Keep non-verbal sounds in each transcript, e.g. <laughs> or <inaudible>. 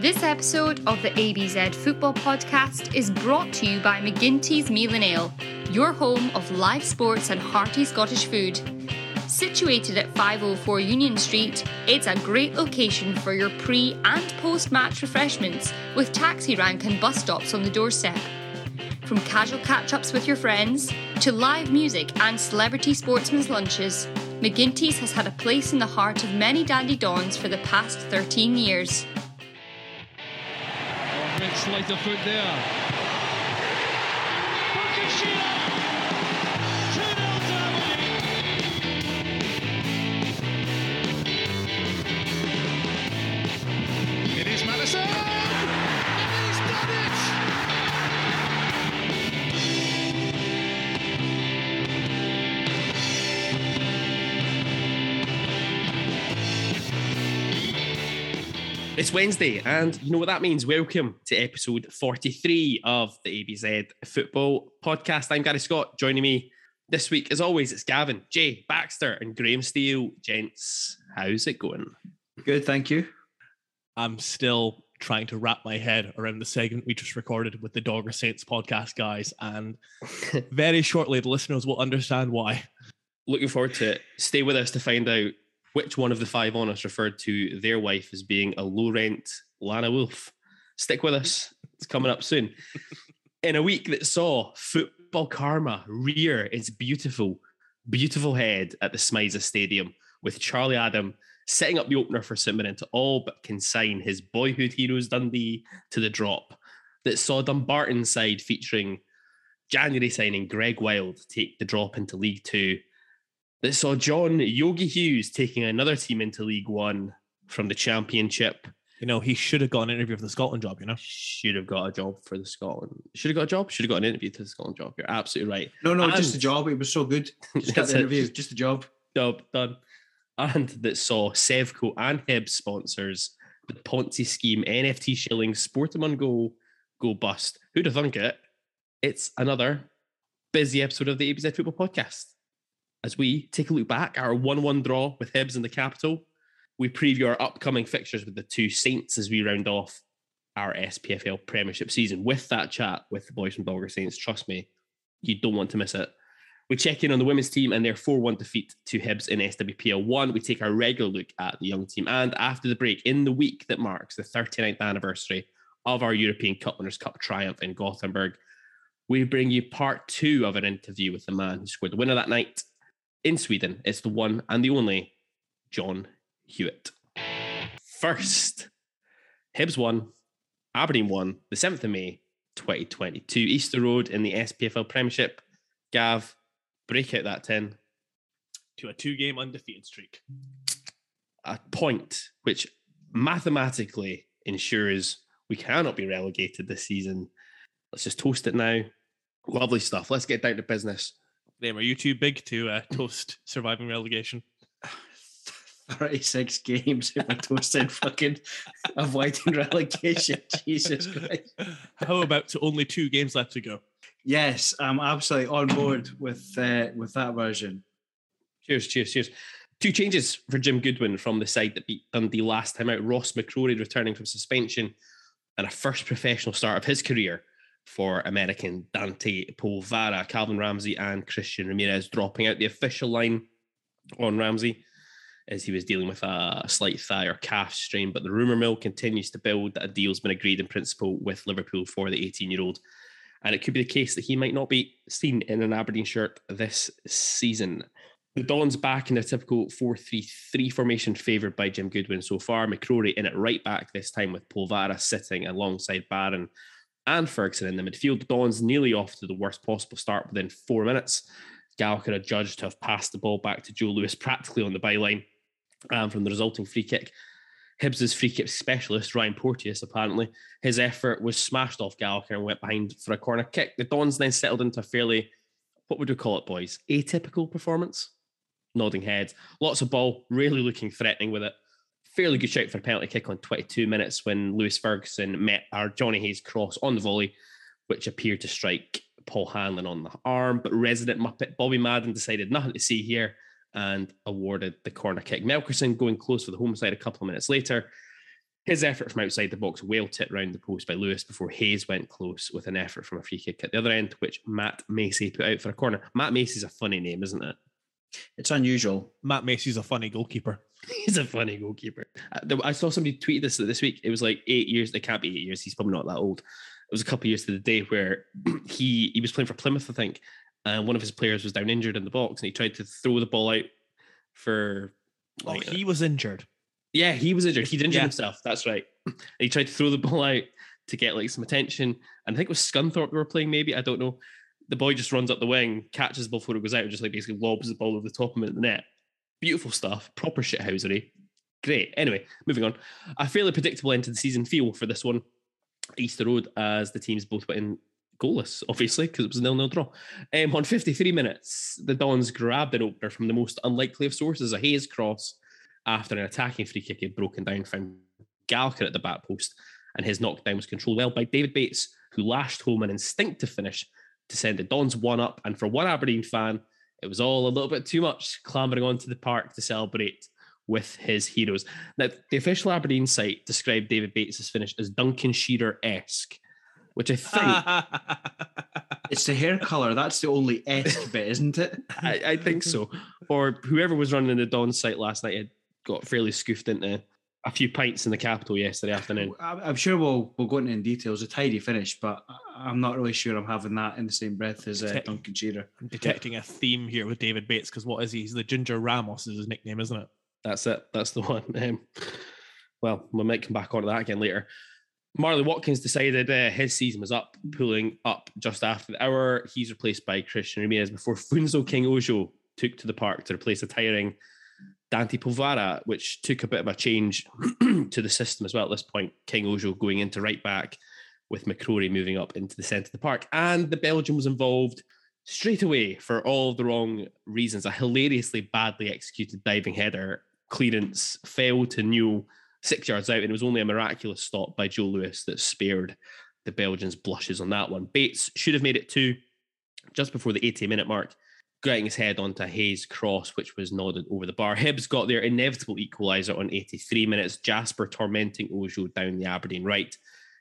This episode of the ABZ Football Podcast is brought to you by McGinty's Meal and Ale, your home of live sports and hearty Scottish food. Situated at 504 Union Street, it's a great location for your pre and post match refreshments with taxi rank and bus stops on the doorstep. From casual catch ups with your friends to live music and celebrity sportsmen's lunches, McGinty's has had a place in the heart of many dandy dons for the past 13 years. Slight of foot there. It It's Wednesday, and you know what that means. Welcome to episode 43 of the ABZ Football Podcast. I'm Gary Scott. Joining me this week, as always, it's Gavin, Jay, Baxter, and Graham Steele. Gents, how's it going? Good, thank you. I'm still trying to wrap my head around the segment we just recorded with the Dogger Saints podcast guys, and <laughs> very shortly the listeners will understand why. Looking forward to it. Stay with us to find out which one of the five on us referred to their wife as being a low rent Lana Wolf. Stick with us. It's coming up soon. <laughs> In a week that saw football karma rear its beautiful, beautiful head at the SMiSA Stadium with Charlie Adam setting up the opener for St Mirren to all but consign his boyhood heroes Dundee to the drop. That saw Dumbarton's side featuring January signing Greg Wild take the drop into League Two that saw John Yogi Hughes taking another team into League One from the Championship. You know, he should have got an interview for the Scotland job, you know? Should have got a job for the Scotland. Should have got a job. Should have got an interview to the Scotland job. You're absolutely right. No, no, And- just a job. It was so good. <laughs> Just got That's the it. interview. Just a job. Job done. And that saw Sevco and Hib sponsors the Ponzi scheme, NFT shillings, Sportemon Go, go bust. Who'd have thunk it? It's another busy episode of the ABZ Football Podcast. As we take a look back at our 1 1 draw with Hibs in the capital, we preview our upcoming fixtures with the two Saints as we round off our SPFL Premiership season. With that chat with the boys from Dogger Saints, trust me, you don't want to miss it. We check in on the women's team and their 4 1 defeat to Hibs in SWPL 1. We take a regular look at the young team. And after the break, in the week that marks the 39th anniversary of our European Cup Winners' Cup triumph in Gothenburg, we bring you part two of an interview with the man who scored the winner that night in Sweden. It's the one and the only John Hewitt. First, Hibs won, Aberdeen won the 7th of May 2022, Easter Road in the SPFL Premiership. Gav, break out that 10. To a two game undefeated streak. A point which mathematically ensures we cannot be relegated this season. Let's just toast it now. Lovely stuff. Let's get down to business. Graham, are you too big to uh, <laughs> toast surviving relegation? <sighs> 36 games if I toasted fucking avoiding <laughs> relegation. Jesus Christ. How about to only two games left to go? Yes, I'm absolutely on board with uh, with that version. Cheers, cheers, cheers. Two changes for Jim Goodwin from the side that beat Dundee last time out. Ross McCrorie returning from suspension and a first professional start of his career for American Dante Polvara, Calvin Ramsey, and Christian Ramirez dropping out the official line on Ramsey as he was dealing with a slight thigh or calf strain. But the rumour mill continues to build that a deal's been agreed in principle with Liverpool for the 18 year old. And it could be the case that he might not be seen in an Aberdeen shirt this season. The Dons back in their typical 4 3 3 formation, favoured by Jim Goodwin so far. McCrorie in at right back this time with Polvara sitting alongside Barron and Ferguson in the midfield. Dons nearly off to the worst possible start within four minutes. Gallagher adjudged to have passed the ball back to Joe Lewis practically on the byline um, from the resulting free kick. Hibs' free kick specialist, Ryan Porteous, apparently, his effort was smashed off Gallagher and went behind for a corner kick. The Dons then settled into a fairly, what would we call it, boys? Atypical performance? Nodding heads. Lots of ball, really looking threatening with it. Fairly good shout for a penalty kick on 22 minutes when Lewis Ferguson met our Johnny Hayes cross on the volley, which appeared to strike Paul Hanlon on the arm. But resident Muppet Bobby Madden decided nothing to see here and awarded the corner kick. Melkersen going close for the home side a couple of minutes later. His effort from outside the box well tipped round the post by Lewis before Hayes went close with an effort from a free kick at the other end, which Matt Macey put out for a corner. Matt Macey's a funny name, isn't it? It's unusual. Matt Macey's a funny goalkeeper. <laughs> He's a funny goalkeeper. Uh, I saw somebody tweet this this week. It was like eight years. It can't be eight years. He's probably not that old. It was a couple of years to the day where <clears throat> he he was playing for Plymouth, I think, and one of his players was down injured in the box, and he tried to throw the ball out for. Oh, Like, he was injured. yeah, he was injured. He'd injured Yeah. himself. That's right. <clears throat> And he tried to throw the ball out to get like some attention. And I think it was Scunthorpe they were playing. Maybe I don't know. The boy just runs up the wing, catches the ball before it goes out, and just like basically lobs the ball over the top of him at the net. Beautiful stuff. Proper shithousery. Great. Anyway, moving on. A fairly predictable end to the season feel for this one. Easter Road, as the teams both went in goalless, obviously, because it was a nil-nil draw. Um, on 53 minutes, the Dons grabbed an opener from the most unlikely of sources, a Hayes cross, after an attacking free kick had broken down, found Gallagher at the back post, and his knockdown was controlled well by David Bates, who lashed home an instinctive finish to send the Dons one up. And for one Aberdeen fan, it was all a little bit too much clambering onto the park to celebrate with his heroes. Now, the official Aberdeen site described David Bates' finish as Duncan Shearer esque, which I think <laughs> It's the hair color. That's the only esque bit, isn't it? <laughs> I, I think so. Or whoever was running the Don site last night had got fairly scoofed into a few pints in the capital yesterday afternoon. I'm I'm sure we'll we'll go into in details. A tidy finish, but I- I'm not really sure I'm having that in the same breath as uh, Duncan Shearer. I'm detecting a theme here with David Bates because what is he? He's the Ginger Ramos is his nickname, isn't it? That's it. That's the one. <laughs> Um, well, we might come back onto that again later. Marley Watkins decided uh, his season was up, pulling up just after the hour. He's replaced by Christian Ramirez before Funso King Ojo took to the park to replace a tiring Dante Polvara, which took a bit of a change <clears throat> to the system as well at this point. King Ojo going into right back with McCrorie moving up into the centre of the park. And the Belgian was involved straight away for all the wrong reasons. A hilariously badly executed diving header clearance fell to Newell six yards out, and it was only a miraculous stop by Joe Lewis that spared the Belgians' blushes on that one. Bates should have made it two just before the 80 minute mark, getting his head onto Hayes' cross, which was nodded over the bar. Hibs got their inevitable equaliser on 83 minutes. Jasper tormenting Ojo down the Aberdeen right.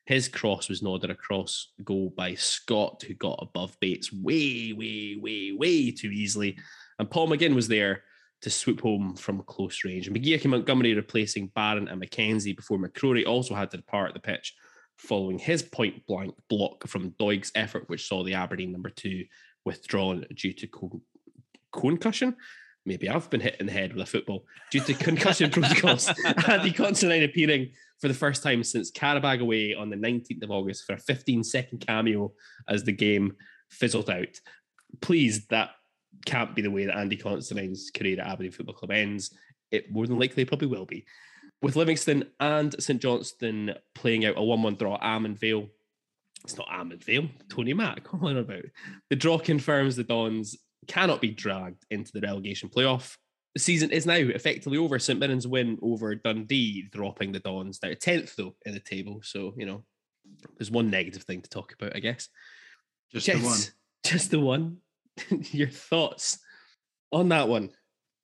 His cross was nodded across goal by Scott, who got above Bates way, way, way, way too easily. And Paul McGinn was there to swoop home from close range. McGeouch and Montgomery replacing Barron and MacKenzie before McCrorie also had to depart the pitch following his point blank block from Doig's effort, which saw the Aberdeen number two withdrawn due to concussion. Maybe I've been hit in the head with a football due to concussion <laughs> protocols. Andy Considine appearing for the first time since Qarabag away on the 19th of August for a 15 second cameo as the game fizzled out. Please, that can't be the way that Andy Considine's career at Aberdeen Football Club ends. It more than likely probably will be. With Livingston and St Johnstone playing out a 1 1 draw Almond Vale. It's not Almond Vale, Tony Mack. What am I on about? The draw confirms the Dons cannot be dragged into the relegation playoff. The season is now effectively over. St Mirren's win over Dundee, dropping the Dons down to 10th, though, in the table. So, you know, there's one negative thing to talk about, I guess. Just the one. Just the one. <laughs> Your thoughts on that one?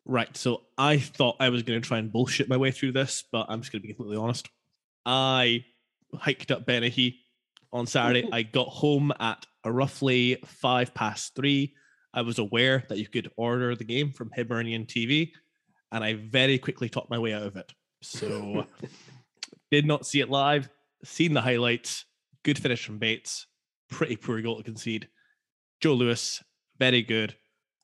Right. So I thought I was going to try and bullshit my way through this, but I'm just going to be completely honest. I hiked up Bennachie on Saturday. <laughs> I got home at roughly five past three. I was aware that you could order the game from Hibernian TV, and I very quickly talked my way out of it. So <laughs> did not see it live, seen the highlights. Good finish from Bates. Pretty poor goal to concede. Joe Lewis, very good.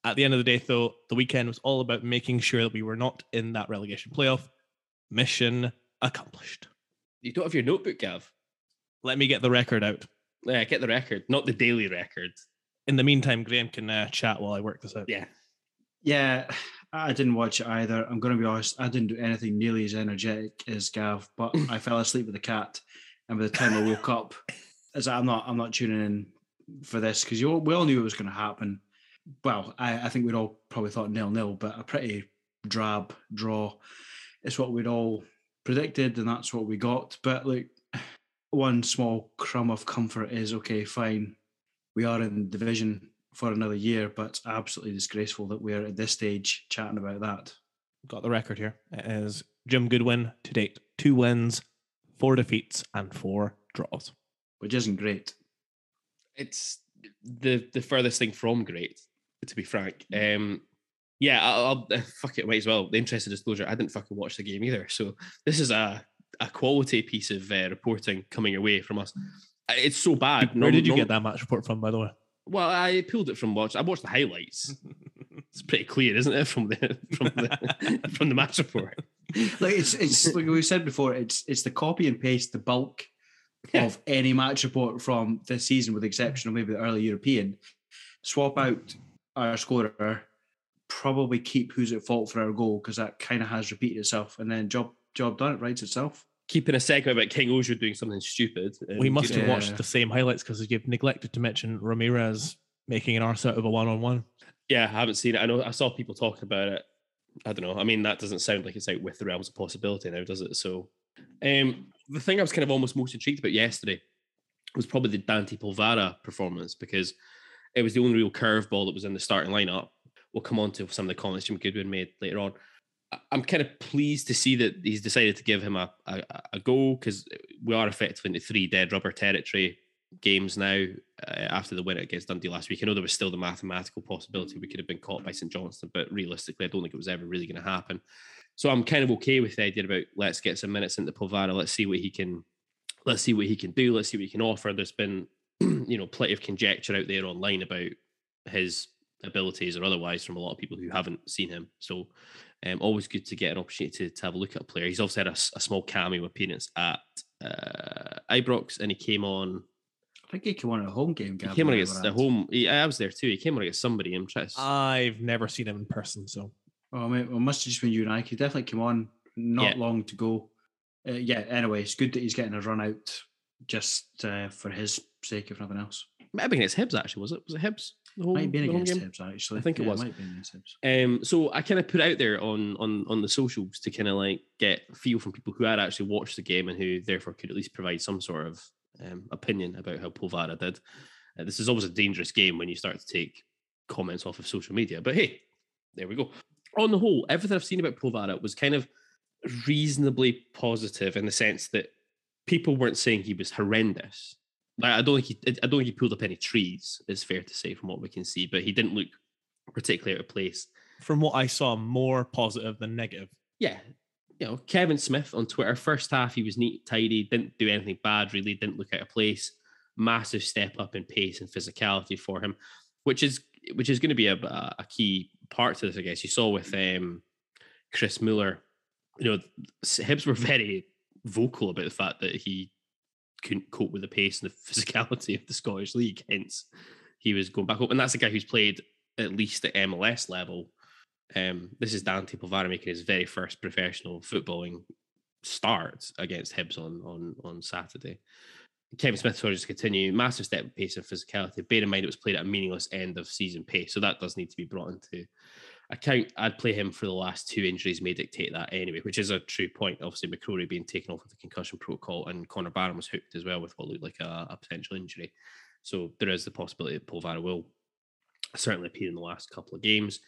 At the end of the day, though, the weekend was all about making sure that we were not in that relegation playoff. Mission accomplished. You don't have your notebook, Gav. Let me get the record out. Yeah, get the record, not the daily record. In the meantime, Graham can uh, chat while I work this out. Yeah. Yeah, I didn't watch it either. I'm going to be honest. I didn't do anything nearly as energetic as Gav, but <laughs> I fell asleep with the cat, and by the time I woke up, as I'm not, I'm not tuning in for this because we all knew it was going to happen. Well, I, I think we'd all probably thought nil nil, but a pretty drab draw. It's what we'd all predicted, and that's what we got. But look, <sighs> one small crumb of comfort is okay, fine. We are in division for another year, but absolutely disgraceful that we're at this stage chatting about that. Got the record here. It is Jim Goodwin to date two wins, four defeats and four draws. which isn't great. it's the the furthest thing from great, to be frank. Um, yeah, I'll, I'll <laughs> fuck it. Might as well. The interested disclosure: I didn't fucking watch the game either. So this is a a quality piece of uh, reporting coming away from us. It's so bad. Where Norm- did you norm- get that match report from, by the way? Well, I pulled it from watch. I watched the highlights. <laughs> it's pretty clear, isn't it, from the from the <laughs> from the match report? Like it's it's like we said before, it's it's the copy and paste the bulk Yeah. of any match report from this season, with the exception of maybe the early European. Swap out our scorer, probably keep who's at fault for our goal because that kind of has repeated itself, and then job job done. It writes itself. Keeping a segment about King Ojo doing something stupid. um, We must you know, have watched Yeah. the same highlights because you've neglected to mention Ramirez making an arse out of a one on one. Yeah, I haven't seen it. I know I saw people talking about it. I don't know. I mean, that doesn't sound like it's out with the realms of possibility now, does it? So, um, the thing I was kind of almost most intrigued about yesterday was probably the Dante Polvara performance because it was the only real curveball that was in the starting lineup. We'll come on to some of the comments Jim Goodwin made later on. I'm kind of pleased to see that he's decided to give him a, a, a go because we are effectively into three dead rubber territory games now uh, after the win against Dundee last week. I know there was still the mathematical possibility we could have been caught by St Johnstone, but realistically, I don't think it was ever really going to happen. So I'm kind of okay with the idea about let's get some minutes into Polvara. Let's see what he can. Let's see what he can do. Let's see what he can offer. There's been, <clears throat> you know, plenty of conjecture out there online about his abilities or otherwise from a lot of people who haven't seen him. So, um, always good to get an opportunity to, to have a look at a player. He's also had a small cameo appearance at uh, Ibrox, and he came on I think he came on a home game. he came on against the home. He, I was there too. He came on against somebody. I'm trying to. I've never seen him in person, so Oh, mate, well, it must have just been you and I. He definitely came on not Yeah. long to go. Uh, yeah. Anyway, it's good that he's getting a run out just uh, for his sake, if nothing else. might have been against Hibs actually. Was it? Was it Hibs? The home, Might have been the home against game? Hibs actually. I think it was. Might have against Hibs. Um, so I kind of put it out there on on on the socials to kind of like get feel from people who had actually watched the game and who therefore could at least provide some sort of um, opinion about how Polvara did. Uh, this is always a dangerous game when you start to take comments off of social media, but hey, there we go. On the whole, everything I've seen about Polvara was kind of reasonably positive in the sense that people weren't saying he was horrendous. Like, I don't think he, I don't think he pulled up any trees. It's fair to say from what we can see, but he didn't look particularly out of place. from what I saw, more positive than negative. Yeah. You know, Kevin Smith on Twitter, first half, he was neat, tidy, didn't do anything bad, really, didn't look out of place. Massive step up in pace and physicality for him, which is which is going to be a, a key part to this, I guess. You saw with um, Chris Mueller, you know, Hibs were <laughs> very vocal about the fact that he couldn't cope with the pace and the <laughs> physicality of the Scottish League. Hence, he was going back up. And that's a guy who's played at least at MLS level um, this is Dante Polvara making his very first professional footballing start against Hibs on on on Saturday. Kevin Smith, sorry, just continue, massive step pace and physicality. Bear in mind it was played at a meaningless end of season pace, so that does need to be brought into account. I'd play him for the last two injuries may dictate that anyway, which is a true point. Obviously, McCrorie being taken off with the concussion protocol, and Connor Barron was hooked as well with what looked like a, a potential injury. So there is the possibility that Polvara will certainly appear in the last couple of games.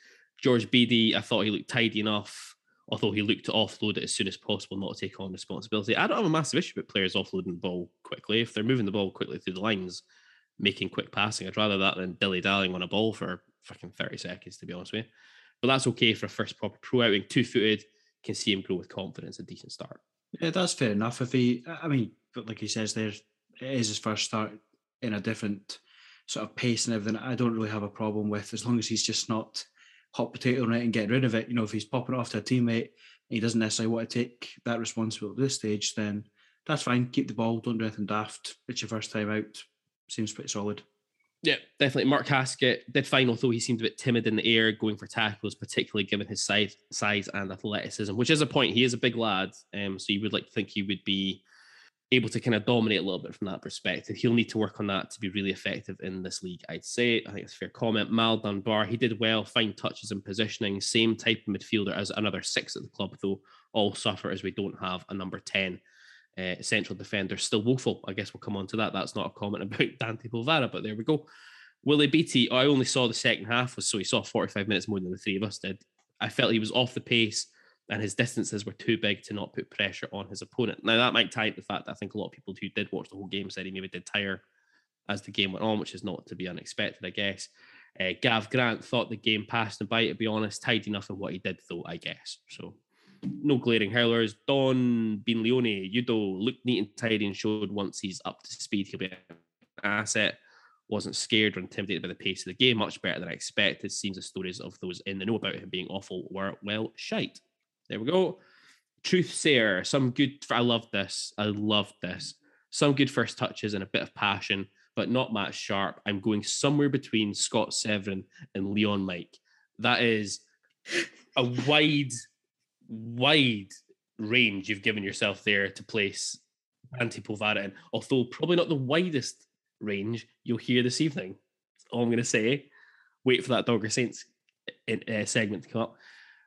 George Beattie, I thought he looked tidy enough, although he looked to offload it as soon as possible, not take on responsibility. I don't have a massive issue with players offloading the ball quickly. If they're moving the ball quickly through the lines, making quick passing, I'd rather that than dilly dallying on a ball for fucking 30 seconds, to be honest with you. But that's okay for a first proper pro outing. Two footed, can see him grow with confidence, a decent start. Yeah, that's fair enough. If he, I mean, but like he says, there it is his first start in a different sort of pace and everything. I don't really have a problem with as long as he's just not hot potato on it and getting rid of it. You know, if he's popping it off to a teammate he doesn't necessarily want to take that responsibility at this stage, then that's fine. Keep the ball. Don't do anything daft. It's your first time out. Seems pretty solid. Yeah, definitely. Mark Haskett did fine, although he seemed a bit timid in the air, going for tackles, particularly given his size, size and athleticism, which is a point. He is a big lad, um, so you would like to think he would be able to kind of dominate a little bit from that perspective. He'll need to work on that to be really effective in this league, I'd say. I think it's a fair comment. Mal Dunbar, he did well, fine touches and positioning, same type of midfielder as another six at the club, though all suffer as we don't have a number 10 uh, central defender. Still woeful. I guess we'll come on to that. That's not a comment <laughs> about Dante Polvara, but there we go. Willie Beattie, I only saw the second half, so he saw 45 minutes more than the three of us did. I felt he was off the pace, and his distances were too big to not put pressure on his opponent. Now, that might tie into the fact that I think a lot of people who did watch the whole game said he maybe did tire as the game went on, which is not to be unexpected, I guess. Uh, Gav Grant thought the game passed him by, to be honest, tidy enough in what he did, though, I guess. So, no glaring howlers. Don Leone, Udo looked neat and tidy and showed once he's up to speed, he'll be an asset. Wasn't scared or intimidated by the pace of the game, much better than I expected. Seems the stories of those in the know about him being awful were, well, shite. There we go. Truth Sayer, some good. I love this. I love this. Some good first touches and a bit of passion, but not Matt Sharp. I'm going somewhere between Scott Severin and Leon Mike. That is a wide, wide range you've given yourself there to place Dante Polvara in. Although probably not the widest range you'll hear this evening. All I'm going to say. Wait for that Dogger Saints uh, segment to come up.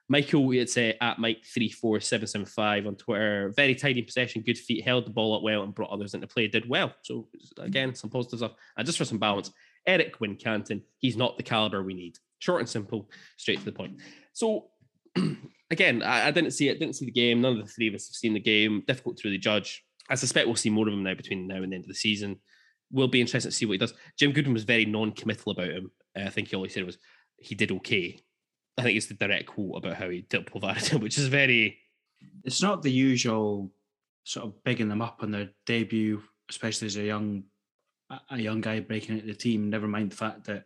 Michael, it's uh, at Mike34775 on Twitter. Very tidy possession, good feet, held the ball up well and brought others into play. Did well. So, again, some positive stuff. And just for some balance, Eric Wincanton, he's not the caliber we need. Short and simple, straight to the point. So, <clears throat> again, I, I, didn't see it, didn't see the game. None of the three of us have seen the game. Difficult to really judge. I suspect we'll see more of him now between now and the end of the season. We'll be interesting to see what he does. Jim Goodwin was very non committal about him. Uh, I think he always said was he did okay I think it's the direct quote about how he dealt with <laughs> which is very. It's not the usual sort of bigging them up on their debut, especially as a young a young guy breaking into the team. Never mind the fact that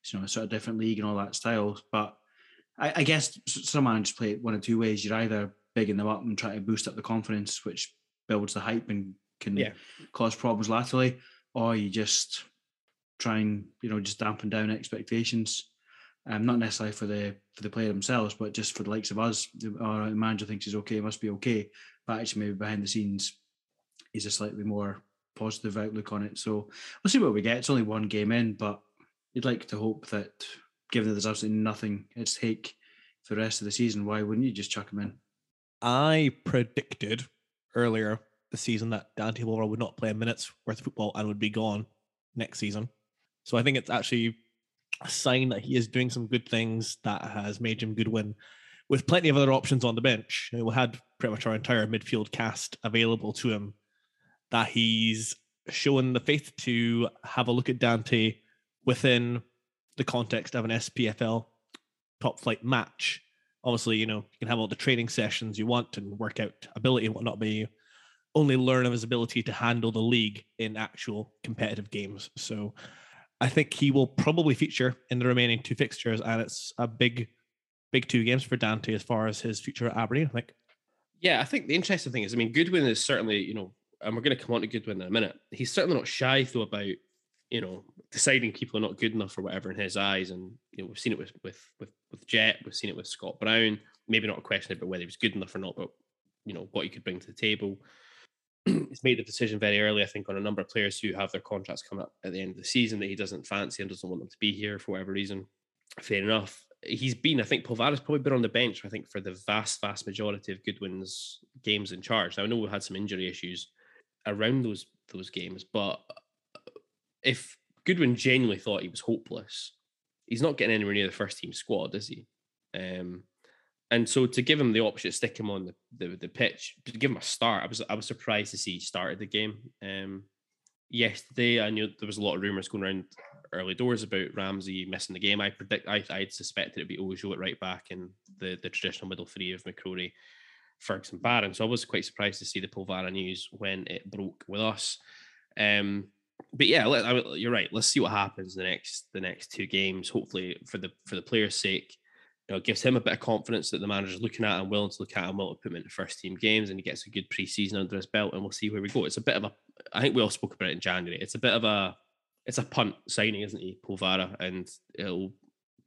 it's you know a sort of different league and all that style. But I, I guess some managers play it one of two ways. You're either bigging them up and trying to boost up the confidence, which builds the hype and can yeah. cause problems laterally, or you just try and you know just dampen down expectations um, not necessarily for the for the player themselves, but just for the likes of us. Our manager thinks he's okay, must be okay, but actually maybe behind the scenes, he's a slightly more positive outlook on it. So we'll see what we get. It's only one game in, but you'd like to hope that, given that there's absolutely nothing at stake for the rest of the season, why wouldn't you just chuck him in? I predicted earlier the season that Dante Polvara would not play a minute's worth of football and would be gone next season. So I think it's actually a sign that he is doing some good things that has made Jim Goodwin, with plenty of other options on the bench. We had pretty much our entire midfield cast available to him. That he's shown the faith to have a look at Dante within the context of an SPFL top flight match. Obviously, you know, you can have all the training sessions you want and work out ability and whatnot, but you only learn of his ability to handle the league in actual competitive games. So I think he will probably feature in the remaining two fixtures, and it's a big, big two games for Dante as far as his future at Aberdeen. I think. Yeah, I think the interesting thing is, I mean, Goodwin is certainly, you know, and we're going to come on to Goodwin in a minute. He's certainly not shy though about, you know, deciding people are not good enough or whatever in his eyes. And you know, we've seen it with with with with Jet, we've seen it with Scott Brown. Maybe not a question about whether he was good enough or not, but you know what he could bring to the table. <clears throat> he's made the decision very early, I think, on a number of players who have their contracts come up at the end of the season that he doesn't fancy and doesn't want them to be here for whatever reason. Fair enough. He's been, I think, Polvara's probably been on the bench, I think, for the vast, vast majority of Goodwin's games in charge. Now, I know we've had some injury issues around those those games, but if Goodwin genuinely thought he was hopeless, he's not getting anywhere near the first team squad, is he? Um, and so to give him the option to stick him on the, the, the pitch, to give him a start, I was I was surprised to see he started the game. Um, yesterday, I knew there was a lot of rumours going around early doors about Ramsey missing the game. I predict I I suspected it'd be Ojo at right back and the the traditional middle three of McCrorie, Ferguson, Barron. So I was quite surprised to see the Polvara news when it broke with us. Um, but yeah, let, I, you're right. Let's see what happens the next the next two games. Hopefully, for the for the players' sake, you know, it gives him a bit of confidence that the manager's looking at and willing to look at and will put him into first team games and he gets a good preseason under his belt and we'll see where we go. It's a bit of a I think we all spoke about it in January. It's a bit of a it's a punt signing, isn't he, Polvara? And it'll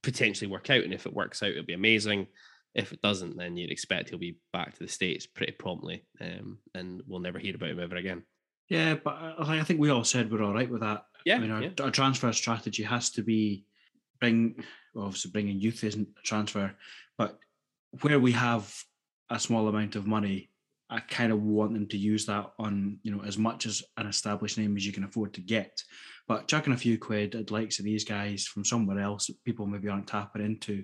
potentially work out. And if it works out, it'll be amazing. If it doesn't, then you'd expect he'll be back to the States pretty promptly. Um, and we'll never hear about him ever again. Yeah, but uh, I think we all said we're all right with that. Yeah. I mean, our, yeah. our transfer strategy has to be bring obviously bringing youth isn't a transfer, but where we have a small amount of money, I kind of want them to use that on you know as much as an established name as you can afford to get. But chucking a few quid at likes of these guys from somewhere else, people maybe aren't tapping into,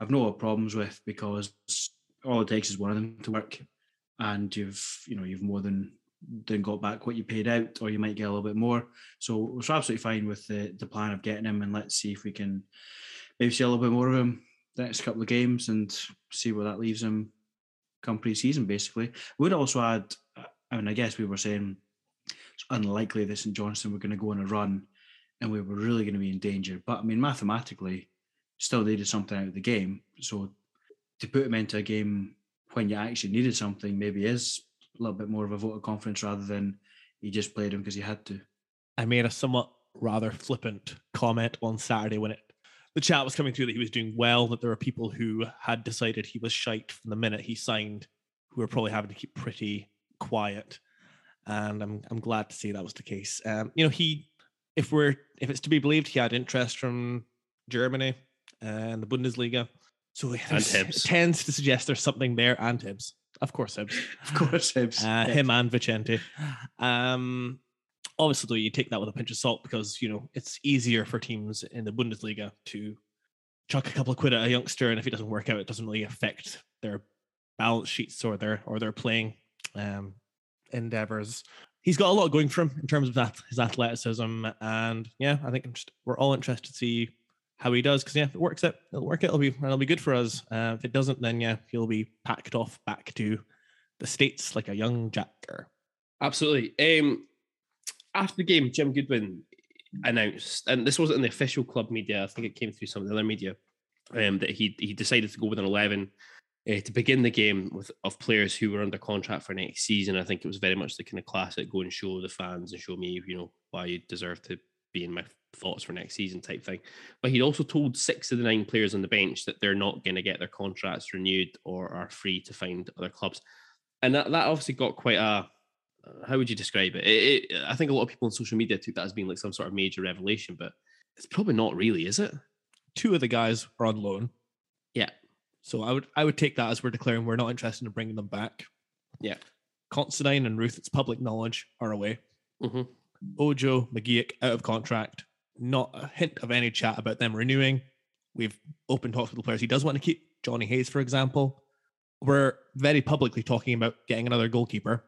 I've no problems with because all it takes is one of them to work, and you've you know you've more than than got back what you paid out, or you might get a little bit more. So we're absolutely fine with the the plan of getting him, and let's see if we can maybe see a little bit more of him the next couple of games and see where that leaves him come pre-season. Basically, would also add. I mean, I guess we were saying it's unlikely that St Johnstone were going to go on a run, and we were really going to be in danger. But I mean, mathematically, still needed something out of the game. So to put him into a game when you actually needed something, maybe is a little bit more of a vote of confidence rather than he just played him because he had to. I made a somewhat rather flippant comment on Saturday when it the chat was coming through that he was doing well, that there were people who had decided he was shite from the minute he signed, who were probably having to keep pretty quiet. And I'm I'm glad to see that was the case. Um, you know, he if we're if it's to be believed, he had interest from Germany and the Bundesliga. So And there's- it tends to suggest there's something there and Hibs. Of course, Hibs. <laughs> Of course, Hibs. Uh, him and Vicente. Um, obviously, though, you take that with a pinch of salt because you know it's easier for teams in the Bundesliga to chuck a couple of quid at a youngster, and if it doesn't work out, it doesn't really affect their balance sheets or their or their playing um, endeavors. He's got a lot going for him in terms of that his athleticism, and yeah, I think we're all interested to see how he does because yeah, if it works out, it'll work out. It'll be it'll be good for us. Uh, if it doesn't, then yeah, he'll be packed off back to the states like a young jacker. Absolutely. Um, after the game, Jim Goodwin announced, and this wasn't in the official club media. I think it came through some of the other media um, that he he decided to go with an eleven uh, to begin the game with of players who were under contract for next season. I think it was very much the kind of classic go and show the fans and show me, you know, why you deserve to be in my thoughts for next season type thing. But he'd also told six of the nine players on the bench that they're not going to get their contracts renewed or are free to find other clubs. And that, that obviously got quite a how would you describe it? It, it? I think a lot of people on social media took that as being like some sort of major revelation, but it's probably not really, is it? Two of the guys are on loan. Yeah. So I would I would take that as we're declaring we're not interested in bringing them back. Yeah. Considine and Ruth, it's public knowledge, are away. hmm Ojo, McGeouch out of contract. Not a hint of any chat about them renewing. We've open talks with the players. He does want to keep Johnny Hayes, for example. We're very publicly talking about getting another goalkeeper.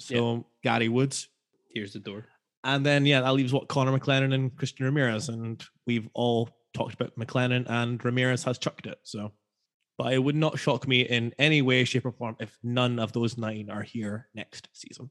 So Gary Woods. Here's the door. And then yeah, that leaves what Connor McLennan and Christian Ramirez. And we've all talked about McLennan and Ramirez has chucked it. So but it would not shock me in any way, shape, or form if none of those nine are here next season.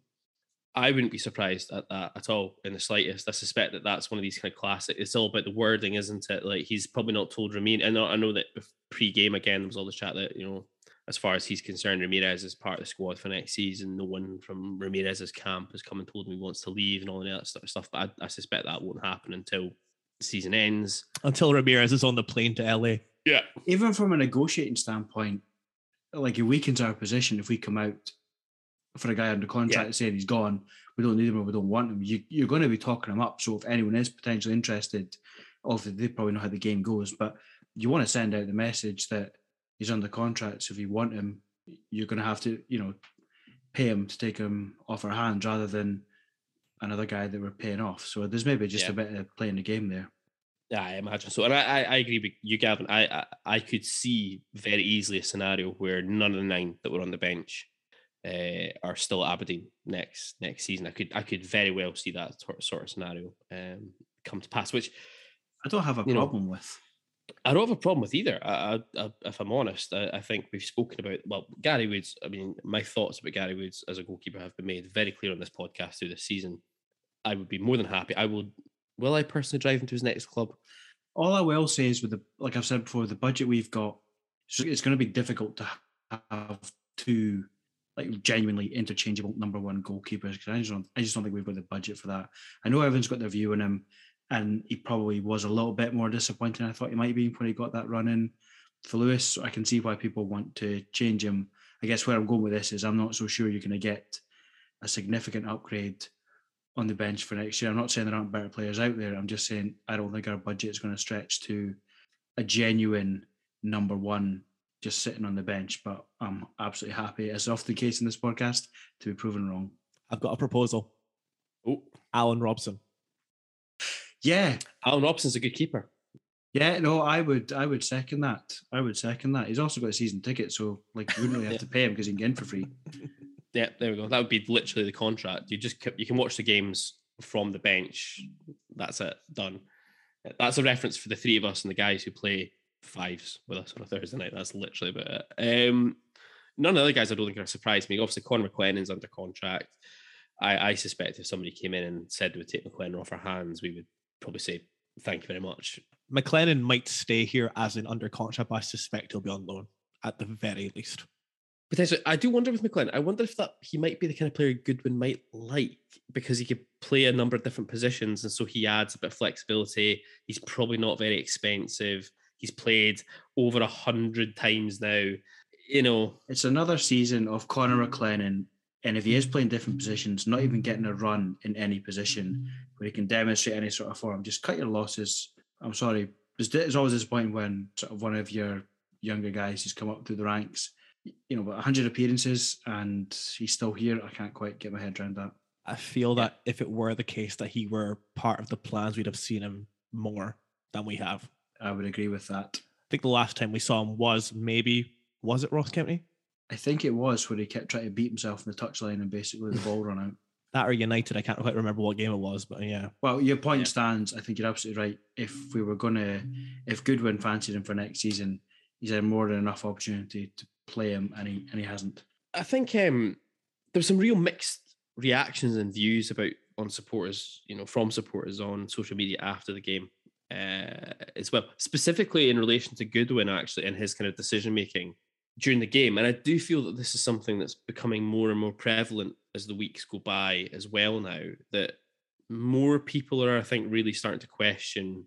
I wouldn't be surprised at that at all in the slightest. I suspect that that's one of these kind of classic. It's all about the wording, isn't it? Like he's probably not told Ramirez. I know, I know that pre-game again there was all the chat that you know, as far as he's concerned, Ramirez is part of the squad for next season. No one from Ramirez's camp has come and told him he wants to leave and all that sort of stuff. But I, I suspect that won't happen until the season ends. Until Ramirez is on the plane to LA. Yeah, Even from a negotiating standpoint, like it weakens our position if we come out for a guy under contract Yeah. saying he's gone, we don't need him or we don't want him. You, you're going to be talking him up. So if anyone is potentially interested, obviously they probably know how the game goes, but you want to send out the message that he's under contract. So if you want him, you're going to have to, you know, pay him to take him off our hands rather than another guy that we're paying off. So there's maybe just Yeah. a bit of playing the game there. Yeah, I imagine so, and I, I, I agree with you, Gavin. I, I I could see very easily a scenario where none of the nine that were on the bench uh, are still at Aberdeen next next season. I could I could very well see that sort sort of scenario um, come to pass, which I don't have a You know, problem with. I don't have a problem with either. I, I, I, if I'm honest, I, I think we've spoken about well Gary Woods. I mean, my thoughts about Gary Woods as a goalkeeper have been made very clear on this podcast through this season. I would be more than happy. I will. Will I personally drive him to his next club? All I will say is with the like I've said before, the budget we've got, it's going to be difficult to have two like genuinely interchangeable number one goalkeepers because I just don't I just don't think we've got the budget for that. I know everyone's got their view on him, and he probably was a little bit more disappointing. I thought he might be when he got that run in for Lewis. So I can see why people want to change him. I guess where I'm going with this is I'm not so sure you're going to get a significant upgrade on the bench for next year. I'm not saying there aren't better players out there. I'm just saying I don't think our budget is going to stretch to a genuine number one just sitting on the bench. But I'm absolutely happy, as is often the case in this podcast, to be proven wrong. I've got a proposal. Oh, Alan Robson. Yeah, Alan Robson's a good keeper. Yeah, no, I would, I would second that. I would second that. He's also got a season ticket, so like you wouldn't really have Yeah. to pay him because he can get in for free. <laughs> Yeah, there we go. That would be literally the contract. You just you can watch the games from the bench. That's it, done. That's a reference for the three of us and the guys who play fives with us on a Thursday night. That's literally about it. Um, none of the other guys I don't think are surprised me. Obviously, Connor McLennan's under contract. I, I suspect if somebody came in and said we would take McLennan off our hands, we would probably say thank you very much. McLennan might stay here as an under contract, but I suspect he'll be on loan at the very least. Potentially, I do wonder with McLennan. I wonder if that he might be the kind of player Goodwin might like because he could play a number of different positions, and so he adds a bit of flexibility. He's probably not very expensive. He's played over a hundred times now. You know, It's another season of Connor mm. McLennan, and if he is playing different mm. positions, not even getting a run in any position mm. where he can demonstrate any sort of form, just cut your losses. I'm sorry, it's, it's always disappointing when sort of one of your younger guys has come up through the ranks. You know, but 100 appearances and he's still here. I can't quite get my head around that. I feel that if it were the case that he were part of the plans, we'd have seen him more than we have. I would agree with that. I think the last time we saw him was maybe was it Ross County? I think it was where he kept trying to beat himself in the touchline and basically the ball run out. <laughs> That or United? I can't quite remember what game it was, but yeah, Well, your point Yeah. stands. I think you're absolutely right. If we were going to, if Goodwin fancied him for next season, he's had more than enough opportunity to play him, and he and he hasn't. I think um, there was some real mixed reactions and views about on supporters, you know, from supporters on social media after the game uh, as well, specifically in relation to Goodwin, actually, and his kind of decision making during the game. And I do feel that this is something that's becoming more and more prevalent as the weeks go by as well now, that more people are, I think, really starting to question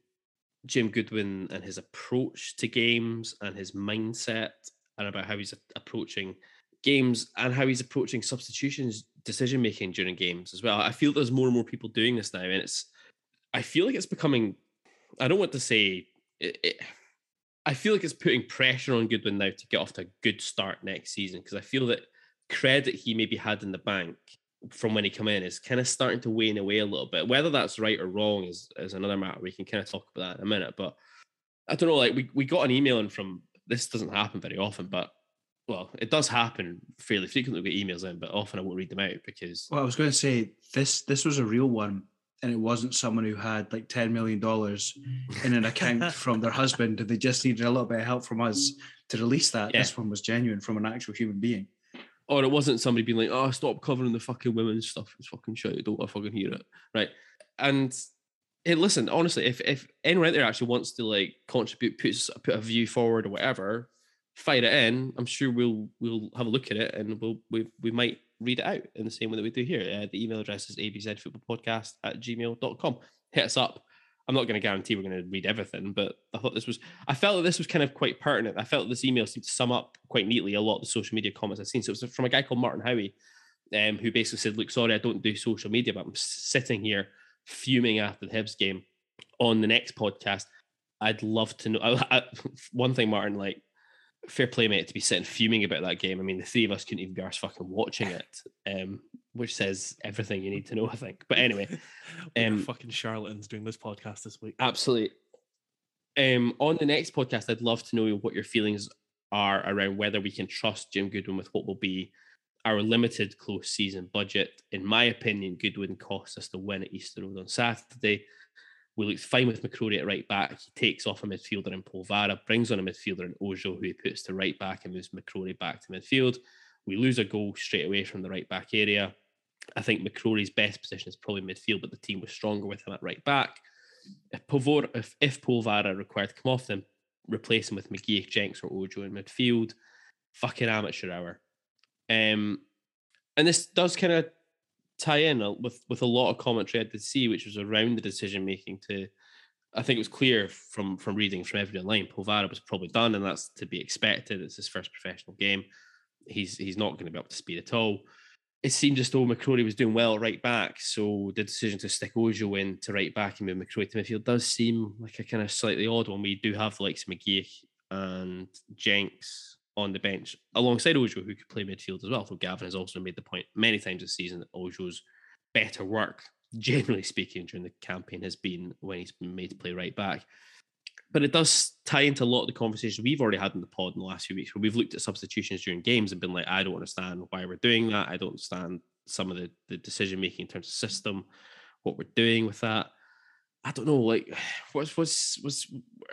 Jim Goodwin and his approach to games and his mindset and about how he's approaching games and how he's approaching substitutions decision making during games as well. I feel there's more and more people doing this now, and it's I feel like it's becoming. I don't want to say it. it I feel like it's putting pressure on Goodwin now to get off to a good start next season because I feel that credit he maybe had in the bank from when he come in is kind of starting to wane away a little bit. Whether that's right or wrong is, is another matter. We can kind of talk about that in a minute. But I don't know, like we, we got an email in from this doesn't happen very often, but well, it does happen fairly frequently. We get emails in, but often I won't read them out because Well, I was going to say this. This was a real one, and it wasn't someone who had like ten million dollars in an account <laughs> from their husband, and they just needed a little bit of help from us to release that. Yeah. This one was genuine from an actual human being. or it wasn't somebody being like, "Oh, stop covering the fucking women's stuff. It's fucking shit. I don't want to fucking hear it." Right? And hey, listen, honestly, if if anyone out there actually wants to like contribute, put s- put a view forward or whatever, fire it in. I'm sure we'll we'll have a look at it and we'll we we might read it out in the same way that we do here. Uh, the email address is abzfootballpodcast at gmail.com. Hit us up. I'm not going to guarantee we're going to read everything, but I thought this was, I felt that this was kind of quite pertinent. I felt this email seemed to sum up quite neatly a lot of the social media comments I've seen. So it was from a guy called Martin Howie, um, who basically said, Look, sorry, I don't do social media, but I'm sitting here fuming after the Hibs game on the next podcast. I'd love to know. <laughs> I, I, one thing, Martin, like, fair play, mate, to be sitting fuming about that game. I mean, the three of us couldn't even be ours fucking watching it, um, which says everything you need to know, I think. But anyway, <laughs> Um, fucking charlatans doing this podcast this week. Absolutely. Um, on the next podcast, I'd love to know what your feelings are around whether we can trust Jim Goodwin with what will be our limited close season budget. In my opinion, Goodwin cost us the win at Easter Road on Saturday. We looked fine with McCrorie at right back. He takes off a midfielder in Polvara, brings on a midfielder in Ojo, who he puts to right back and moves McCrorie back to midfield. We lose a goal straight away from the right back area. I think McCrorie's best position is probably midfield, but the team was stronger with him at right back. If Pavor, if, if Polvara required to come off, then replace him with McGee, Jenks, or Ojo in midfield. Fucking amateur hour. Um, and this does kind of tie in with with a lot of commentary I did see, which was around the decision making. To, I think it was clear from from reading from every online, Polvara was probably done, and that's to be expected. It's his first professional game. He's he's not going to be up to speed at all it seemed as though McCrorie was doing well right back, so the decision to stick Ojo in to right back and move McCrorie to midfield does seem like a kind of slightly odd one. We do have the likes of McGeouch and Jenks on the bench alongside Ojo, who could play midfield as well. So Gavin has also made the point many times this season that Ojo's better work, <laughs> generally speaking, during the campaign has been when he's been made to play right back. but it does tie into a lot of the conversations we've already had in the pod in the last few weeks where we've looked at substitutions during games and been like, I don't understand why we're doing that. I don't understand some of the, the decision making in terms of system, what we're doing with that. I don't know, like <sighs> what's what's was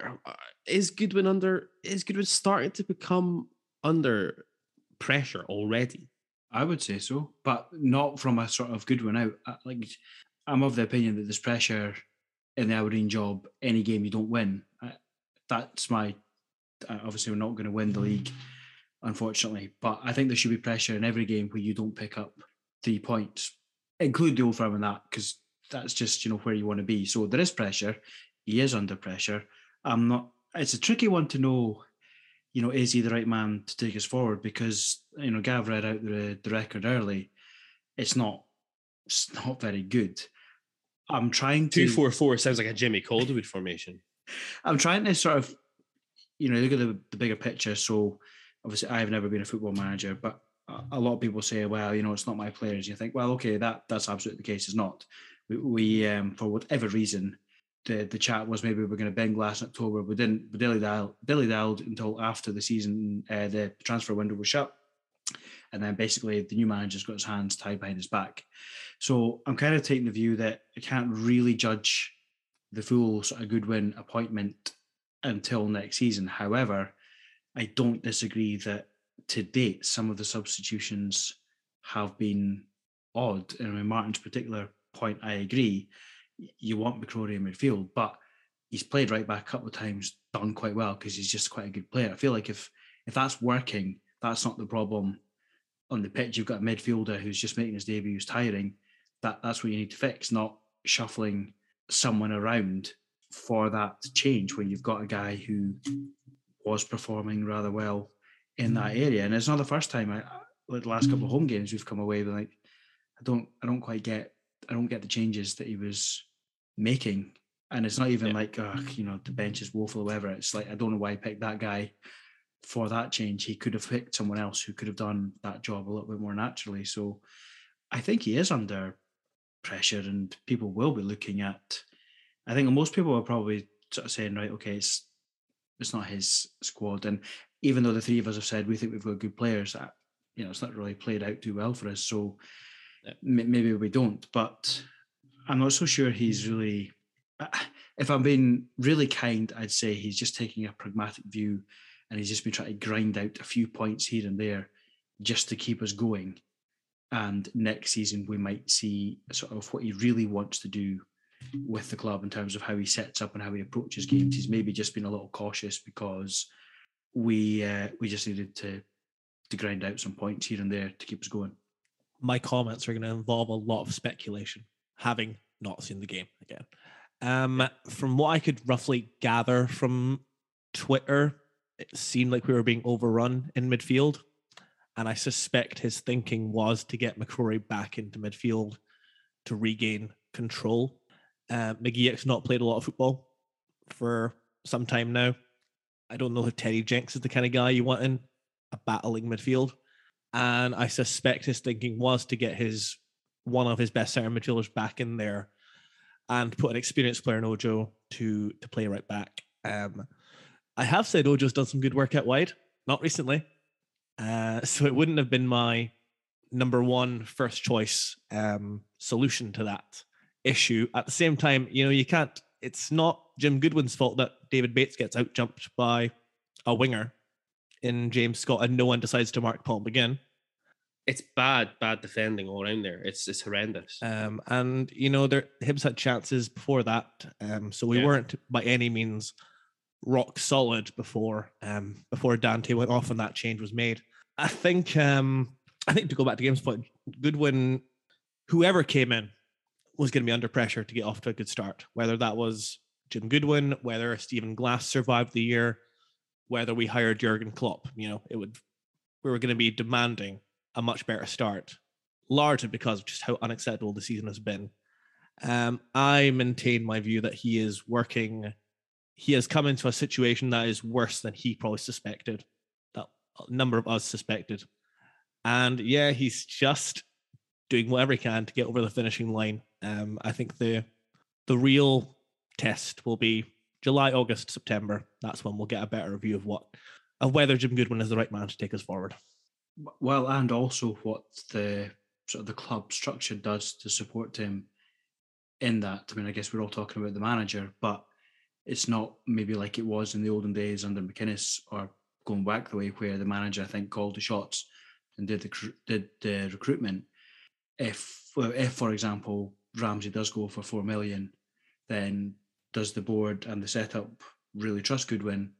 uh, is Goodwin under is Goodwin starting to become under pressure already? I would say so, but not from a sort of Goodwin out. Uh, like I'm of the opinion that there's pressure in the Aberdeen job. Any game you don't win, uh, that's my. Obviously, we're not going to win the league, unfortunately. But I think there should be pressure in every game where you don't pick up three points. Include the old firm in that because that's just you know where you want to be. So there is pressure. He is under pressure. I'm not. It's a tricky one to know. You know, is he the right man to take us forward? Because you know, Gav read out the, the record early. It's not. It's not very good. I'm trying to two four four sounds like a Jimmy Calderwood formation. <laughs> I'm trying to sort of, you know, look at the, the bigger picture. So obviously, I've never been a football manager, but a lot of people say, well, you know, it's not my players. You think, well, okay, that that's absolutely the case. It's not. We, we um, for whatever reason, the the chat was maybe we're going to bend glass in October. We didn't. We dilly dialed, dilly until after the season, uh, the transfer window was shut, and then basically the new manager's got his hands tied behind his back. So I'm kind of taking the view that I can't really judge the full sort of Goodwin appointment until next season. However, I don't disagree that to date some of the substitutions have been odd. And in Martin's particular point, I agree. You want McCrorie in midfield, but he's played right back a couple of times, done quite well because he's just quite a good player. I feel like if if that's working, that's not the problem on the pitch. You've got a midfielder who's just making his debut, who's tiring. That that's what you need to fix, not shuffling someone around for that change when you've got a guy who was performing rather well in that area. And it's not the first time I the last couple of home games we've come away with like I don't I don't quite get I don't get the changes that he was making. And it's not even yeah. like oh, you know the bench is woeful or whatever. It's like I don't know why he picked that guy for that change. He could have picked someone else who could have done that job a little bit more naturally. So I think he is under pressure and people will be looking at I think most people are probably sort of saying, right, okay, it's it's not his squad. And even though the three of us have said we think we've got good players, that you know, it's not really played out too well for us. So maybe we don't. But I'm not so sure he's really. If I'm being really kind, I'd say he's just taking a pragmatic view, and he's just been trying to grind out a few points here and there, just to keep us going. And next season we might see sort of what he really wants to do with the club in terms of how he sets up and how he approaches games. He's maybe just been a little cautious because we uh, we just needed to to grind out some points here and there to keep us going. My comments are going to involve a lot of speculation, having not seen the game again. Um, from what I could roughly gather from Twitter, it seemed like we were being overrun in midfield. And I suspect his thinking was to get McCrorie back into midfield to regain control. Uh, McGeouch's not played a lot of football for some time now. I don't know if Teddy Jenks is the kind of guy you want in a battling midfield. And I suspect his thinking was to get his one of his best center midfielders back in there and put an experienced player in Ojo to to play right back. Um, I have said Ojo's done some good work out wide, not recently. Uh, <laughs> so it wouldn't have been my number one first choice um, solution to that issue. At the same time, you know, you can't it's not Jim Goodwin's fault that David Bates gets out jumped by a winger in James Scott and no one decides to mark Paul McGinn. It's bad, bad defending all around there. It's it's horrendous. Um, and you know, there Hibs had chances before that, um, so we yeah. weren't by any means rock solid before um before Dante went off and that change was made. I think um I think to go back to Game's point, Goodwin, whoever came in, was going to be under pressure to get off to a good start. Whether that was Jim Goodwin, whether Stephen Glass survived the year, whether we hired Jurgen Klopp, you know, it would we were going to be demanding a much better start, largely because of just how unacceptable the season has been. Um, I maintain my view that he is working. He has come into a situation that is worse than he probably suspected. That a number of us suspected, and yeah, he's just doing whatever he can to get over the finishing line. Um, I think the the real test will be July, August, September. That's when we'll get a better view of what of whether Jim Goodwin is the right man to take us forward. Well, and also what the sort of the club structure does to support him in that. I mean, I guess we're all talking about the manager, but it's not maybe like it was in the olden days under McInnes or going back the way where the manager I think called the shots and did the did the recruitment. If if for example Ramsey does go for four million, then does the board and the setup really trust Goodwin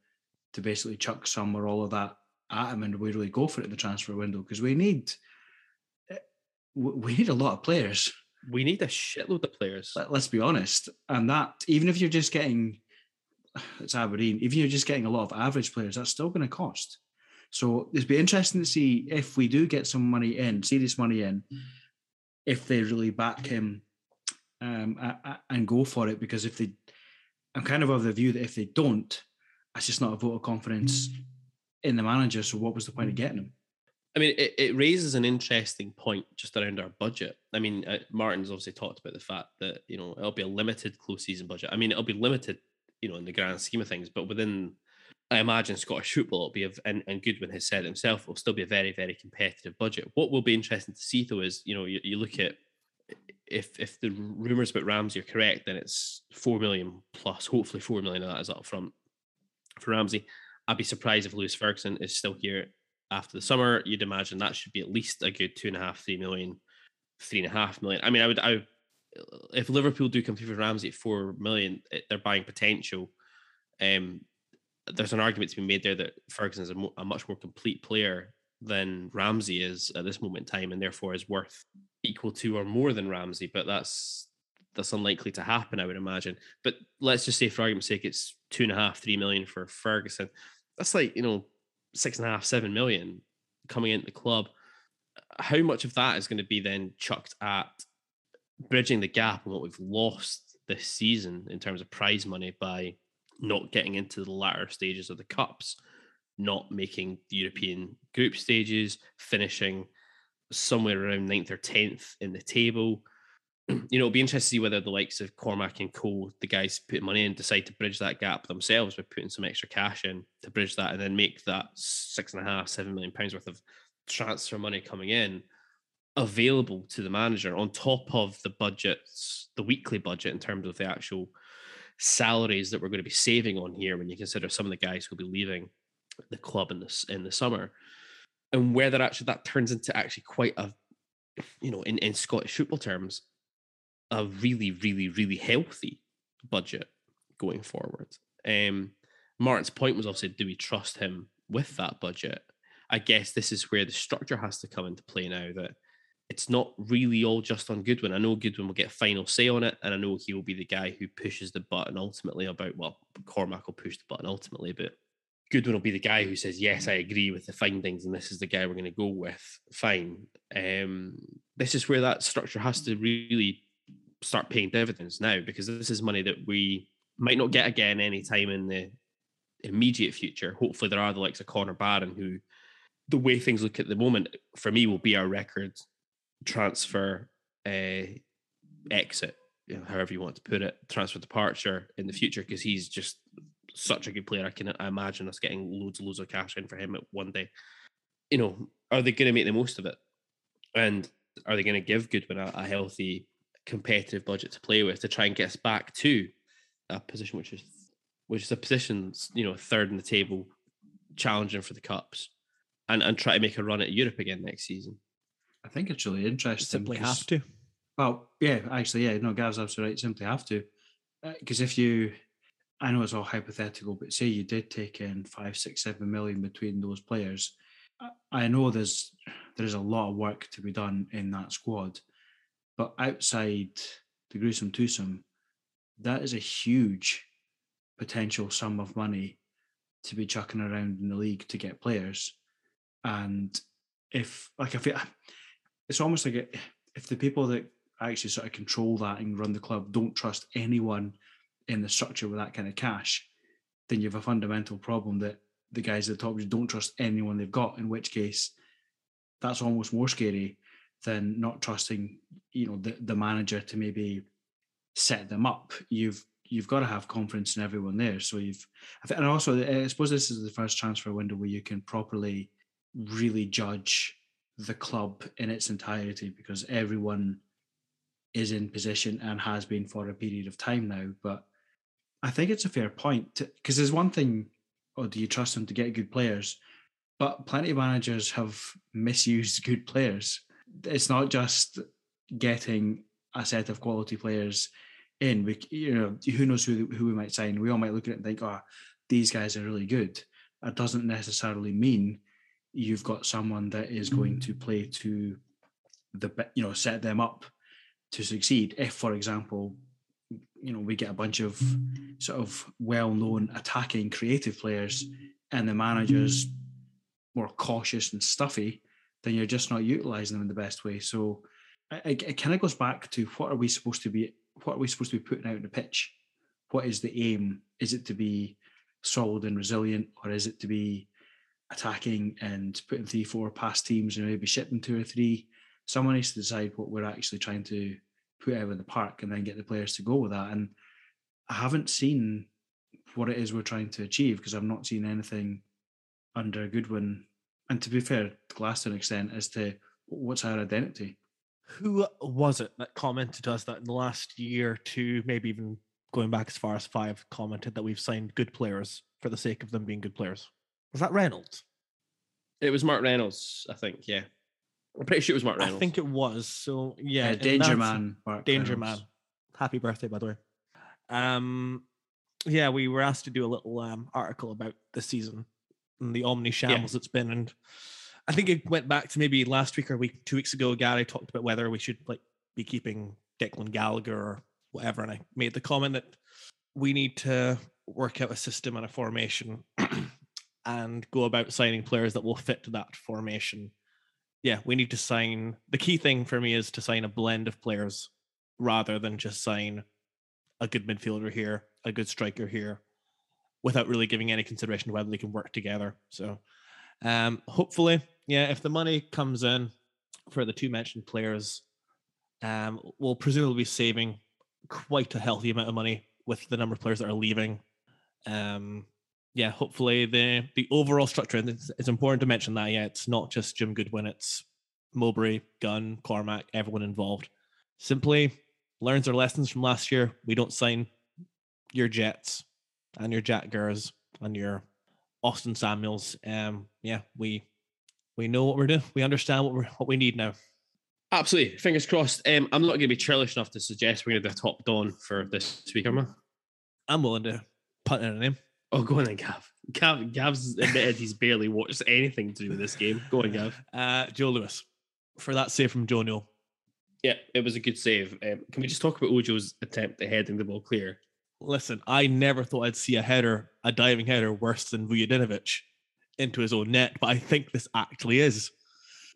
to basically chuck some or all of that at him and we really go for it in the transfer window because we need eh, we need a lot of players. We need a shitload of players. Let, us be honest, and that even if you're just getting it's Aberdeen, even if you're just getting a lot of average players, that's still going to cost. So it'd be interesting to see if we do get some money in, serious money in, if they really back him um, and go for it. Because if they, I'm kind of of the view that if they don't, it's just not a vote of confidence in the manager. So what was the point of getting him? I mean, it, it raises an interesting point just around our budget. I mean, uh, Martin's obviously talked about the fact that you know it'll be a limited close season budget. I mean, it'll be limited, you know, in the grand scheme of things, but within I imagine Scottish football will be, a, and, and Goodwin has said himself, will still be a very, very competitive budget. What will be interesting to see though is, you know, you, you look at if if the rumours about Ramsey are correct, then it's four million plus. Hopefully, four million of that is up front for Ramsey. I'd be surprised if Lewis Ferguson is still here after the summer. You'd imagine that should be at least a good two and a half, three million, three and a half million. I mean, I would, I if Liverpool do through for Ramsey at four million, they're buying potential. Um, there's an argument to be made there that Ferguson is a, mo- a, much more complete player than Ramsey is at this moment in time, and therefore is worth equal to or more than Ramsey. But that's that's unlikely to happen, I would imagine. But let's just say, for argument's sake, it's two and a half, three million for Ferguson. That's like you know six and a half, seven million coming into the club. How much of that is going to be then chucked at bridging the gap and what we've lost this season in terms of prize money by not getting into the latter stages of the cups, not making the European group stages, finishing somewhere around ninth or tenth in the table. <clears throat> You know, it'll be interesting to see whether the likes of Cormack and Cole, the guys put money in, decide to bridge that gap themselves by putting some extra cash in to bridge that and then make that six and a half, seven million pounds worth of transfer money coming in available to the manager on top of the budgets, the weekly budget in terms of the actual salaries that we're going to be saving on here when you consider some of the guys who'll be leaving the club in this in the summer and whether actually that turns into actually quite a you know in, in scottish football terms a really really really healthy budget going forward um martin's point was obviously do we trust him with that budget i guess this is where the structure has to come into play now that it's not really all just on Goodwin. I know Goodwin will get final say on it, and I know he will be the guy who pushes the button ultimately about, well, Cormack will push the button ultimately, but Goodwin will be the guy who says, Yes, I agree with the findings, and this is the guy we're going to go with. Fine. Um, this is where that structure has to really start paying dividends now because this is money that we might not get again anytime in the immediate future. Hopefully, there are the likes of Connor Barron who, the way things look at the moment, for me, will be our record transfer uh, exit, you know, however you want to put it, transfer departure in the future because he's just such a good player. I can imagine us getting loads and loads of cash in for him at one day. You know, are they going to make the most of it? And are they going to give Goodwin a, a healthy, competitive budget to play with to try and get us back to a position which is which is a position, you know, third in the table, challenging for the cups, and and try to make a run at Europe again next season. I think it's really interesting. Simply have to. Well, yeah, actually, yeah, no, Gav's absolutely right. Simply have to, because uh, if you, I know it's all hypothetical, but say you did take in five, six, seven million between those players, I know there's there's a lot of work to be done in that squad, but outside the gruesome twosome, that is a huge potential sum of money to be chucking around in the league to get players, and if like I feel it's almost like if the people that actually sort of control that and run the club don't trust anyone in the structure with that kind of cash, then you have a fundamental problem that the guys at the top just don't trust anyone they've got. In which case, that's almost more scary than not trusting, you know, the, the manager to maybe set them up. You've you've got to have confidence in everyone there. So you've, and also uh, I suppose this is the first transfer window where you can properly really judge the club in its entirety because everyone is in position and has been for a period of time now. But I think it's a fair point because there's one thing, oh, do you trust them to get good players? But plenty of managers have misused <laughs> good players. It's not just getting a set of quality players in. We, you know, who knows who who we might sign? We all might look at it and think, oh, these guys are really good. That doesn't necessarily mean you've got someone that is going mm. to play to the you know set them up to succeed. If, for example, you know we get a bunch of sort of well-known attacking creative players and the managers more cautious and stuffy, then you're just not utilizing them in the best way. So I- I- it kind of goes back to what are we supposed to be? What are we supposed to be putting out in the pitch? What is the aim? Is it to be solid and resilient, or is it to be attacking and putting three, four past teams and maybe shipping two or three? Someone needs to decide what we're actually trying to put out in the park and then get the players to go with that. And I haven't seen what it is we're trying to achieve because I've not seen anything under Goodwin. And to be fair, Glass to an extent as to what's our identity. Who was it that commented to us that in the last year, two, maybe even going back as far as five, commented that we've signed good players for the sake of them being good players? Was that Reynolds? It was Mark Reynolds, I think. Yeah, I'm pretty sure it was Mark Reynolds. I think it was. So yeah, Uh, in Danger Man. Mark Danger Reynolds. Man. Happy birthday, by the way. Um, yeah, we were asked to do a little um, article about the season and the omni shambles it's been, and I think it went back to maybe last week or week, two weeks ago. Gary talked about whether we should like be keeping Declan Gallagher or whatever, and I made the comment that we need to work out a system and a formation <clears throat> and go about signing players that will fit to that formation. Yeah, we need to sign. The key thing for me is to sign a blend of players rather than just sign a good midfielder here, a good striker here, without really giving any consideration to whether they can work together. So, um, hopefully, yeah, if the money comes in for the two mentioned players, um, we'll presumably be saving quite a healthy amount of money with the number of players that are leaving. Um, yeah, hopefully the the overall structure. And it's, it's important to mention that yeah, it's not just Jim Goodwin; it's Mowbray, Gunn, Cormack, everyone involved. Simply learns our lessons from last year. We don't sign your Jets and your Jack Gurrs and your Austin Samuels. Um, yeah, we we know what we're doing. We understand what we what we need now. Absolutely. Fingers crossed. Um, I'm not going to be churlish enough to suggest we're going to do a top dawn for this week, am I? I'm willing to punt in a name. Oh, go on then, Gav. Gav Gav's admitted he's barely watched anything to do with this game. Go on, Gav. <laughs> Uh, Joe Lewis for that save from Joe Newell. Yeah, it was a good save. Um, can we just talk about Ojo's attempt at heading the ball clear? Listen, I never thought I'd see a header, a diving header, worse than Vujadinovic into his own net, but I think this actually is.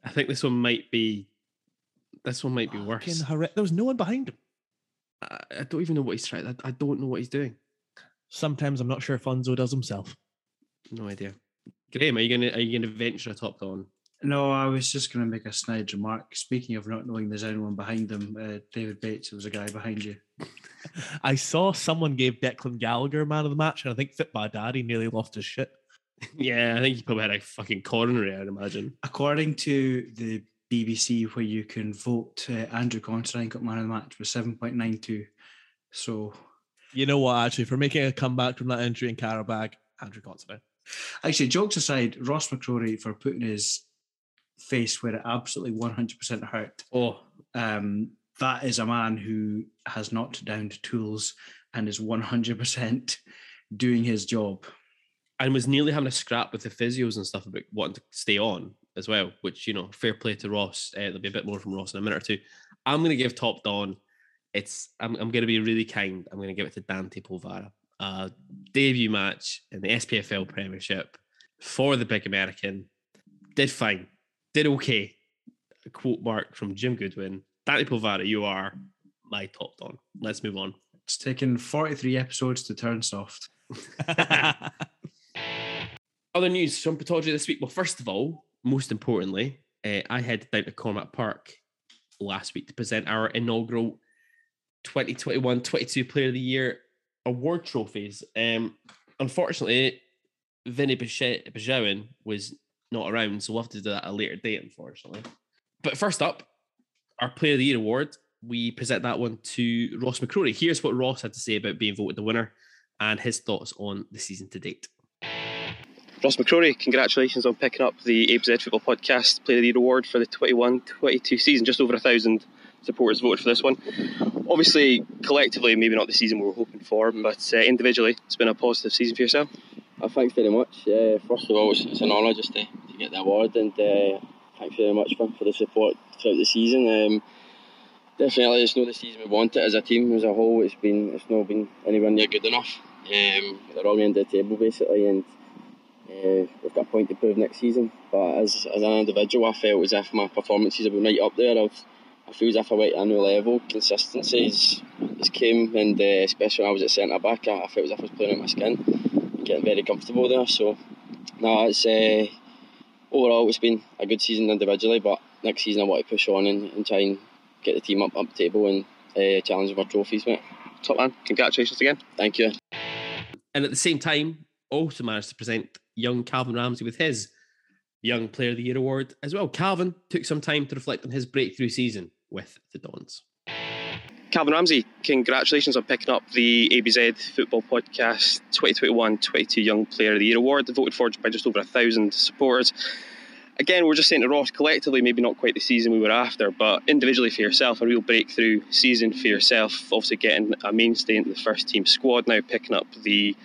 I think this one might be. This one might be worse. There was no one behind him. I, I don't even know what he's trying. I, I don't know what he's doing. Sometimes I'm not sure Funso does himself. No idea. Graham, are you gonna are you gonna venture a top dawn? No, I was just going to make a snide remark. Speaking of not knowing there's anyone behind them, uh, David Bates, there was a guy behind you. <laughs> I saw someone gave Declan Gallagher man of the match, and I think Fit by Daddy nearly lost his shit. <laughs> Yeah, I think he probably had a fucking coronary. I'd imagine. According to the BBC, where you can vote, uh, Andrew Considine got man of the match with 7.92. So You know what? Actually, for making a comeback from that injury in Qarabag, Andrew Considine. Actually, jokes aside, Ross McCrorie for putting his face where it absolutely 100% hurt. Oh, Um, that is a man who has not downed tools and is 100% doing his job. and was nearly having a scrap with the physios and stuff about wanting to stay on as well. Which you know, fair play to Ross. Uh, there'll be a bit more from Ross in a minute or two. I'm going to give top dawn. It's I'm, I'm going to be really kind. I'm going to give it to Dante Polvara. Uh, debut match in the SPFL Premiership for the Big American. Did fine. Did okay. A quote mark from Jim Goodwin. Dante Polvara, you are my top dawn. Let's move on. It's taken 43 episodes to turn soft. <laughs> <laughs> Other news from Pittodrie this week. Well, first of all, most importantly, uh, I headed down to Cormack Park last week to present our inaugural 2021-22 Player of the Year award trophies. Um, unfortunately, Vinny Besuijen was not around, so we'll have to do that at a later date, unfortunately. But first up, our Player of the Year award. We present that one to Ross McCrorie. Here's what Ross had to say about being voted the winner and his thoughts on the season to date. Ross McCrorie, congratulations on picking up the ABZ Football Podcast Player of the Year award for the 21 22 season. Just over a thousand supporters voted for this one. Obviously, collectively, maybe not the season we were hoping for, but uh, individually, it's been a positive season for yourself. Uh, thanks very much. Uh, first of all, it's, it's an honour just to, to, get the award, and uh, thanks very much for, for the support throughout the season. Um, definitely, it's not the season we wanted as a team as a whole. It's been it's not been anywhere near good enough. Um, the wrong end of the table, basically, and uh, we've got a point to prove next season. But as, as an individual, I felt as if my performances have been right up there. I've, I feel as if I went to a new level. Consistency has, has came, and uh, especially when I was at centre back, I, I felt as if I was playing on my skin, and getting very comfortable there. So, no, it's uh, overall it's been a good season individually, but next season I want to push on and, and try and get the team up up the table and uh, challenge for our trophies, mate. Top man, congratulations again. Thank you. And at the same time, also managed to present young Calvin Ramsey with his Young Player of the Year award as well. Calvin took some time to reflect on his breakthrough season with the Dons. Calvin Ramsey, congratulations on picking up the ABZ Football Podcast 2021-22 Young Player of the Year award, voted for by just over a thousand supporters again, we're just saying to Ross, collectively, maybe not quite the season we were after, but individually for yourself, a real breakthrough season for yourself. Obviously, getting a mainstay in the first team squad now, picking up the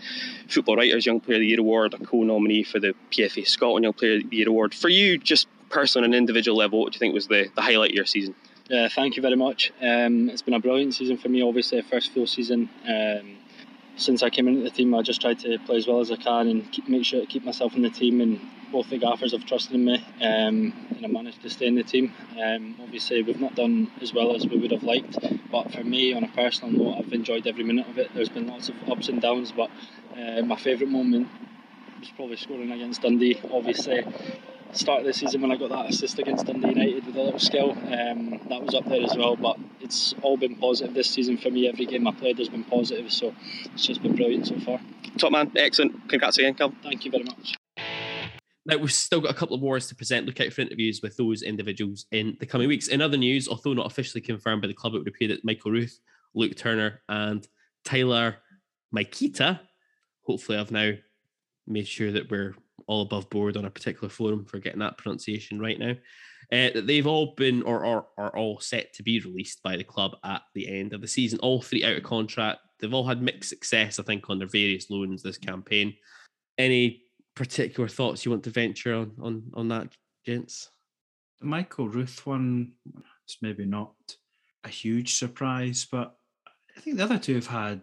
Football Writers Young Player of the Year award, a co nominee for the PFA Scotland Young Player of the Year award. For you, just personally on an individual level, what do you think was the, the highlight of your season? Yeah, thank you very much. Um, it's been a brilliant season for me, obviously, first full season. Um, since I came into the team, I just tried to play as well as I can and keep, make sure to keep myself in the team and both the gaffers have trusted in me um, and I managed to stay in the team. Um, obviously, we've not done as well as we would have liked, but for me, on a personal note, I've enjoyed every minute of it. There's been lots of ups and downs, but uh, my favourite moment was probably scoring against Dundee. Obviously, start of the season when I got that assist against Dundee United with a little skill, um, that was up there as well. But it's all been positive this season for me. Every game I played has been positive, so it's just been brilliant so far. Top man, excellent. Congrats again, Cal. Thank you very much. Now, we've still got a couple of awards to present. Look out for interviews with those individuals in the coming weeks. In other news, although not officially confirmed by the club, it would appear that Michael Ruth, Luke Turner, and Tyler Mykyta, hopefully, I've now made sure that we're all above board on a particular forum for getting that pronunciation right now. Uh, they've all been or are, are all set to be released by the club at the end of the season. All three out of contract. They've all had mixed success, I think, on their various loans this campaign. Any particular thoughts you want to venture on on on that, gents? The Michael Ruth one, it's maybe not a huge surprise, but I think the other two have had.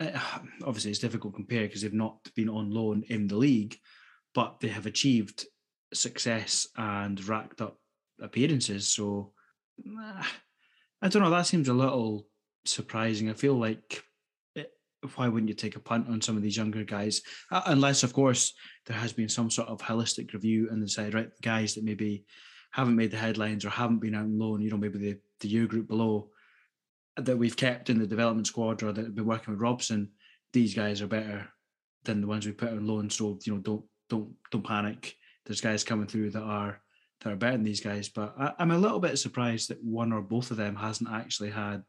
Uh, obviously, it's difficult to compare because they've not been on loan in the league, but they have achieved success and racked up appearances. So I don't know. That seems a little surprising. I feel like why wouldn't you take a punt on some of these younger guys? Uh, unless, of course, there has been some sort of holistic review and they decide, right, the guys that maybe haven't made the headlines or haven't been out on loan, you know, maybe the, the year group below that we've kept in the development squad or that have been working with Robson, these guys are better than the ones we put on loan. So, you know, don't don't don't panic. There's guys coming through that are that are better than these guys. But I, I'm a little bit surprised that one or both of them hasn't actually had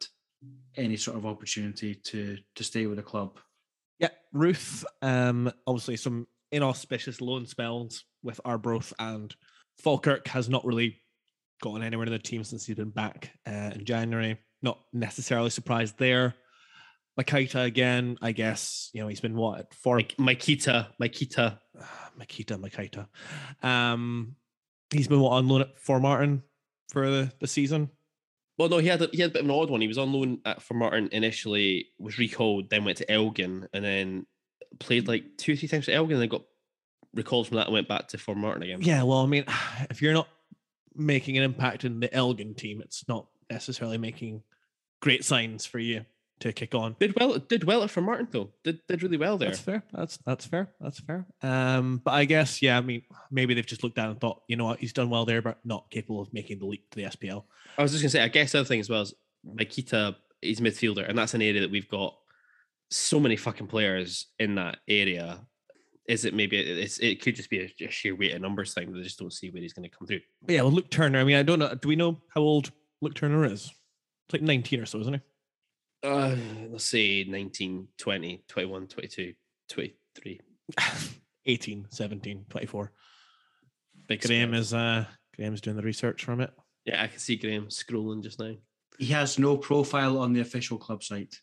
any sort of opportunity to to stay with the club. Yeah, Ruth. Um, obviously some inauspicious loan spells with Arbroath and Falkirk has not really gotten anywhere in the team since he's been back uh, in January. Not necessarily surprised there. Mykyta again, I guess, you know, he's been what for Mykyta, Mykyta, Mykyta, Mykyta. Um, he's been what on loan at Formartine for the, the season. Well, no, he had a, he had a bit of an odd one. He was on loan at Formartine initially, was recalled, then went to Elgin, and then played like two, three times for Elgin, and then got recalled from that and went back to Formartine again. Yeah, well, I mean, <sighs> if you're not making an impact in the Elgin team, it's not necessarily making great signs for you to kick on. Did well, did well Formartine though. Did did really well there. That's fair. That's that's fair. That's fair. Um, but I guess yeah. I mean, maybe they've just looked down and thought, you know what, he's done well there, but not capable of making the leap to the SPL. I was just gonna say, I guess the other thing as well is Mykyta is midfielder, and that's an area that we've got so many fucking players in that area. Is it maybe it's it could just be a, a sheer weight of numbers thing? That they just don't see where he's going to come through. But yeah, well, Luke Turner. I mean, I don't know. Do we know how old Luke Turner is? It's like 19 or so, isn't he? Uh, let's say 19, 20, 21, 22, 23. <laughs> 18, 17, 24. Big Graham spread. is uh Graham's doing the research from it. Yeah, I can see Graham scrolling just now. He has no profile on the official club site.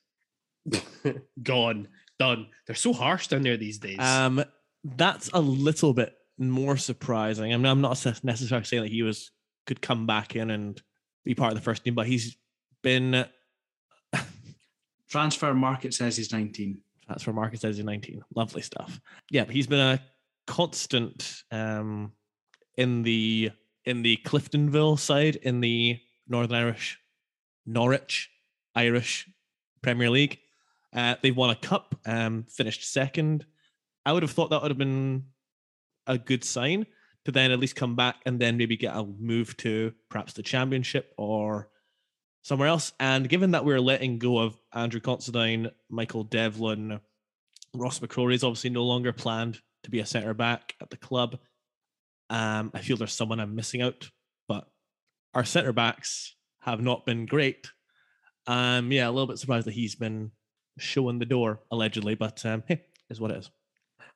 <laughs> Gone, done. They're so harsh down there these days. Um, that's a little bit more surprising. I mean, I'm not necessarily saying that he was could come back in and be part of the first team, but he's been Transfermarkt says he's 19. that's for Marcus says he's 19. Lovely stuff. Yeah, but he's been a constant um in the in the Cliftonville side in the Northern Irish Norwich Irish Premier League. Uh, they've won a cup, um, finished second. I would have thought that would have been a good sign to then at least come back and then maybe get a move to perhaps the championship or somewhere else. And given that we're letting go of Andrew Considine, Michael Devlin, Ross McCrorie is obviously no longer planned to be a centre back at the club. Um, I feel there's someone I'm missing out, but our centre backs have not been great. Um, yeah, a little bit surprised that he's been showing the door allegedly, but um, hey, is what it is.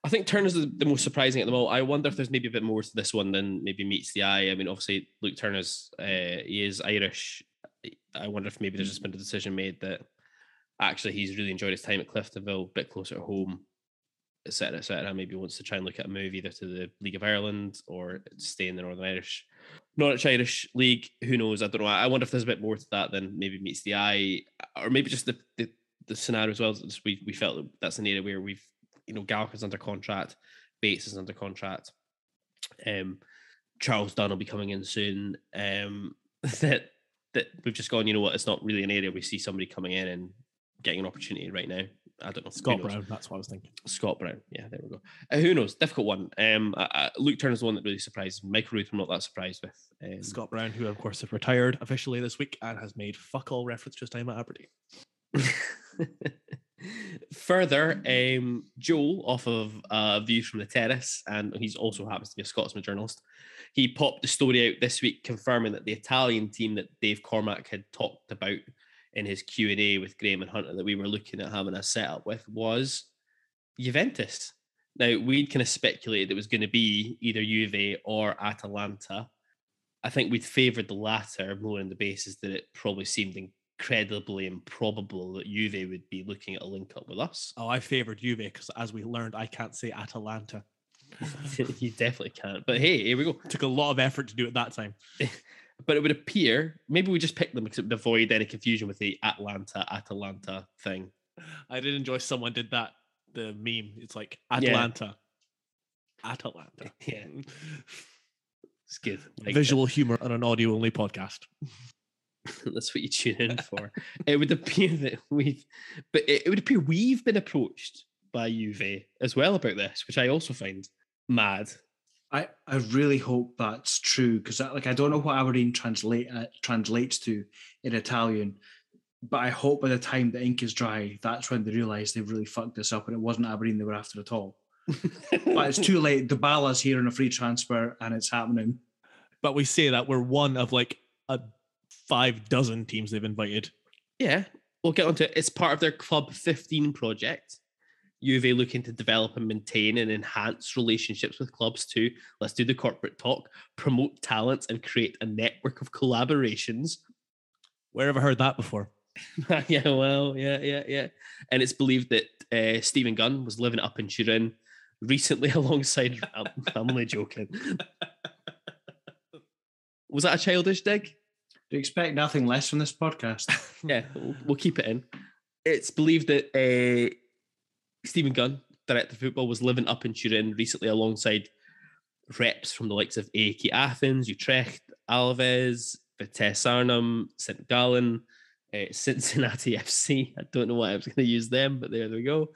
I think Turner's the, the most surprising at the moment. I wonder if there's maybe a bit more to this one than maybe meets the eye. I mean, obviously, Luke Turner's uh, he is Irish. I wonder if maybe there's just been a decision made that actually he's really enjoyed his time at Cliftonville, a bit closer to home, etc., etc. Maybe wants to try and look at a move either to the League of Ireland or stay in the Northern Irish, Norwich Irish League. Who knows? I don't know. I wonder if there's a bit more to that than maybe meets the eye, or maybe just the the, the scenario as well. We we felt that that's an area where we've you know Gallagher's under contract, Bates is under contract, um, Charles Dunn will be coming in soon. Um, <laughs> that that we've just gone. You know what? It's not really an area we see somebody coming in and getting an opportunity right now. I don't know. Scott? Brown, that's what I was thinking. Scott Brown. Yeah, there we go. Uh, who knows? Difficult one. Um, uh, uh, Luke Turner's the one that really surprised. Michael Ruth, I'm not that surprised with. Um, Scott Brown, who of course have retired officially this week and has made fuck all reference to his time at Aberdeen. <laughs> Further, um, Joel, off of uh, Views from the Terrace, and he's also happens to be a Scotsman journalist, he popped the story out this week confirming that the Italian team that Dave Cormack had talked about in his Q&A with Graham and Hunter that we were looking at having a setup with was Juventus. Now, we'd kind of speculated it was going to be either Juve or Atalanta. I think we'd favoured the latter more on the basis that it probably seemed incredibly improbable that Juve would be looking at a link up with us. Oh, I favoured Juve because as we learned, I can't say Atalanta. <laughs> you definitely can't. But hey, here we go. Took a lot of effort to do it that time. <laughs> But it would appear maybe we just picked them because it would avoid any confusion with the Atlanta Atalanta thing. I did enjoy someone did that. The meme. It's like Yeah. Atlanta. Atalanta. <laughs> Yeah. It's good. Like, Visual humor on an audio only podcast. That's what you tune in for. it would appear that we've, but it, it would appear we've been approached by Juve as well about this, which I also find mad. I, I really hope that's true because like I don't know what Aberdeen translate uh, translates to in Italian, but I hope by the time the ink is dry, that's when they realise they've really fucked this up and it wasn't Aberdeen they were after at all. but it's too late. The Bala's here on a free transfer and it's happening. But we say that we're one of like a five dozen teams they've invited. Yeah, we'll get onto it. It's part of their Club 15 project. Juve looking to develop and maintain and enhance relationships with clubs too. Let's do the corporate talk, promote talents, and create a network of collaborations. Where have I heard that before? <laughs> yeah, well, yeah, yeah, yeah. And it's believed that uh, Stephen Gunn was living up in Turin recently <laughs> alongside. I'm, I'm only joking. <laughs> Was that a childish dig? Do you expect nothing less from this podcast? yeah, we'll, we'll keep it in. It's believed that uh, Stephen Gunn, director of football, was living up in Turin recently alongside reps from the likes of AEK Athens, Utrecht, Alves, Vitesse Arnhem, St. Gallen, uh, <laughs> Cincinnati FC. I don't know why I was going to use them, but there, we go.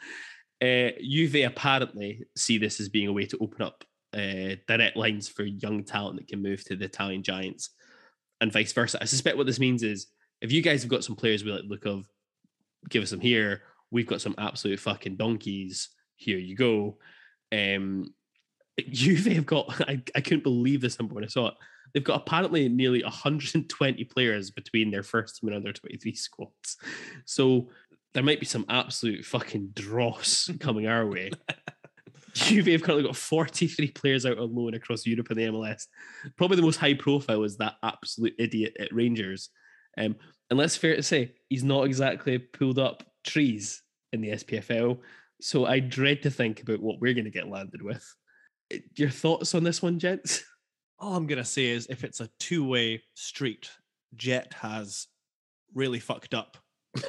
Uh, apparently see this as being a way to open up uh, direct lines for young talent that can move to the Italian giants and vice versa. I suspect what this means is if you guys have got some players we like look of, give us them here, we've got some absolute fucking donkeys. Here you go. Um, <laughs> Juve have got, I, I couldn't believe this number when I saw it. They've got apparently nearly 120 players between their first team and under 23 <laughs> squads. So there might be some absolute fucking dross <laughs> coming our way. Juve have currently got 43 players out on loan across Europe and the MLS. Probably the most high profile is that absolute idiot at Rangers. Um, and let's fair to say, he's not exactly pulled up trees in the SPFL. So I dread to think about what we're going to get landed with. Uh, Your thoughts on this one, gents? <laughs> All I'm gonna say is if it's a two-way street, Jet has really fucked up. <laughs>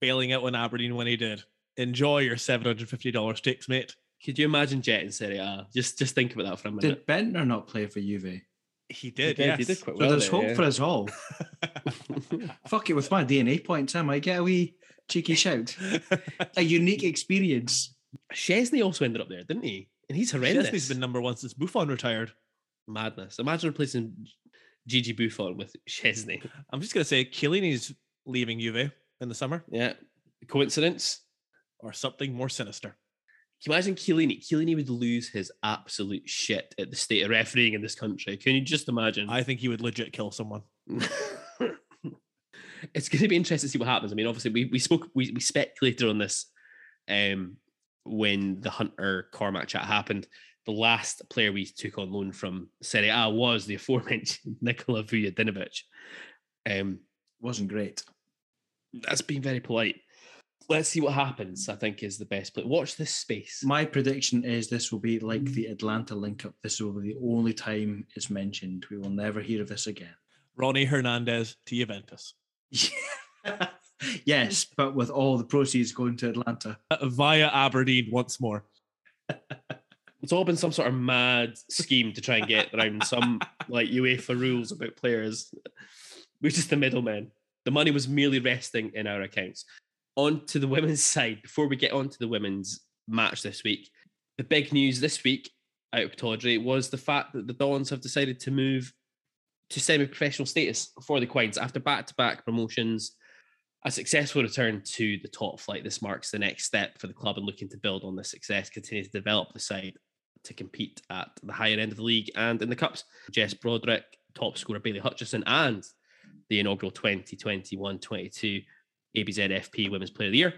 Bailing out on Aberdeen when he did. Enjoy your $750 stakes, mate. Could you imagine Jet in Serie A? Just just think about that for a minute. Did Bendtner not play for Juve? He did, did, yes. he did quite So well there's there, hope yeah. for us all. <laughs> Fuck it, with my DNA points, I might get a wee cheeky shout. a unique experience. Szczesny also ended up there, didn't he? And he's horrendous. Szczesny's been number one since Buffon retired. madness. Imagine replacing Gigi Buffon with Szczesny. I'm just gonna say Chiellini's leaving Juve in the summer Yeah. Coincidence? or something more sinister. Can you imagine Chiellini? Chiellini would lose his absolute shit at the state of refereeing in this country. Can you just imagine? I think he would legit kill someone. <laughs> it's going to be interesting to see what happens. I mean, obviously, we, we spoke, we, we speculated on this um, when the Hunter Cormack chat happened. The last player we took on loan from Serie A was the <laughs> aforementioned Nikola Vujadinovic. Um, Wasn't great. that's been very polite. Let's see what happens. I think is the best play. Watch this space. My prediction is this will be like the Atlanta link up. This will be the only time it's mentioned. We will never hear of this again. Ronnie Hernandez to Juventus <laughs> yes, but with all the proceeds going to Atlanta. Uh, via Aberdeen once more. It's all been some sort of mad scheme to try and get around some <laughs> like UEFA rules about players. We're just the middlemen. The money was merely resting in our accounts. On to the women's <laughs> side. Before we get on to the women's match this week, the big news this week out of Tawdry was the fact that the Dons have decided to move to semi-professional status for the Quines after back-to-back promotions. A successful return to the top flight. This marks the next step for the club and looking to build on the success, continue to develop the side to compete at the higher end of the league and in the cups. Jess Broderick, top scorer Bailey Hutchison, and the inaugural 2021-22 ABZFP Women's Player of the Year.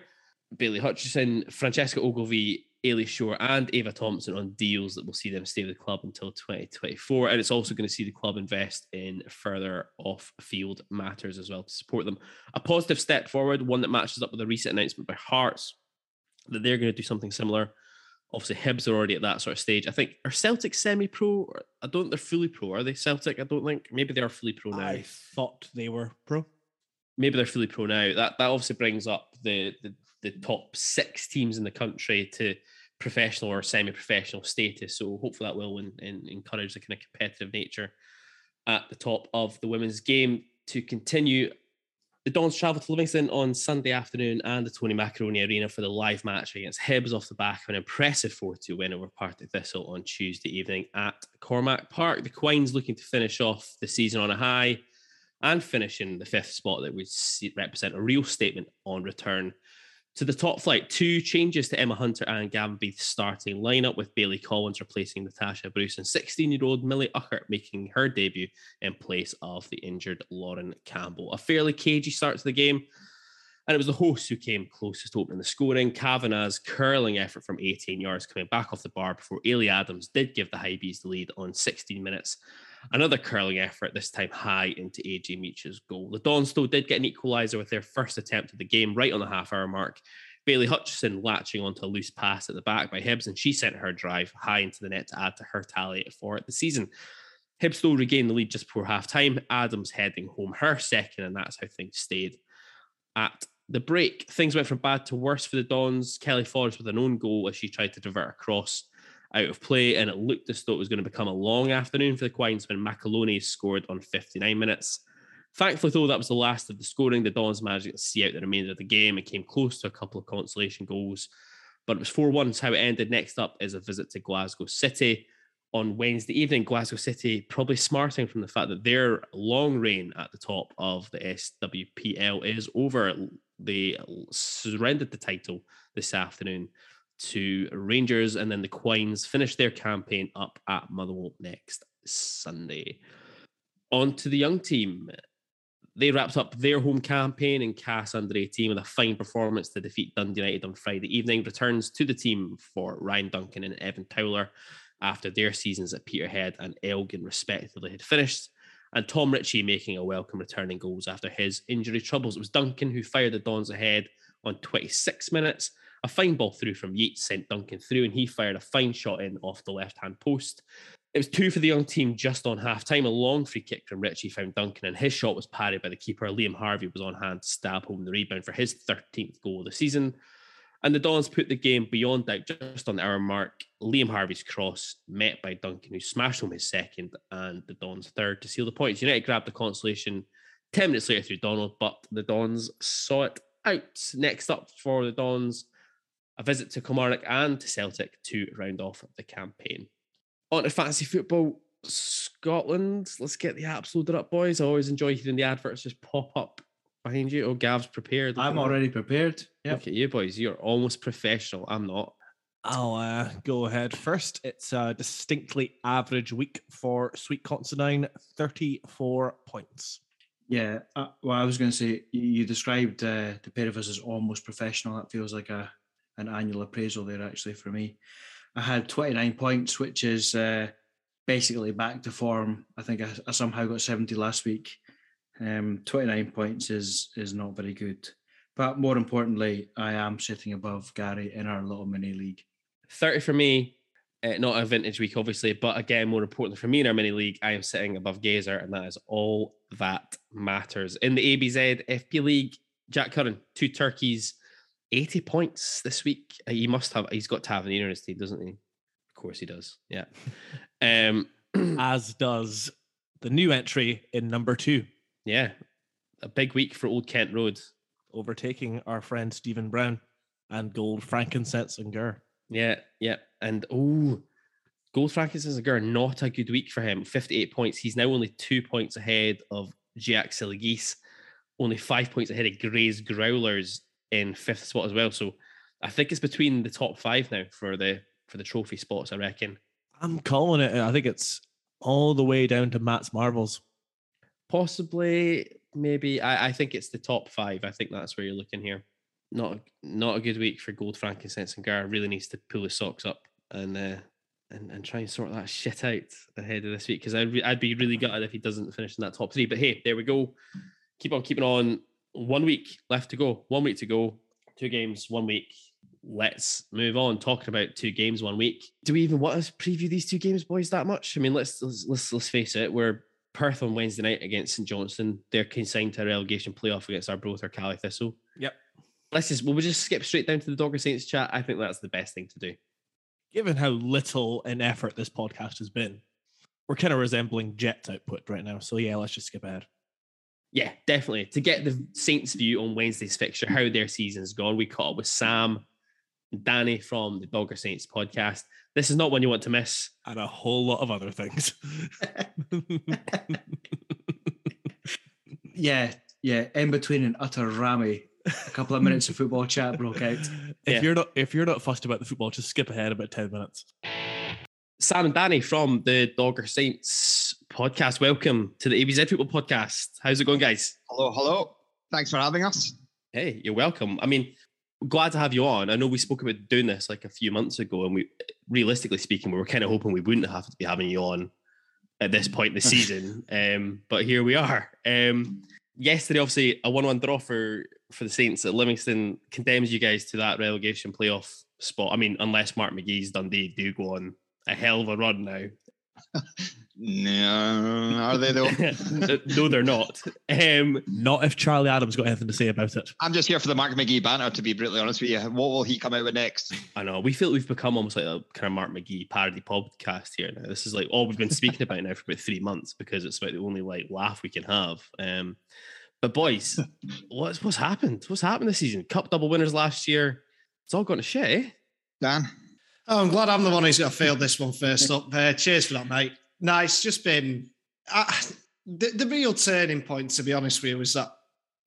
Bailey Hutchison, Francesca Ogilvie, Eilidh Shore, and Ava Thompson on deals that will see them stay with the club until 2024. And it's also going to see the club invest in further off-field matters as well to support them. A positive step forward, one that matches up with a recent announcement by Hearts that they're going to do something similar. Obviously, Hibs are already at that sort of stage. I think are Celtic semi-pro? I don't. think They're fully pro. Are they Celtic? I don't think. Maybe they are fully pro now I thought they were pro. Maybe they're fully pro now. That that obviously brings up the the, the top six teams in the country to professional or semi-professional status. So hopefully that will in, in, encourage the kind of competitive nature at the top of the women's game to continue. The Dons travel to Livingston on Sunday afternoon and the Tony Macaroni Arena for the live match against Hibs off the back of an impressive 4-2 win over Partick Thistle on Tuesday evening at Cormack Park. The Quines looking to finish off the season on a high and finish in the fifth spot that would represent a real statement on return to the top flight. Two changes to Emma Hunter and Gavin Beath's starting lineup, with Bailey Collins replacing Natasha Bruce and 16 year old Millie Uckert making her debut in place of the injured Lauren Campbell. A fairly cagey start to the game. And it was the hosts who came closest to opening the scoring. Kavanagh's curling effort from 18 yards coming back off the bar before Eilidh Adams did give the Hibees the lead on 16 minutes. Another curling effort, this time high into AJ Meach's goal. The Dons, though, did get an equaliser with their first attempt of the game right on the half hour mark. Bailey Hutchison latching onto a loose pass at the back by Hibs, and she sent her drive high into the net to add to her tally for the season. Hibs, though, regained the lead just before half time. Adams heading home her second, and that's how things stayed at the break. Things went from bad to worse for the Dons. Kelly Forrest with an own goal as she tried to divert a cross out of play, and it looked as though it was going to become a long afternoon for the Quines when Macaloni scored on 59 minutes. Thankfully, though, that was the last of the scoring. The Dons managed to see out the remainder of the game. It came close to a couple of consolation goals, but it was 4 1 how it ended. Next up is a visit to Glasgow City on Wednesday evening. Glasgow City probably smarting from the fact that their long reign at the top of the SWPL is over. they surrendered the title this afternoon to Rangers, and then the Quines finish their campaign up at Motherwell next Sunday. On to the young team. They wrapped up their home campaign in CAS under 18 with a fine performance to defeat Dundee United on Friday evening. Returns to the team for Ryan Duncan and Evan Towler after their seasons at Peterhead and Elgin, respectively, had finished. And Tom Ritchie making a welcome returning goals after his injury troubles. It was Duncan who fired the Dons ahead on 26 minutes. A fine ball through from Yates sent Duncan through, and he fired a fine shot in off the left hand post. It was two for the young team just on half time. A long free kick from Ritchie found Duncan, and his shot was parried by the keeper. Liam Harvey was on hand to stab home the rebound for his 13th goal of the season. And the Dons put the game beyond doubt just on the hour mark. Liam Harvey's cross met by Duncan, who smashed home his second, and the Dons third to seal the points. United grabbed the consolation 10 minutes later through Donald, but the Dons saw it out. Next up for the Dons, a visit to Kilmarnock and to Celtic to round off the campaign on to fantasy football Scotland. Let's get the apps loaded up, boys. I always enjoy hearing the adverts just pop up behind you. Oh, Gav's prepared. I'm already prepared. Yep. Look at you, boys. You're almost professional. I'm not. I'll uh, go ahead first. It's a distinctly average week for Sweet Considine, 34 points. Yeah, uh, well, I was going to say you described uh, the pair of us as almost professional. That feels like a an annual appraisal there, actually, for me. I had 29 points, which is uh, basically back to form. I think I, I somehow got 70 last week. Um, 29 points is is not very good. But more importantly, I am sitting above Gary in our little mini league. 30 for me, uh, not a vintage week, obviously, but again, more importantly for me in our mini league, I am sitting above Gazer, and that is all that matters. In the ABZ FP League, Jack Curran, two turkeys, 80 points this week. Uh, he must have, he's got Tavernier in his team, doesn't he? Of course he does. Yeah. <laughs> Um, <clears throat> As does the new entry in number two. Yeah. A big week for Old Kent Road. Overtaking our friend Stephen Brown and Gold Frankincense and Gurr. Yeah. Yeah. And oh, Gold Frankincense and Gurr, not a good week for him. 58 points. He's now only two points ahead of Jack Silly only five points ahead of Gray's Growlers in fifth spot as well. So I think it's between the top five now for the for the trophy spots. I reckon. I'm calling it. I think it's all the way down to Matt's marbles. Possibly, maybe. I, I think it's the top five. I think that's where you're looking here. Not not a good week for Gold Frankincense and Gar. Really needs to pull his socks up and uh, and and try and sort that shit out ahead of this week because I'd re- I'd be really gutted if he doesn't finish in that top three. But hey, there we go. Keep on keeping on one week left to go. One week to go. Two games, one week. Let's move on. Talking about two games, one week. Do we even want to preview these two games, boys, that much? I mean, let's let's let's, let's face it. We're Perth on Wednesday night against St Johnstone. They're consigned to a relegation playoff against our brother Caley Thistle. Yep. Let's just we'll just skip straight down to the Dogger Saints chat. I think that's the best thing to do. Given how little in effort this podcast has been, we're kind of resembling Jets output right now. So yeah, let's just skip ahead. Yeah, definitely. To get the Saints' view on Wednesday's fixture, how their season's gone, we caught up with Sam and Danny from the Dogger Saints podcast. This is not one you want to miss. And a whole lot of other things. <laughs> yeah, yeah. In between an utter rammy, a couple of minutes of football chat broke out. If Yeah. you're not if you're not fussed about the football, just skip ahead about 10 minutes. Sam and Danny from the Dogger Saints podcast. Welcome to the ABZ Football Podcast. How's it going, guys? Hello, hello. Thanks for having us. Hey, you're welcome. I mean, glad to have you on. I know we spoke about doing this like a few months ago, and we, realistically speaking, we were kind of hoping we wouldn't have to be having you on at this point in the <laughs> season. Um, but here we are. Um, yesterday, obviously, a one-one draw for for the Saints at Livingston condemns you guys to that relegation playoff spot. I mean, unless Mark McGhee's Dundee do go on a hell of a run now. <laughs> No, are they though? <laughs> no, they're not. Um, Not if Charlie Adam's got anything to say about it. I'm just here for the Mark McGhee banter, to be brutally honest with you. What will he come out with next? I know we feel we've become almost like a kind of Mark McGhee parody podcast here now. This is like all we've been speaking about now for about three months because it's about the only like laugh we can have. Um, but boys, <laughs> what's what's happened? What's happened this season? Cup double winners last year. It's all gone to shit. Eh? Dan? Oh, I'm glad I'm the one who's got to field this one first up. Uh, cheers for that, mate. No, it's just been the, the real turning point, to be honest with you, was that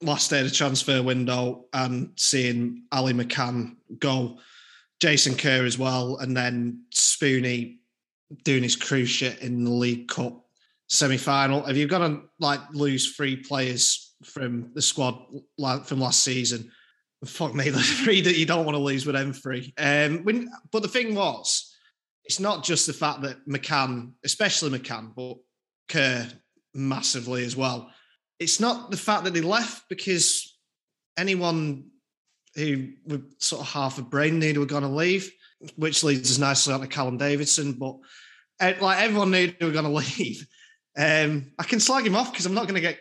last day of the transfer window and seeing Ali McCann go, Jason Kerr as well, and then Spoonie doing his cruciate in the League Cup semi final. Have you got to like lose three players from the squad like, from last season? Fuck me, the <laughs> three that you don't want to lose with them three. Um, when, but the thing was, it's not just the fact that McCann, especially McCann, but Kerr massively as well. It's not the fact that they left because anyone who with sort of half a brain knew they were going to leave, which leads us nicely on to Callum Davidson. But like everyone knew they were going <laughs> to leave. Um, I can slag him off because I'm not going to get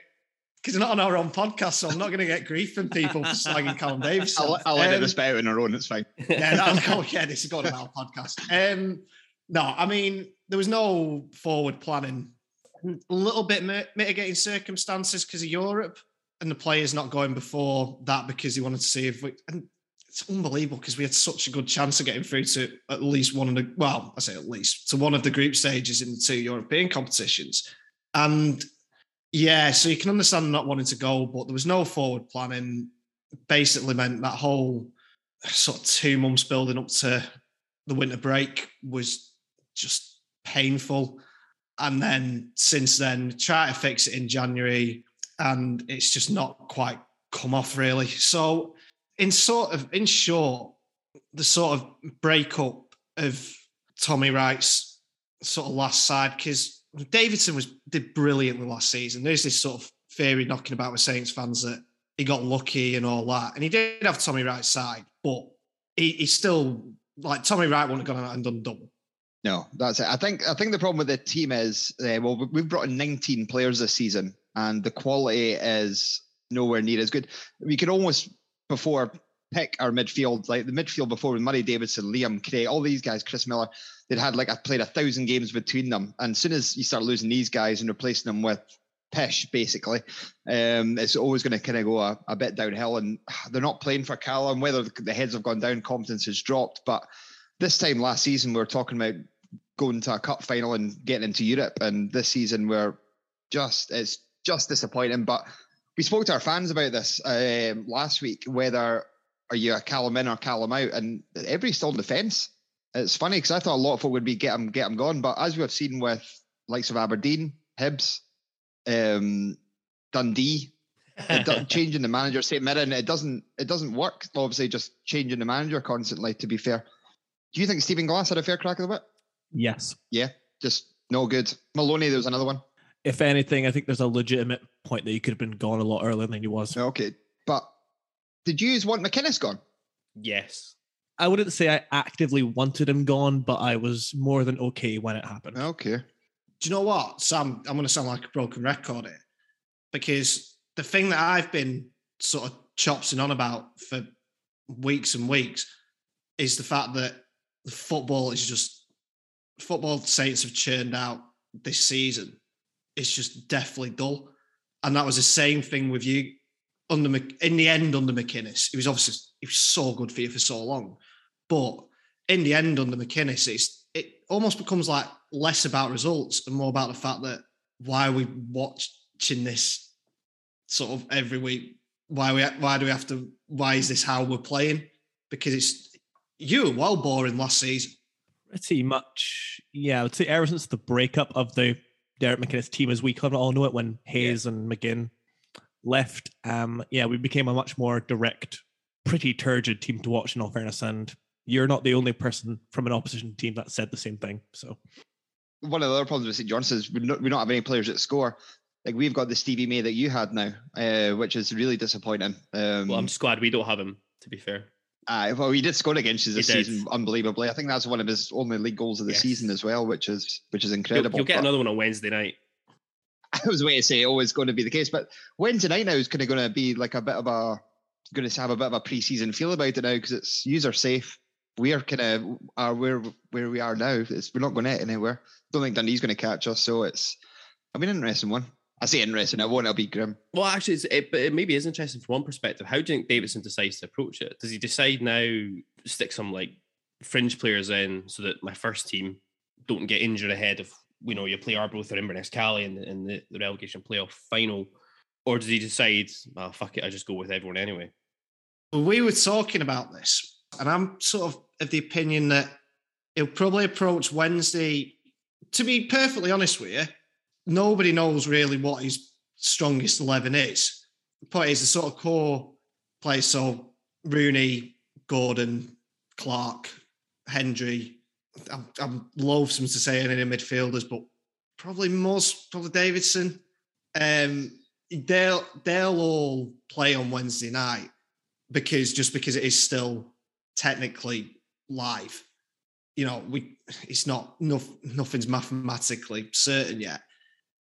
because not on our own podcast, so I'm not going to get grief from people for slagging Colin Davis. I'll, I'll edit Um, this bit out on our own. It's fine. <laughs> yeah, that'll go. Yeah, this is going on our podcast. Um, no, I mean there was no forward planning. A little bit mitigating circumstances because of Europe and the players not going before that because he wanted to see if we. And it's unbelievable because we had such a good chance of getting through to at least one of the. Well, I say at least to one of the group stages in the two European competitions, and yeah, so you can understand not wanting to go, but there was no forward planning. Basically, meant that whole sort of two months building up to the winter break was just painful. And then since then, try to fix it in January, and it's just not quite come off really. So, in sort of in short, the sort of breakup of Tommy Wright's sort of last side because Davidson was did brilliantly last season. There's this sort of theory knocking about with Saints fans that he got lucky and all that, and he did have Tommy Wright's side, but he, he's still like Tommy Wright wouldn't have gone out and done double. No, that's it. I think I think the problem with the team is uh, well, we- we've brought in 19 players this season, and the quality is nowhere near as good. We could almost before pick our midfield, like the midfield before with Murray Davidson, Liam Craig, all these guys, Chris Millar, they'd had like I played a thousand games between them, and as soon as you start losing these guys and replacing them with Pish, basically, um, it's always going to kind of go a, a bit downhill. And <sighs> they're not playing for Callum. Whether the heads have gone down, confidence has dropped. But this time last season, we were talking about going to a cup final and getting into Europe, and this season we're just it's just disappointing. But we spoke to our fans about this um, last week. Whether are you a Callum in or Callum out, and everybody's still on the fence. It's funny because I thought a lot of folk would be get him, get him gone, but as we've seen with likes of Aberdeen, Hibs, um, Dundee, it <laughs> changing the manager, St Mirren, it doesn't it doesn't work. Obviously, just changing the manager constantly. To be fair, do you think Stephen Glass had a fair crack of the whip? Yes. Yeah, just no good. Maloney, there was another one. If anything, I think there's a legitimate point that he could have been gone a lot earlier than he was. Okay, but did you want McInnes gone? Yes. I wouldn't say I actively wanted him gone, but I was more than okay when it happened. Okay. Do you know what, Sam? I'm going to sound like a broken record here because the thing that I've been sort of chopsing on about for weeks and weeks is the fact that football is just football Saints have churned out this season. It's just definitely dull, and that was the same thing with you under in the end under McInnes. He was obviously he was so good for you for so long, but in the end under McInnes, it's it almost becomes like less about results and more about the fact that why are we watching this sort of every week? Why we why do we have to? Why is this how we're playing? Because it's you were well boring last season. Pretty much, yeah. I would say ever since the breakup of the Derek McInnes team, as we kind of all know it, when Hayes and McGinn left, um, yeah, we became a much more direct, pretty turgid team to watch. In all fairness, and you're not the only person from an opposition team that said the same thing. So One of the other problems with St John's is we don't, we don't have any players that score. Like we've got the Stevie May that you had now, uh, which is really disappointing. Um, Well, I'm just glad we don't have him. To be fair, Uh, well, he did score against us this He did. season, unbelievably. I think that's one of his only league goals of the Yes. season as well, which is which is you'll, incredible. you'll get But another one on Wednesday night. <laughs> I was waiting to say always going to be the case, but Wednesday night now is kind of going to be like a bit of a going to have a bit of a pre-season feel about it now because it's user safe. We are kind of uh, are where where we are now. It's, we're not going out anywhere. Don't think Dundee's going to catch us, so it's. I mean, interesting one. I say interesting. I won't. It'll be grim. Well, actually, it's, it, it maybe is interesting from one perspective. How do you think Davidson decides to approach it? Does he decide now stick some like fringe players in so that my first team don't get injured ahead of you know you play Arbroath or Inverness Caley in, the, in the, the relegation playoff final, Or does he decide, oh, fuck it, I just go with everyone anyway? We were talking about this, and I'm sort of of the opinion that he'll probably approach Wednesday. To be perfectly honest with you, nobody knows really what his strongest 11 is. The point is, the sort of core players, so Rooney, Gordon, Clark, Hendry. I'm, I'm loathsome to say any midfielders, but probably most, probably Davidson. Um, they'll they'll all play on Wednesday night because just because it is still technically live. You know, we it's not no, nothing's mathematically certain yet.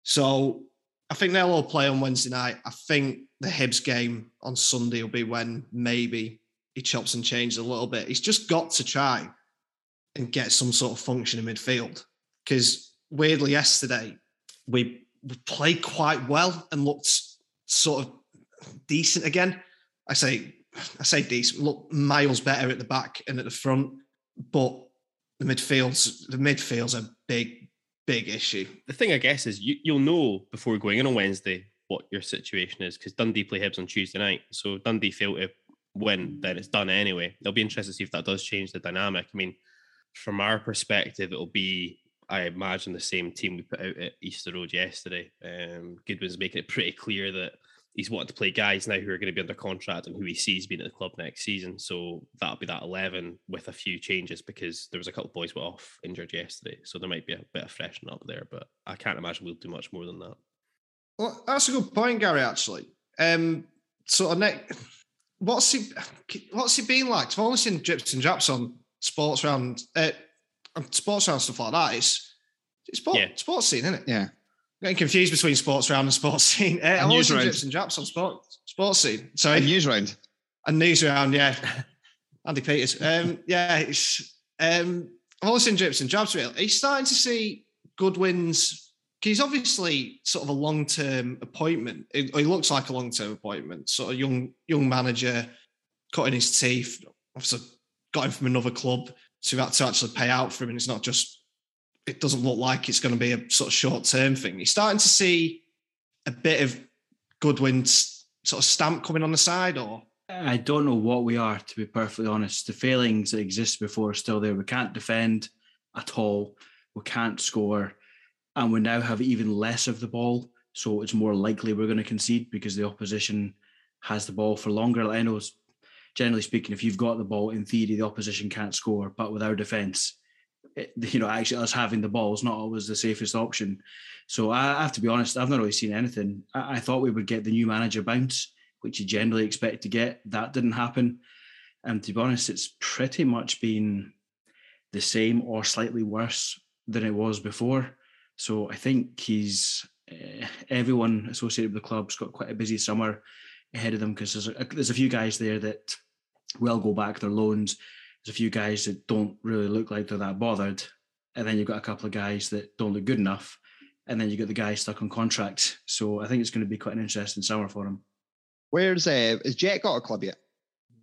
So I think they'll all play on Wednesday night. I think the Hibs game on Sunday will be when maybe he chops and changes a little bit. He's just got to try and get some sort of function in midfield. Because weirdly, yesterday we, we played quite well and looked sort of decent again. I say I say decent, look miles better at the back and at the front, but the midfield's the midfield's a big, big issue. The thing I guess is you, you'll know before going in on Wednesday what your situation is because Dundee play Hibs on Tuesday night. So Dundee fail to win, then it's done anyway. It'll be interesting to see if that does change the dynamic. I mean, from our perspective, it'll be I imagine the same team we put out at Easter Road yesterday. Um, Goodwin's making it pretty clear that he's wanted to play guys now who are going to be under contract and who he sees being at the club next season. So that'll be that 11 with a few changes because there was a couple of boys went off injured yesterday. So there might be a bit of freshening up there, but I can't imagine we'll do much more than that. Well, that's a good point, Gary, actually. Um, sort of next, what's he, what's he been like? I've only seen drips and drops on sports round, uh, sports round stuff like that. It's, it's sport, yeah. sports scene, isn't it? Yeah getting confused between sports round and sports scene. Uh, and news round. and japs on sport, sports scene. Sorry, and news round. And news round, yeah. <laughs> Andy Peters. Um, yeah, it's um, I've always seen drips and jabs. Real. He's starting to see Goodwin's. He's obviously sort of a long-term appointment. He, he looks like a long-term appointment. Sort of young, young manager, cutting his teeth. Obviously, got him from another club, so we had to actually pay out for him. And it's not just it doesn't look like it's going to be a sort of short term thing. You're starting to see a bit of Goodwin's sort of stamp coming on the side, or I don't know what we are, to be perfectly honest. The failings that exist before are still there. We can't defend at all. We can't score. And we now have even less of the ball. So it's more likely we're going to concede because the opposition has the ball for longer. I know, generally speaking, if you've got the ball, in theory, the opposition can't score. But with our defence, you know, actually us having the ball is not always the safest option. So I have to be honest, I've not really seen anything. I, I thought we would get the new manager bounce, which you generally expect to get. That didn't happen. And to be honest, it's pretty much been the same or slightly worse than it was before. So I think he's uh, everyone associated with the club's got quite a busy summer ahead of them because there's a, there's a few guys there that will go back their loans there's a few guys that don't really look like they're that bothered, and then you've got a couple of guys that don't look good enough, and then you got the guy stuck on contract. So I think it's going to be quite an interesting summer for him. Where's uh, is Jet got a club yet?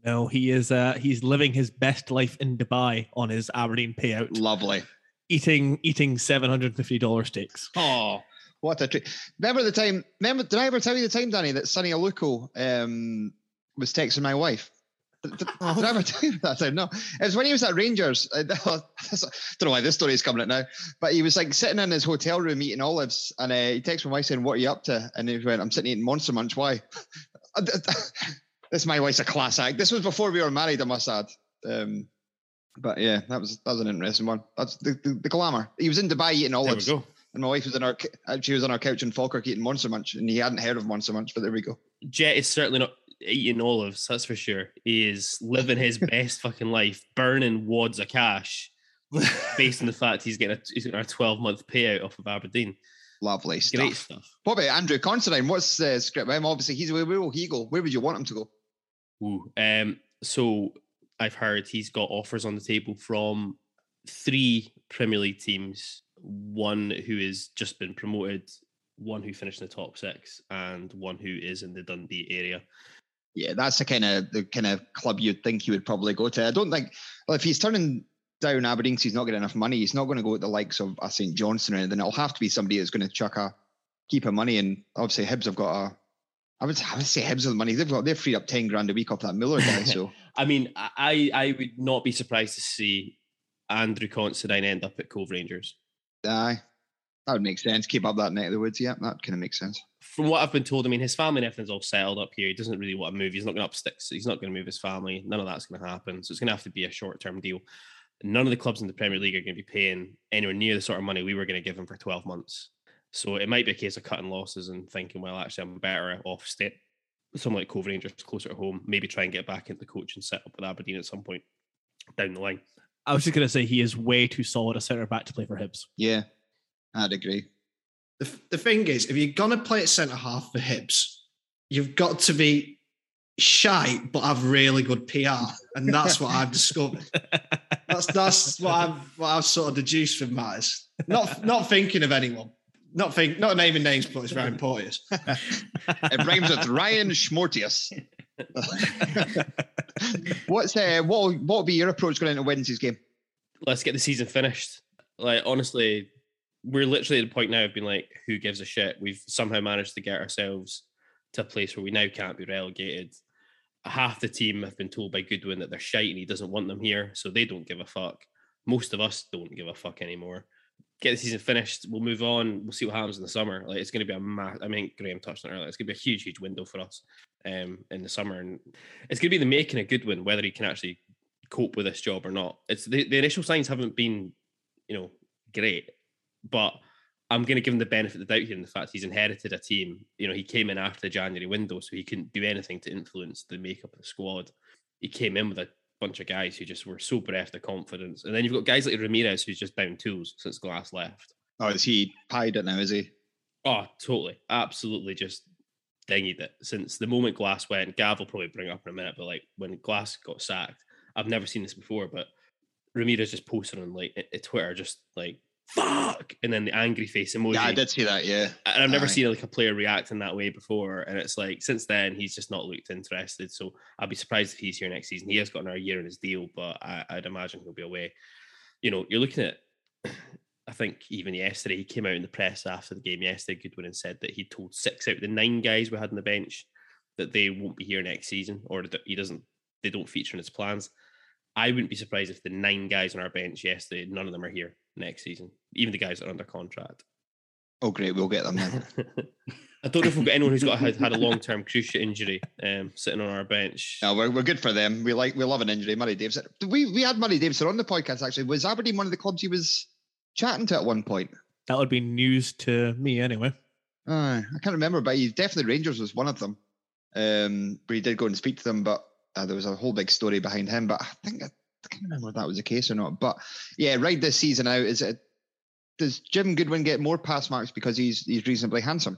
No, he is. Uh, he's living his best life in Dubai on his Aberdeen payout. Lovely. Eating eating seven hundred fifty dollar steaks. Oh, what a treat! Remember the time? Remember? Did I ever tell you the time, Danny, that Sonny Aluko um, was texting my wife? Did, did, I ever <laughs> tell you that time? No. It was when he was at Rangers. <laughs> I don't know why this story is coming out now, but he was like sitting in his hotel room eating olives, and uh, he texted my wife saying, "What are you up to?" And he went, "I'm sitting eating Monster Munch. Why?" <laughs> this my wife's a class act. This was before we were married. I must add. Um, but yeah, that was that was an interesting one. That's the, the, the glamour. He was in Dubai eating olives. There we go. And my wife was in our she was on our couch in Falkirk eating Monster Munch, and he hadn't heard of Monster Munch. But there we go. Jet is certainly not eating olives, that's for sure. He is living his best fucking life, burning wads of cash, based on the fact he's getting a he's getting a 12 month payout off of Aberdeen. Lovely stuff. Great stuff. What about Andrew Considine? What's the script? Um, obviously, he's where will he go? Where would you want him to go? Ooh, um, so I've heard he's got offers on the table from three Premier League teams, one who has just been promoted, one who finished in the top six, and one who is in the Dundee area yeah, that's the kind of the kind of club you'd think he would probably go to. I don't think well if he's turning down Aberdeen because he's not getting enough money, he's not going to go with the likes of a St Johnstone or anything. It'll have to be somebody that's going to chuck a keep a money. And obviously Hibs have got a I would, I would say Hibs the money. They've got they've freed up ten grand a week off that Miller guy. So <laughs> I mean, I I would not be surprised to see Andrew Considine end up at Cove Rangers. aye, that would make sense. Keep up that neck of the woods. Yeah, that kind of makes sense. From what I've been told, I mean, his family and everything's all settled up here. He doesn't really want to move. He's not going to up sticks. He's not going to move his family. None of that's going to happen. So it's going to have to be a short term deal. None of the clubs in the Premier League are going to be paying anywhere near the sort of money we were going to give him for 12 months. So it might be a case of cutting losses and thinking, well, actually, I'm better off step somewhere like Cove Rangers closer to home. Maybe try and get back into the coach and set up with Aberdeen at some point down the line. I was just going to say he is way too solid a centre back to play for Hibs. Yeah, I'd agree. The, the thing is, if you're gonna play at centre half for Hibs, you've got to be shy but have really good PR, and that's what I've discovered. <laughs> That's that's what I've what I've sort of deduced from matters. Not not thinking of anyone. Not think not naming names, but it's very important. <laughs> It rhymes with Ryan Schmortius. <laughs> What's uh, what what will be your approach going into Wednesday's game? let's get the season finished. Like honestly, we're literally at the point now of being like, who gives a shit? We've somehow managed to get ourselves to a place where we now can't be relegated. Half the team have been told by Goodwin that they're shite and he doesn't want them here, so they don't give a fuck. Most of us don't give a fuck anymore. Get the season finished. We'll move on. We'll see what happens in the summer. Like it's going to be a mass. I mean, Graham touched on it earlier. It's going to be a huge, huge window for us um, in the summer, and it's going to be the making of Goodwin whether he can actually cope with this job or not. It's the, the initial signs haven't been, you know, great, but I'm going to give him the benefit of the doubt here in the fact he's inherited a team. You know, he came in after the January window, so he couldn't do anything to influence the makeup of the squad. He came in with a bunch of guys who just were so bereft of confidence, and then you've got guys like Ramirez who's just down tools since Glass left. Oh, is he pied it now? Is he? Oh, totally, absolutely, just dinged it since the moment Glass went. Gav will probably bring it up in a minute, but like when Glass got sacked, I've never seen this before, but Ramirez just posted on like Twitter, just like fuck, and then the angry face emoji. Yeah, I did see that. Yeah, and I've never Aye. seen like a player react in that way before. And it's like since then he's just not looked interested. So I'd be surprised if he's here next season. He has got another year in his deal, but I, I'd imagine he'll be away. You know, you're looking at. I think even yesterday he came out in the press after the game yesterday, Goodwin, and said that he told six out of the nine guys we had on the bench that they won't be here next season, or that he doesn't. They don't feature in his plans. I wouldn't be surprised if the nine guys on our bench yesterday, none of them are here next season, even the guys that are under contract. Oh, great. We'll get them then. <laughs> I don't know if we've got anyone who's got had, had a long term cruciate injury um, sitting on our bench. No, we're, we're good for them. We like we love an injury. Murray Davidson. We we had Murray Davidson on the podcast actually. Was Aberdeen one of the clubs he was chatting to at one point? That would be news to me anyway. Uh, I can't remember, but he definitely Rangers was one of them. Um, where he did go and speak to them, but uh, there was a whole big story behind him. But I think I, I can't remember if that was the case or not. But yeah, ride this season out is it? Does Jim Goodwin get more pass marks because he's he's reasonably handsome?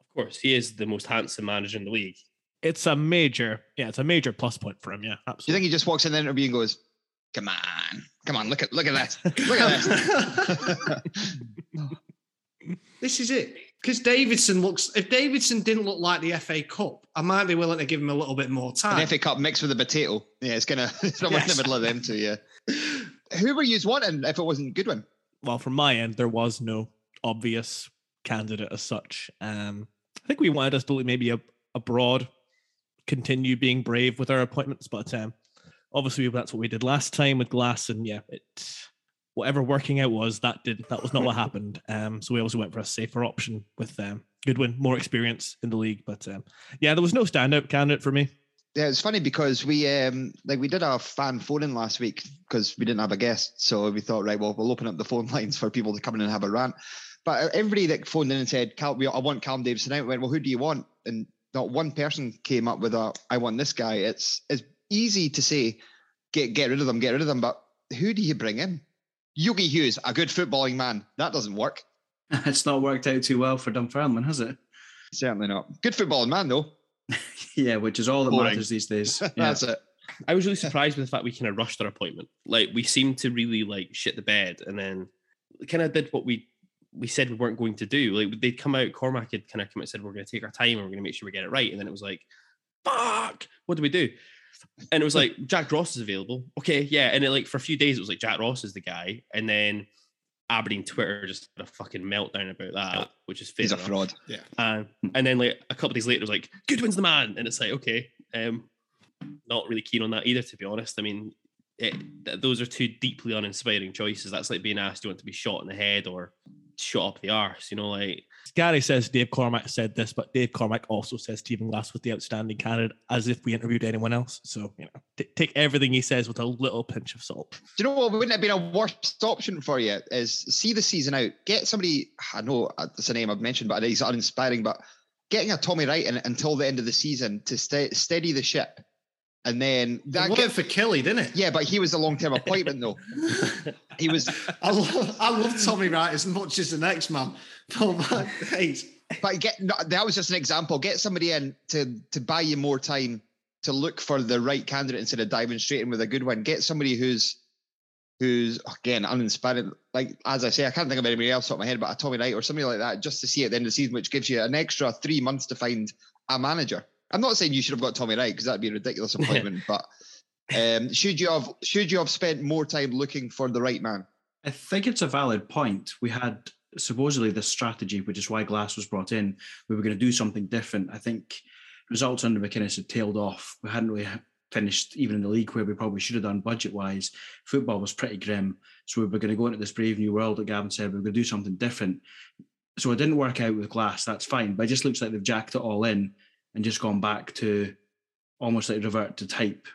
Of course, he is the most handsome manager in the league. It's a major, yeah, it's a major plus point for him. Yeah, absolutely. Do you think he just walks in the interview and goes, "Come on, come on, look at look at that, look at this." <laughs> <laughs> This is it. Because Davidson looks, if Davidson didn't look like the FA Cup, I might be willing to give him a little bit more time. An FA Cup mixed with a potato. Yeah, it's gonna <laughs> it's almost in Yes. the middle of them two. Yeah. <laughs> Who were you wanting if it wasn't Goodwin? Well, from my end, there was no obvious candidate as such. Um, I think we wanted us to maybe a, abroad, continue being brave with our appointments, but um, obviously that's what we did last time with Glass, and yeah, it whatever working out was that did that was not what happened. <laughs> Um, so we also went for a safer option with um, Goodwin, more experience in the league, but um, yeah, there was no standout candidate for me. Yeah, it's funny because we um like we did our fan phone in last week because we didn't have a guest, so we thought right, well, we'll open up the phone <laughs> lines for people to come in and have a rant. But everybody that phoned in and said, "Cal, we, I want Callum Davidson out," went, "Well, who do you want?" And not one person came up with a, "I want this guy." It's it's easy to say, "Get get rid of them, get rid of them," but who do you bring in? Yogi Hughes, a good footballing man, that doesn't work. <laughs> it's not worked out too well for Dunfermline, has it? Certainly not. Good footballing man though. <laughs> Yeah, which is all that Boring. matters these days. <laughs> Yeah. That's it. I was really surprised with the fact we kind of rushed our appointment. Like we seemed to really like shit the bed, and then kind of did what we we said we weren't going to do. Like they'd come out, Cormack had kind of come out and said we're going to take our time and we're going to make sure we get it right, and then it was like, fuck, what do we do? And it was like Jack Ross is available. Okay, yeah, and it like for a few days it was like Jack Ross is the guy, and then Aberdeen Twitter just had a fucking meltdown about that, which is fair He's a fraud. Yeah. Uh, and then like a couple of days later, it was like Goodwin's the man, and it's like okay, um, not really keen on that either, to be honest. I mean, it, th- those are two deeply uninspiring choices. That's like being asked, do you want to be shot in the head or shot up the arse? You know, like Gary says Dave Cormack said this, but Dave Cormack also says Stephen Glass was the outstanding candidate, as if we interviewed anyone else. So you know, t- take everything he says with a little pinch of salt. Do you know what wouldn't have been a worst option for you? Is see the season out, get somebody. I know it's a name I've mentioned, but he's uninspiring. But getting a Tommy Wright in until the end of the season to ste- steady the ship, and then That get, for Killie, didn't it? yeah, but he was a long term appointment though. <laughs> he was, I love, I love Tommy Wright as much as the next man. <laughs> Oh, but man, but get no, that was just an example. Get somebody in to to buy you more time to look for the right candidate instead of diving straight in with a good one. Get somebody who's who's again uninspiring. Like as I say, I can't think of anybody else off my head, but a Tommy Wright or somebody like that, just to see at the end of the season, which gives you an extra three months to find a manager. I'm not saying you should have got Tommy Wright because that'd be a ridiculous <laughs> appointment, but um, should you have should you have spent more time looking for the right man? I think it's a valid point. We had supposedly this strategy, which is why Glass was brought in. We were going to do something different. I think results under McInnes had tailed off. We hadn't really finished even in the league where we probably should have done budget wise. Football was pretty grim. So we were going to go into this brave new world that Gavin said we were going to do something different. So it didn't work out with Glass. That's fine. But it just looks like they've jacked it all in and just gone back to almost like revert to type.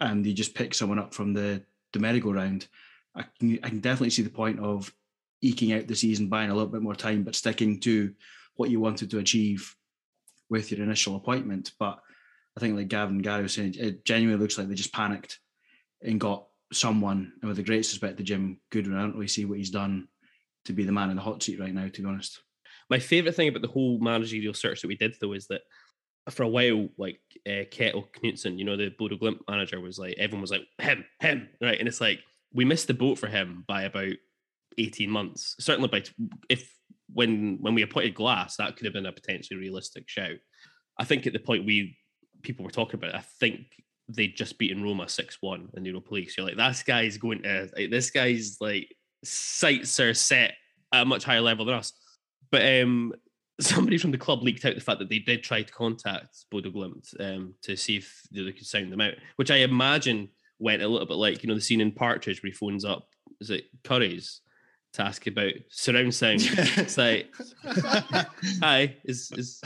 And you just pick someone up from the, the merry-go-round. I can, I can definitely see the point of eking out the season, buying a little bit more time, but sticking to what you wanted to achieve with your initial appointment. But I think, like Gavin Gary was saying, it genuinely looks like they just panicked and got someone, and with the great respect to Jim Goodwin, I don't really see what he's done to be the man in the hot seat right now, to be honest. My favorite thing about the whole managerial search that we did, though, is that for a while, like uh, Kjetil Knutsen, you know, the Bodo Glimt manager was like, everyone was like, him, him, right? And it's like, we missed the boat for him by about 18 months. Certainly by, t- if when when we appointed Glass, that could have been a potentially realistic shout. I think at the point we people were talking about, it, I think they'd just beaten Roma 6 1 in the Europa League. So you're like, this guy's going to, like, this guy's like, sights are set at a much higher level than us. But um, somebody from the club leaked out the fact that they did try to contact Bodo Glimt um, to see if they could sound them out, which I imagine went a little bit like you know the scene in Partridge where he phones up is it Curry's to ask about surround sound. <laughs> it's like, hi, is is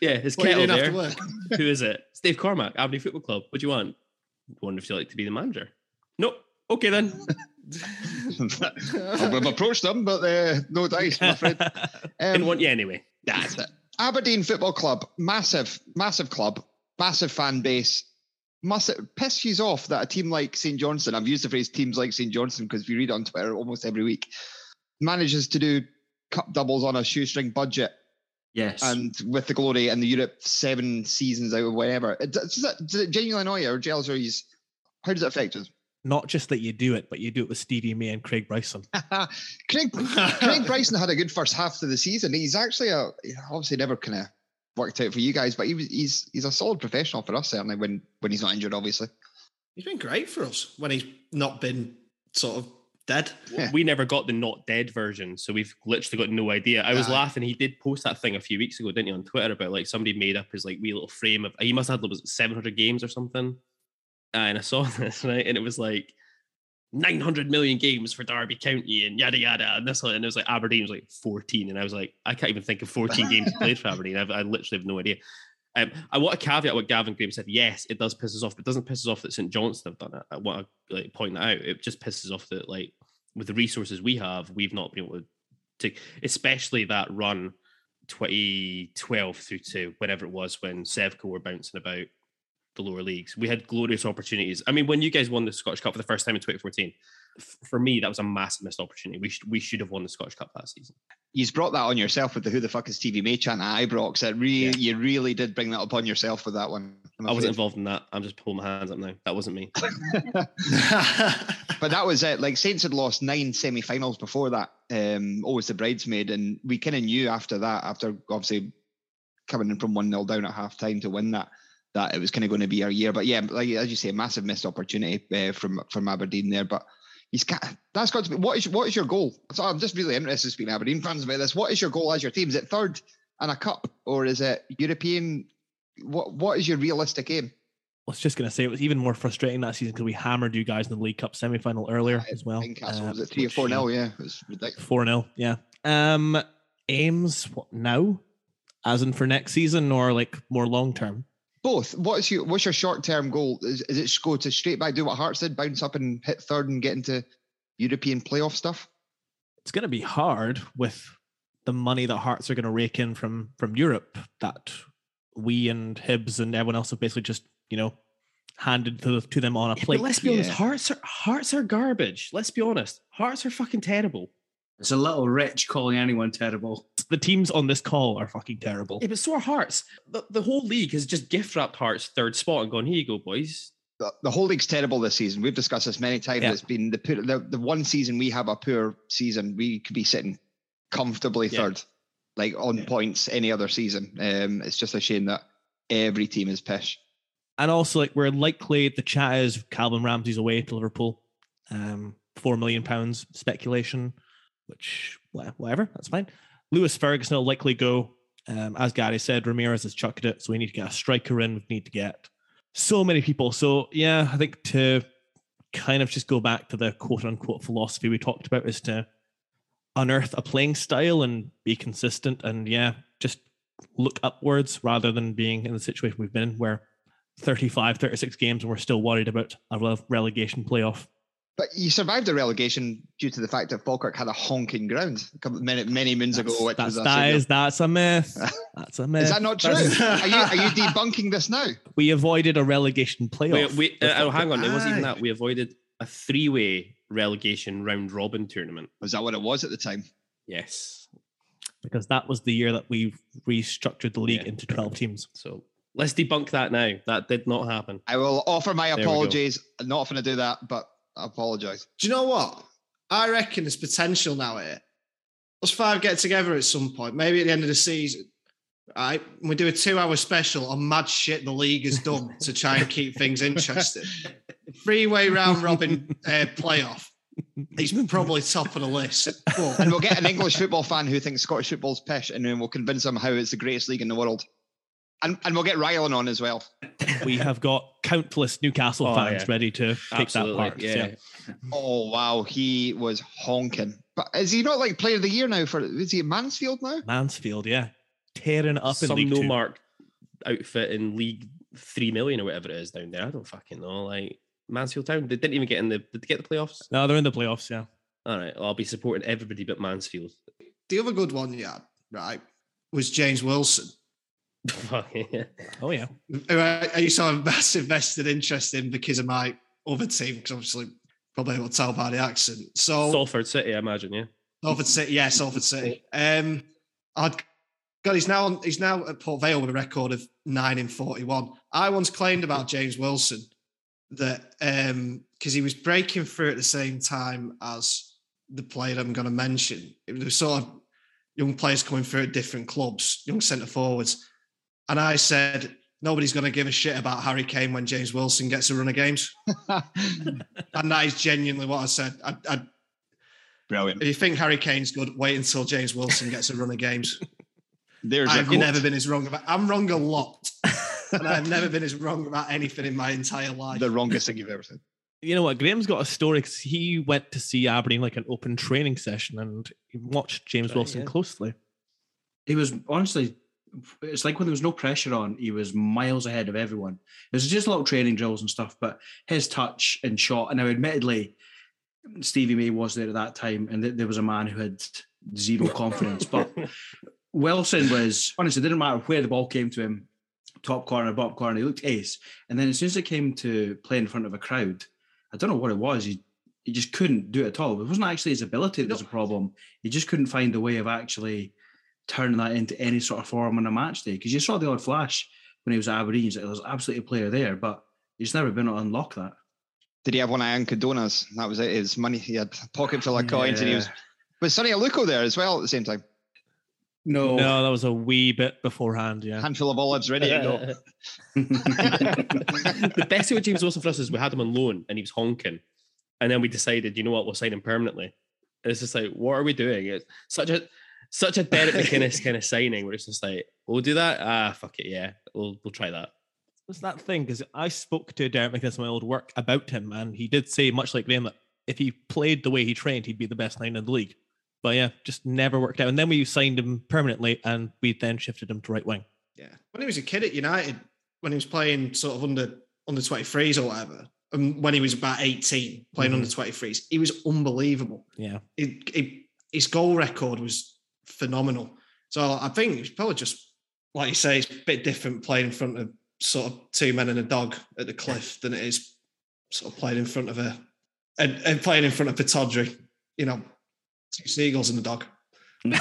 yeah, is What Kjetil there? <laughs> Who is it? It's Dave Cormack, Aberdeen Football Club. What do you want? Wonder if you like to be the manager. Nope. Okay then. <laughs> I've approached them, but uh, no dice, my friend. afraid. Didn't Um, want you anyway. That's it. Aberdeen Football Club, massive, massive club, massive fan base. Must it piss you off that a team like St. Johnstone, I've used the phrase teams like St. Johnstone because we read it on Twitter almost every week, manages to do cup doubles on a shoestring budget Yes. and with the glory and the Europe seven seasons out of whatever. Does, that, does it genuinely annoy you or gels or how does it affect us? Not just that you do it, but you do it with Stevie May and Craig Bryson. <laughs> Craig, Craig Bryson had a good first half of the season. He's actually a obviously never kind of worked out for you guys, but he was he's he's a solid professional for us certainly when when he's not injured, obviously. He's been great for us when he's not been sort of dead. Yeah. we never got the not dead version, so we've literally got no idea. I was Aye. laughing. He did post that thing a few weeks ago, didn't he, on Twitter about like somebody made up his like wee little frame of he must have had was it 700 games or something. And I saw <laughs> this right, and it was like 900 million games for Derby County and yada yada, and this one, and it was like Aberdeen was like 14, and I was like, I can't even think of 14 games played for <laughs> Aberdeen. I've, I literally have no idea. Um, I want to caveat what Gavin Graham said. Yes, it does piss us off, but it doesn't piss us off that St Johnstone have done it. I want to like point that out. It just pisses off that like with the resources we have, we've not been able to, to especially that run 2012 through to whenever it was when Sevco were bouncing about the lower leagues. We had glorious opportunities. I mean, when you guys won the Scottish Cup for the first time in 2014, f- for me, that was a massive missed opportunity. We should we should have won the Scottish Cup that season. You've brought that on yourself with the who the fuck is Stevie May chant at Ibrox. It really you really did bring that upon yourself with that one. I'm wasn't involved in that. I'm just pulling my hands up now. That wasn't me. <laughs> <laughs> but that was it. Like Saints had lost nine semi-finals before that. Um, always the bridesmaid, and we kind of knew after that, after obviously coming in from one 0 down at half time to win that, that it was kind of going to be our year. But yeah, like as you say, a massive missed opportunity uh, from from Aberdeen there. But He's got that's got to be what is what is your goal? So I'm just really interested speaking to Aberdeen fans about this. What is your goal as your team? Is it third and a cup, or is it European? What what is your realistic aim? I was just going to say it was even more frustrating that season because we hammered you guys in the League Cup semi final earlier as well. Castle was it three or four nil? Yeah, it was ridiculous. 4 0, yeah. Um, aims what now? As in for next season or like more long term? Both. What's your what's your short term goal? Is, is it go to straight back, do what Hearts did, bounce up and hit third and get into European playoff stuff? It's going to be hard with the money that Hearts are going to rake in from from Europe that we and Hibs and everyone else have basically just you know handed to, to them on a Yeah, plate. but let's be honest, Hearts are Hearts are garbage. Let's be honest, Hearts are fucking terrible. It's a little rich calling anyone terrible. The teams on this call are fucking terrible. Yeah, but so are Hearts. The, the whole league has just gift wrapped Hearts third spot and gone, here you go, boys. The, the whole league's terrible this season. We've discussed this many times. Yeah. It's been the, the the one season we have a poor season. We could be sitting comfortably Yeah. third, like on points any other season. Um, it's just a shame that every team is pish. And also, like we're likely the chat is Calvin Ramsay's away to Liverpool. Um, four million pounds speculation, which whatever, that's fine. Lewis Ferguson will likely go. Um, as Gary said, Ramirez has chucked it, so we need to get a striker in. We need to get so many people. So yeah, I think to kind of just go back to the quote unquote philosophy we talked about is to unearth a playing style and be consistent and yeah, just look upwards rather than being in the situation we've been in where 35, 36 games and we're still worried about a rele- relegation playoff. But you survived the relegation due to the fact that Falkirk had a honking ground a couple many many moons ago. Which That's, was a is, that's a myth. <laughs> That's a myth. Is that not true? <laughs> Are you are you debunking this now? we avoided a relegation playoff. Wait, wait, uh, oh, hang on. It wasn't even that. We avoided a three way relegation round robin tournament. Was that what it was at the time? Yes. because that was the year that we restructured the league Yeah. into 12 teams. So let's debunk that now. That did not happen. I will offer my There we go. apologies. Not going to do that, but I apologize. Do you know what? I reckon there's potential now here. Us five get together at some point, maybe at the end of the season. Right, we do a two-hour special on mad shit the league has done to try and keep things interesting. Three-way round robin uh, playoff. He's probably top of the list. But And we'll get an English football fan who thinks Scottish football's pish, and then we'll convince him how it's the greatest league in the world. And and we'll get Rylan on as well. We have got countless Newcastle <laughs> Oh, fans yeah. ready to take that part. yeah. <laughs> Oh wow, he was honking. But is he not like player of the year now for is he at Mansfield now? Mansfield, yeah. Tearing it up in Some League no Two. mark outfit in League Three Million or whatever it is down there. I don't fucking know. Like Mansfield Town, they didn't even get in the. Did they get the playoffs? No, they're in the playoffs, yeah. All right, well, I'll be supporting everybody but Mansfield. the other good one yeah, right, was James Wilson. Fucking yeah. Oh, yeah. who I, I used to have a massive vested interest in because of my other team, because obviously probably able to tell by the accent. So Salford City, I imagine. Yeah. Salford City, yeah, Salford City. Um, I'd God, he's now on, he's now at Port Vale with a record of nine in forty-one. I once claimed about James Wilson that um because he was breaking through at the same time as the player I'm going to mention. It was sort of young players coming through at different clubs, young centre forwards, and I said nobody's going to give a shit about Harry Kane when James Wilson gets a run of games, <laughs> and that is genuinely what I said. I, I Brilliant. if you think Harry Kane's good, wait until James Wilson gets a run of games. <laughs> There's I've quote. never been as wrong about. I'm wrong a lot, <laughs> and I've never been as wrong about anything in my entire life. the wrongest thing you've ever said. You know what? Graham's got a story because he went to see Aberdeen like an open training session and he watched James Right, Wilson yeah. closely. He was honestly, it's like when there was no pressure on, he was miles ahead of everyone. It was just a little training drills and stuff, but his touch and shot, and now admittedly, Stevie May was there at that time, and th- there was a man who had zero confidence. But <laughs> Wilson was honestly, it didn't matter where the ball came to him, top corner, bottom corner, he looked ace. And then as soon as it came to play in front of a crowd, I don't know what it was. He he just couldn't do it at all. It wasn't actually his ability that was a problem. He just couldn't find a way of actually turning that into any sort of form on a match day. Because you saw the odd flash when he was at Aberdeen, there was absolutely a player there, but he's never been able to unlock that. Did he have one eye on Codona's? That was it. His money. He had a pocket full of coins, and he was. Was Sonny Aluko there as well at the same time? No, No, that was a wee bit beforehand, yeah. Handful of olives ready to go. <laughs> <laughs> the best thing with James Wilson for us is we had him on loan and he was honking. and then we decided, you know what, we'll sign him permanently. And it's just like, what are we doing? It's such a such a Derek McInnes kind of signing where it's just like, we'll do that. Ah, fuck it, yeah, we'll we'll try that. It's that thing because I spoke to Derek McInnes in my old work about him, and he did say, much like Graham, that if he played the way he trained, he'd be the best nine in the league. But yeah, just never worked out. And then we signed him permanently, and we then shifted him to right wing. Yeah. When he was a kid at United, when he was playing sort of under under 23s or whatever, and when he was about 18, playing Mhm. under 23s, he was unbelievable. Yeah. It, it, his goal record was phenomenal. So I think it's probably just, like you say, it's a bit different playing in front of sort of two men and a dog at the cliff than it is sort of playing in front of a, and, and playing in front of Pittodrie, you know, two seagulls and a dog. <laughs> he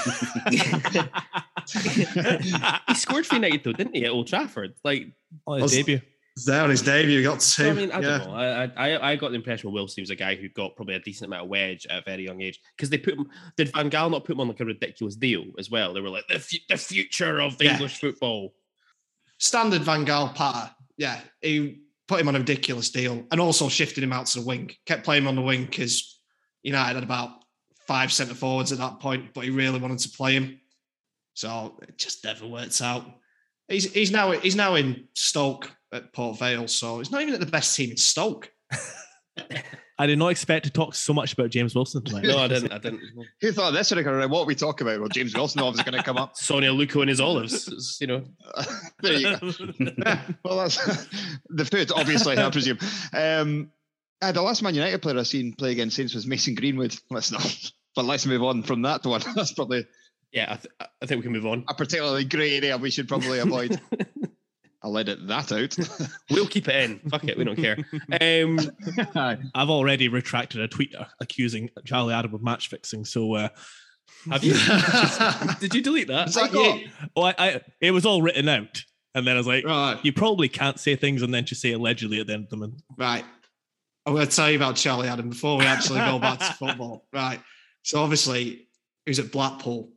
scored for United though, didn't he, at Old Trafford? Like on his debut. There on his debut. He got two. I mean, I yeah. don't know. I, I I got the impression Wilson was a guy who got probably a decent amount of wedge at a very young age because they put him. Did Van Gaal not put him on like a ridiculous deal as well? They were like the fu- the future of Yeah. English football. standard Van Gaal patter. Yeah, he put him on a ridiculous deal and also shifted him out to the wing. Kept playing him on the wing because United had about five centre forwards at that point, but he really wanted to play him. So it just never worked out. He's he's now he's now in Stoke at Port Vale, so it's not even at the best team in Stoke. <laughs> I did not expect to talk so much about James Wilson tonight. No, I didn't. I didn't. Who thought this would have come around? What are we talking about? Well, James Wilson obviously going to come up. <laughs> Sonny Aluko and his olives. It's, you know, <laughs> there you go. well, that's the food, obviously, I presume. Um, uh, the last Man United player I've seen play against Saints was Mason Greenwood. Let's not, but let's move on from that one. That's probably yeah. I, th- I think we can move on. a particularly grey area we should probably avoid. I'll edit that out. <laughs> We'll keep it in. Fuck it, we don't care. Um, <laughs> I've already retracted a tweet accusing Charlie Adam of match fixing. So uh, have you? <laughs> Did you delete that? Is that you? Oh, I, I it was all written out, and then I was like, Right. you probably can't say things and then just say allegedly at the end of them. And Right. I'm going to tell you about Charlie Adam before we actually go back to football. Right. So obviously he was at Blackpool,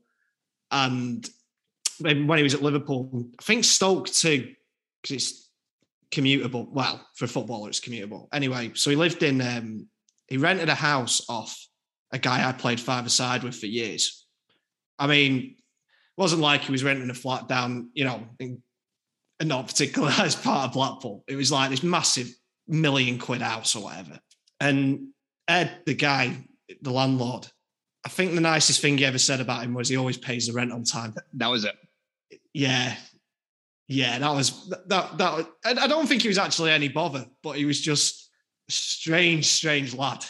and when he was at Liverpool, I think Stoke too, because it's commutable. Well, for a footballer, it's commutable. Anyway, so he lived in. Um, he rented a house off a guy I played five aside with for years. I mean, it wasn't like he was renting a flat down, you know, in a not particularised <laughs> part of Blackpool. It was like this massive million quid house or whatever. And Ed, the guy, the landlord, I think the nicest thing he ever said about him was he always pays the rent on time. that was it. Yeah. Yeah, that was that that was, I I don't think he was actually any bother, but he was just strange, strange lad.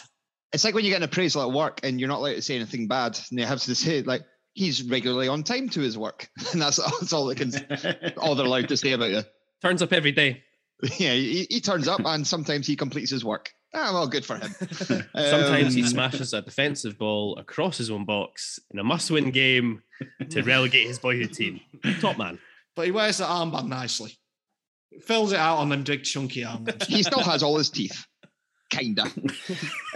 It's like when you get an appraisal at work and you're not allowed to say anything bad, and they have to say like he's regularly on time to his work, <laughs> and that's, that's all they can, <laughs> all they're allowed to say about you. Turns up every day. <laughs> Yeah, he, he turns up and sometimes he completes his work. Ah, well, good for him. Sometimes he Um, smashes a defensive ball across his own box in a must-win game to relegate his boyhood team. Top man. But he wears the armband nicely. Fills it out on them big chunky armbands. he still has all his teeth. Kinda.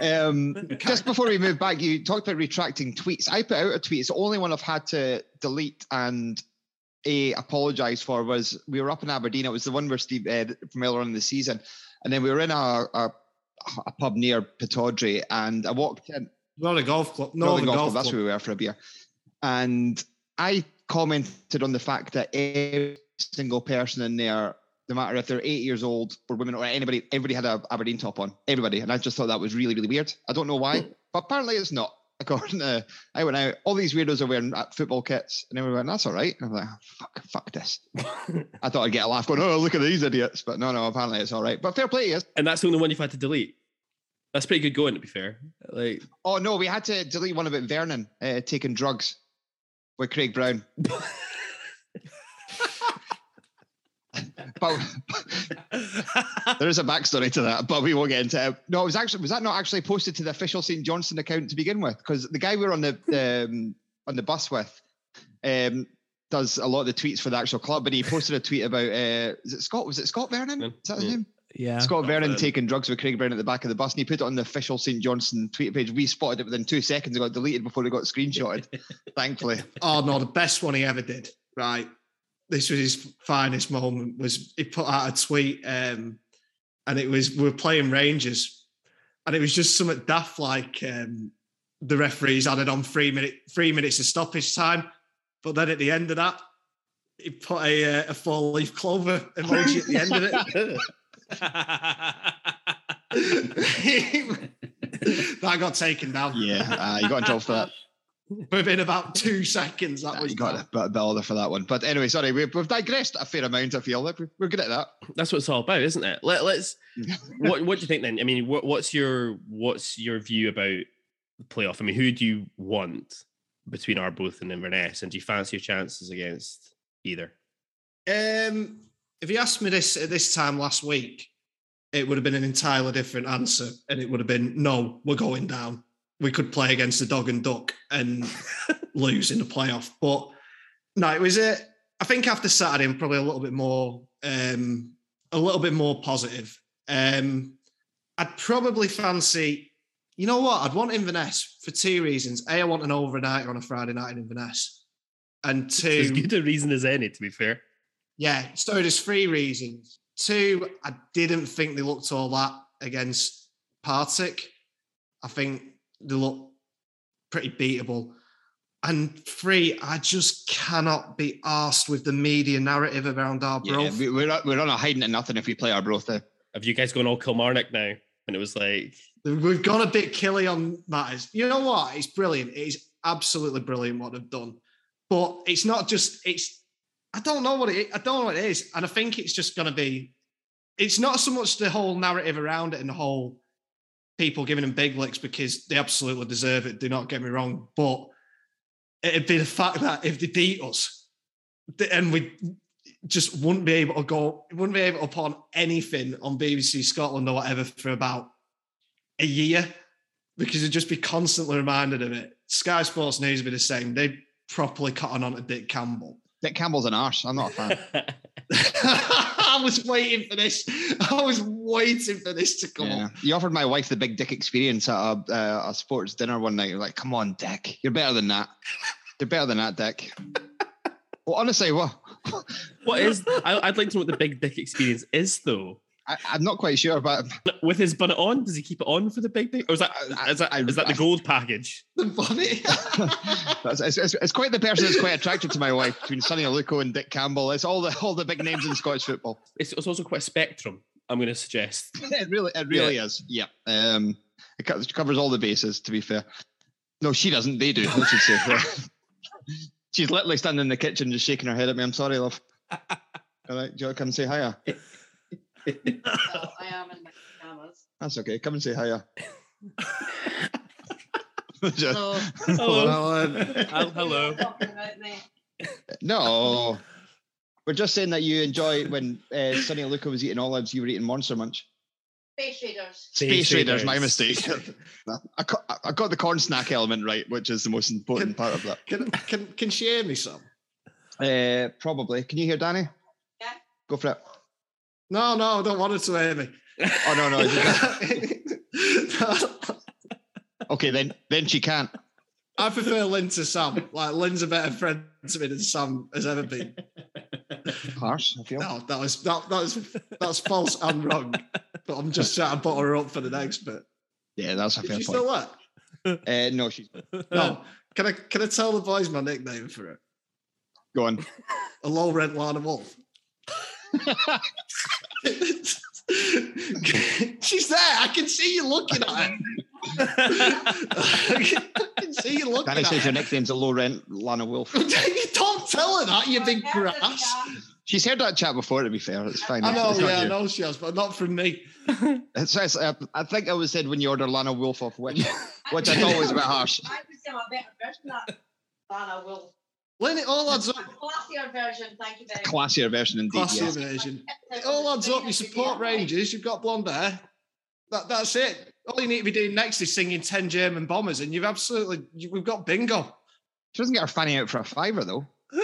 Um, just before we move back, you talked about retracting tweets. I put out a tweet. It's the only one I've had to delete and a apologise for. Was we were up in Aberdeen. It was the one where Steve uh, from earlier on in the season, and then we were in a, a, a pub near Pittodrie, and I walked in. Not a golf club. No, the golf, golf club. That's where we were for a beer. And I commented on the fact that every single person in there, no matter if they're eight years old or women or anybody, everybody had a Aberdeen top on. Everybody. And I just thought that was really, really weird. I don't know why, but apparently it's not. <laughs> According to, I went out, all these weirdos are wearing uh, football kits, and everyone went, that's all right. And I'm like, "Oh, fuck, fuck this. <laughs> I thought I'd get a laugh going, oh, look at these idiots. But no, no, apparently it's all right. But fair play, yes. And that's the only one you've had to delete. That's pretty good going, to be fair. Like, Oh, no, we had to delete one about Vernon uh, taking drugs with Craig Brown. <laughs> but there is a backstory to that, but we won't get into it. No, it was actually was that not actually posted to the official St Johnstone account to begin with? Because the guy we were on the um, on the bus with um, does a lot of the tweets for the actual club, and he posted a tweet about uh, is it Scott? Was it Scott Vernon? Is that his Yeah. name? Yeah, Scott Vernon Vernon. taking drugs with Craig Brown at the back of the bus, and he put it on the official St Johnstone tweet page. We spotted it within two seconds. It got deleted before it got screenshotted. <laughs> thankfully. Oh no, the best one he ever did. Right, this was his finest moment. Was he put out a tweet, um, and it was we were playing Rangers, and it was just something daft like um, the referees added on three minute three minutes of stoppage time, but then at the end of that, he put a, uh, a four leaf clover emoji at the end of it. <laughs> <laughs> that got taken down. Yeah, uh, you got in trouble for that. Within about two seconds, that was you got a bit of order for that one. But anyway, sorry, we've, we've digressed a fair amount. I feel we're, we're good at that. That's what it's all about, isn't it? Let, let's. <laughs> what What do you think then? I mean, what, what's your what's your view about the playoff? I mean, who do you want between Arbroath and Inverness, and do you fancy your chances against either? Um, if you asked me this at this time last week, it would have been an entirely different answer, and it would have been no, we're going down. We could play against the dog and duck and <laughs> lose in the playoff, but no, it was a. I think after Saturday, I'm probably a little bit more, um, a little bit more positive. Um, I'd probably fancy, you know what? I'd want Inverness for two reasons. A, I want an overnighter on a Friday night in Inverness, and two, As good a reason as any, to be fair. Yeah, so there's three reasons. Two, I didn't think they looked all that against Partick. I think they look pretty beatable. And three, I just cannot be asked with the media narrative around our Yeah, growth. we, we're, we're on a hiding at nothing if we play Arbroath. Uh, Have you guys gone all Kilmarnock now? And it was like, We've gone a bit Killie on matters. You know what? It's brilliant. It is absolutely brilliant what they've done. But it's not just, it's, I don't know what it I don't know what it is. And I think it's just going to be, it's not so much the whole narrative around it and the whole people giving them big licks because they absolutely deserve it. Do not get me wrong. But it'd be the fact that if they beat us and we just wouldn't be able to go, wouldn't be able to on anything on BBC Scotland or whatever for about a year because they'd just be constantly reminded of it. Sky Sports News would be the same. They'd properly cotton on to Dick Campbell. Dick Campbell's an arse. I'm not a fan. <laughs> I was waiting for this. I was waiting for this to come Yeah. You offered my wife the big dick experience at a, uh, a sports dinner one night. You're like, come on, Dick. You're better than that. You're better than that, Dick. well, honestly, what? what is? I, I'd like to know what the big dick experience is, though. I, I'm not quite sure, but With his bonnet on, does he keep it on for the big dick, or is that is that is that the gold package? The bonnet. <laughs> It's, it's, it's quite the person that's quite attracted to my wife between Sonny Aluko and Dick Campbell. It's all the all the big names in Scottish football. It's, it's also quite a spectrum. I'm going to suggest. <laughs> it really, it really is. Yeah. Um, it covers all the bases. To be fair, no, she doesn't. They do. I should say. She's literally standing in the kitchen, just shaking her head at me. I'm sorry, love. <laughs> All right, do you want to come and say hiya? <laughs> I am in my pajamas. That's okay. Come and say hiya. <laughs> <laughs> Hello. Hello. Hel- hello. Talking about me. No, we're just saying that you enjoy when uh, Sonny Aluko was eating olives, you were eating Monster Munch. Space Raiders. Space, Space Raiders, my mistake. I, got, I got the corn snack element right, which is the most important part of that. Can, can, can she hear me, some? Uh, probably. Can you hear Danny? Yeah. Go for it. No, no, I don't want it to hear <laughs> me. Oh no, no. <laughs> okay, then then she can't. I prefer Lynn to Sam. Like Lynn's a better friend to me than Sam has ever been. Harsh, I feel. No, that was that that's that's false and wrong. But I'm just trying to put her up for the next bit. Yeah, that's a Is fair she point. still there? Uh, no, she's No. Can I can I tell the boys my nickname for it? go on. A low rent Lana Wolf. <laughs> She's there. I can see you looking at her. I can see you looking at it. Danny at says your nickname's a low rent Lana Wolf. <laughs> Don't tell her that, you big grass. She's heard that chat before. To be fair, it's fine. I know, it's yeah, I know she has, but not from me. <laughs> It's, it's, uh, I think I was said when you order Lana Wolf off which, <laughs> which I thought was a bit harsh. I would say I'm a better version of that than I will. Lynn, it all adds up. Classier version, thank you very much. Classier version indeed. Classy yes. version. It all adds up. You support Rangers, you've got blonde hair. That, that's it. All you need to be doing next is singing 10 German bombers, and you've absolutely, you, we've got bingo. She doesn't get her fanny out for a fiver though. <laughs>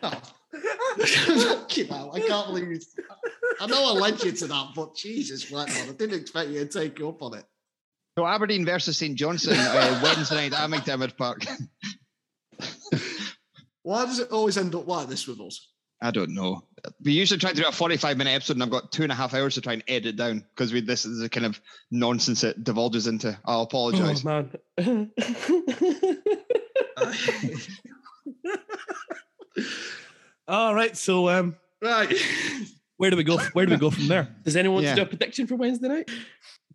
Fucking hell, I can't believe you. I know I led you to that, but Jesus, Blackmore, I didn't expect you to take you up on it. So Aberdeen versus St Johnstone uh, <laughs> Wednesday night at McDiarmid Park. <laughs> Why does it always end up like this with us? I don't know. We usually try to do a 45 minute episode, and I've got two and a half hours to try and edit down because we this is the kind of nonsense it divulges into. I'll apologize. Oh man. <laughs> All right, so um, right, where do we go? Where do we go from there? Does anyone want Yeah. to do a prediction for Wednesday night?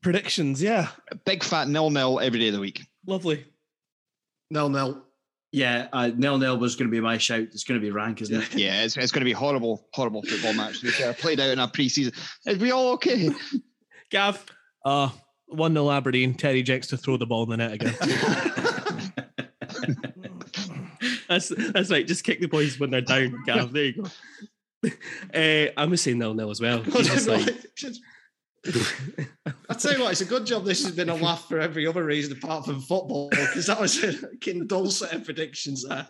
Predictions, yeah, Big fat nil nil every day of the week. lovely. nil nil. Yeah, uh, nil nil was going to be my shout. It's going to be rank, isn't it? Yeah, it's, it's going to be horrible, horrible football match. to. Played out in a pre-season. Is we all okay? <laughs> Gav, Uh, one 0 Aberdeen. Terry Jenks to throw the ball in the net again. <laughs> <laughs> that's that's right. Just kick the boys when they're down, Gav. There you go. Uh, I'm gonna say nil nil as well. Just like, I tell you what, it's a good job this has been a laugh for every other reason apart from football, because that was a fucking dull set of predictions there.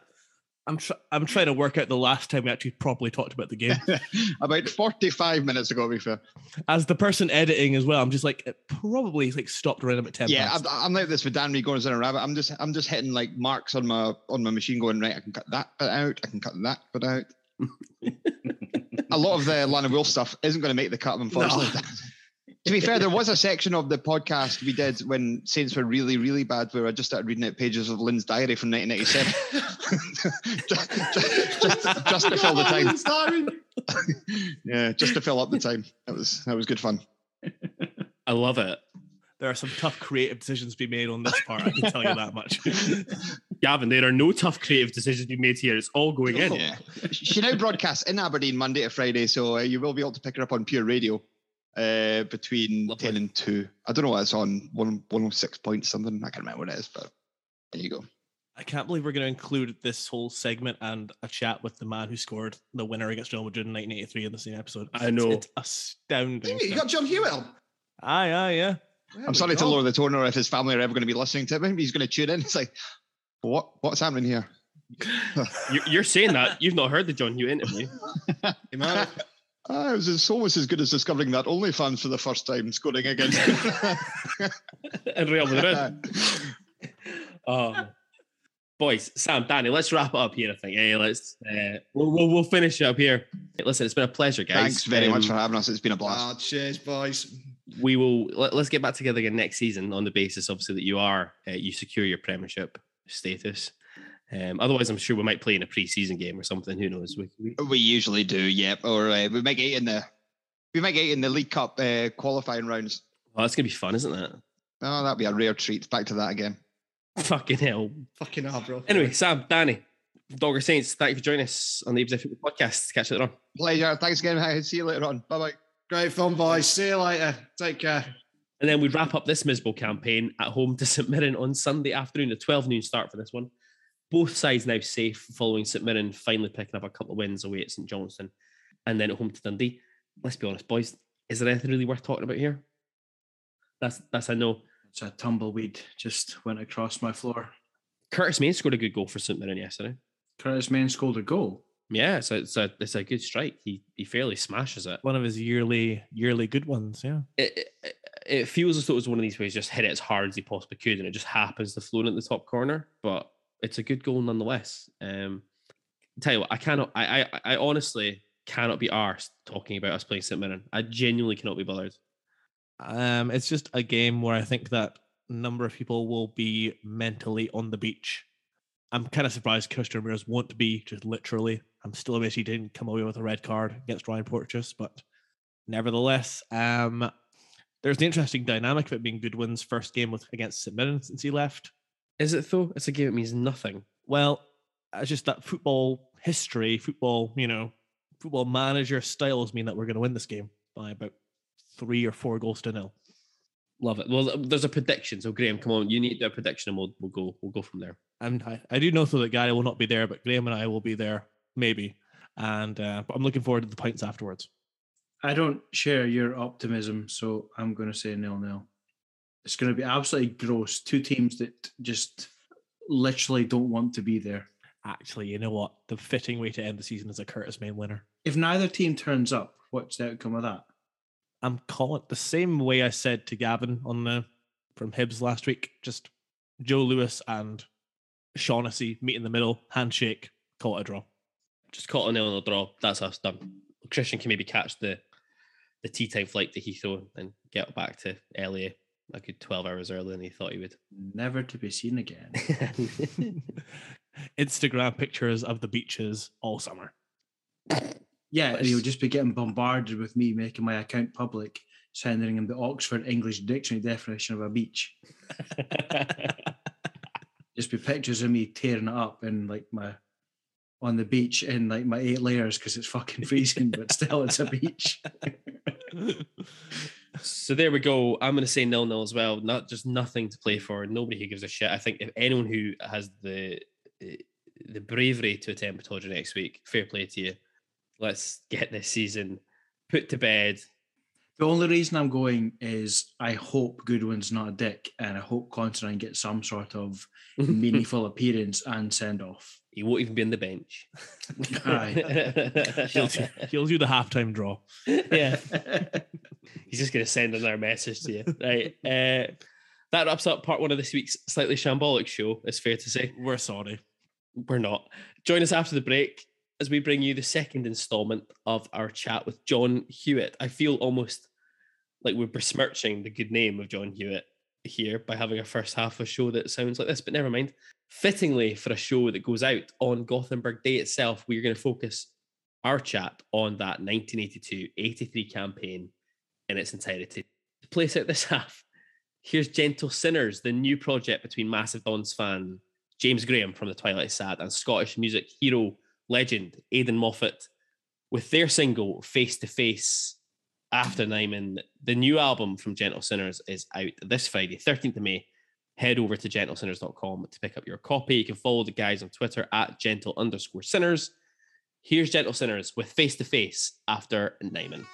I'm tr- I'm trying to work out the last time we actually properly talked about the game. <laughs> About 45 minutes ago, to be fair. As the person editing as well, I'm just like it probably like stopped around about ten. Yeah, past. I'm, I'm like this with Dan Reed going as a rabbit. I'm just I'm just hitting like marks on my on my machine, going right. I can cut that bit out. I can cut that bit out. <laughs> a lot of the Lana Wolf stuff isn't going to make the cut, unfortunately. <laughs> to be fair, there was a section of the podcast we did when Saints were really, really bad, where I just started reading out pages of Lynn's diary from 1997, just, <laughs> just, just, just to fill the time. yeah, just to fill up the time. That was that was good fun. I love it. there are some tough creative decisions to be made on this part. I can tell you that much. <laughs> Gavin, there are no tough creative decisions you made here. It's all going in. Yeah. She now broadcasts in Aberdeen Monday to Friday, so uh, you will be able to pick her up on Pure Radio uh, between 10 and 2. I don't know what it's on, one, 106 points something. I can't remember what it is, but there you go. I can't believe we're going to include this whole segment and a chat with the man who scored the winner against Real Madrid in 1983 in the same episode. I know. It's, astounding. You got John Hewitt on. Aye, aye, yeah. There I'm we sorry to lower the tone or if his family are ever going to be listening to him. He's going to tune in. <laughs> It's like, what what's happening here? <laughs> You're, you're saying that you've not heard the John Hugh interview. You might have- Ah, it was it's almost as good as discovering that OnlyFans for the first time, scoring against. <laughs> in Real Madrid. um, <laughs> boys, Sam, Danny, let's wrap it up here. I think. Hey, let's uh, we'll, we'll we'll finish it up here. Listen, it's been a pleasure, guys. Thanks very much Um, for having us. It's been a blast. Ah, cheers, boys. we will let, us get back together again next season on the basis, obviously, that you are uh, you secure your Premiership status. Um, otherwise, I'm sure we might play in a pre-season game or something. Who knows? We, we, We usually do, yeah. Or uh, we might get in the we might get in the League Cup uh, qualifying rounds. well, that's gonna be fun, isn't it? Oh, that'd be a rare treat. Back to that again. Fucking hell. Fucking hell, bro. Anyway, Sam, Danny, Dogger Saints, thank you for joining us on the Abs Football Podcast. Catch you later on. Pleasure. Thanks again. See you later on. Bye bye. Great fun, boys. See you later. Take care. And then we wrap up this miserable campaign at home to <laughs> St Mirren on Sunday afternoon, a 12 noon start for this one. Both sides now safe following St Mirren finally picking up a couple of wins away at St Johnstone and then at home to Dundee. Let's be honest, boys, is there anything really worth talking about here? That's that's a no. It's a tumbleweed just went across my floor. Curtis Main scored a good goal for St Mirren yesterday. Curtis Main scored a goal. Yeah, so it's a it's a good strike. He he fairly smashes it. One of his yearly yearly good ones. Yeah. It, it, it feels as though it was one of these ways just hit it as hard as he possibly could, and it just happens to float in the top corner. But it's a good goal nonetheless. Um, tell you what, I cannot. I I, I honestly cannot be arsed talking about us playing St Mirren. I genuinely cannot be bothered. Um, it's just a game where I think that number of people will be mentally on the beach. I'm kind of surprised Christian Ramirez won't be, just literally. I'm still amazed he didn't come away with a red card against Ryan Porteous, but nevertheless, um, there's the interesting dynamic of it being Goodwin's first game with against St Mirren since he left. Is it though? It's a game that means nothing. Well, it's just that football history, football, you know, football manager styles mean that we're going to win this game by about three or four goals to nil. Love it. Well, there's a prediction. So Graham, come on, you need to a prediction, and we'll we'll go we'll go from there. And I, I do know though that Gary will not be there, but Graham and I will be there, maybe. And uh, but I'm looking forward to the points afterwards. I don't share your optimism, so I'm going to say nil nil. It's going to be absolutely gross. Two teams that just literally don't want to be there. Actually, you know what? The fitting way to end the season is a Curtis Main winner. If neither team turns up, what's the outcome of that? I'm calling it the same way I said to Gavin on the from Hibs last week. Just Joe Lewis and Shaughnessy meet in the middle, handshake, call it a draw. Just call it a nail and a draw. That's us done. Christian can maybe catch the the tea time flight to Heathrow and get back to LA a good 12 hours earlier than he thought he would. Never to be seen again. <laughs> <laughs> Instagram pictures of the beaches all summer. Yeah, and he'll just be getting bombarded with me making my account public, sending him the Oxford English Dictionary definition of a beach. <laughs> just be pictures of me tearing it up in like my on the beach in like my eight layers because it's fucking freezing, but still it's a beach. So there we go. I'm going to say nil nil as well. Not just nothing to play for. Nobody who gives a shit. I think if anyone who has the eh, the bravery to attempt Todger next week, fair play to you. Let's get this season put to bed. The only reason I'm going is I hope Goodwin's not a dick, and I hope Considine gets some sort of <laughs> meaningful appearance and send off. He won't even be on the bench. Aye. <laughs> He'll, he'll do the halftime draw. yeah. <laughs> He's just going to send another message to you. Right. Uh, that wraps up part one of this week's slightly shambolic show, it's fair to say. We're sorry. We're not. Join us after the break as we bring you the second installment of our chat with John Hewitt. I feel almost like we're besmirching the good name of John Hewitt here by having a first half of a show that sounds like this, but never mind. Fittingly, for a show that goes out on Gothenburg Day itself, we're going to focus our chat on that 1982 83 campaign in its entirety. To place out this <laughs> half, here's Gentle Sinners, the new project between Massive Dons fan James Graham from The Twilight Sad and Scottish music hero legend Aidan Moffat with their single Face to Face after Nyman. The new album from Gentle Sinners is out this Friday, 13th of May. Head over to gentlesinners.com to pick up your copy. You can follow the guys on Twitter at gentle underscore sinners. Here's Gentle Sinners with Face to Face after Nyman.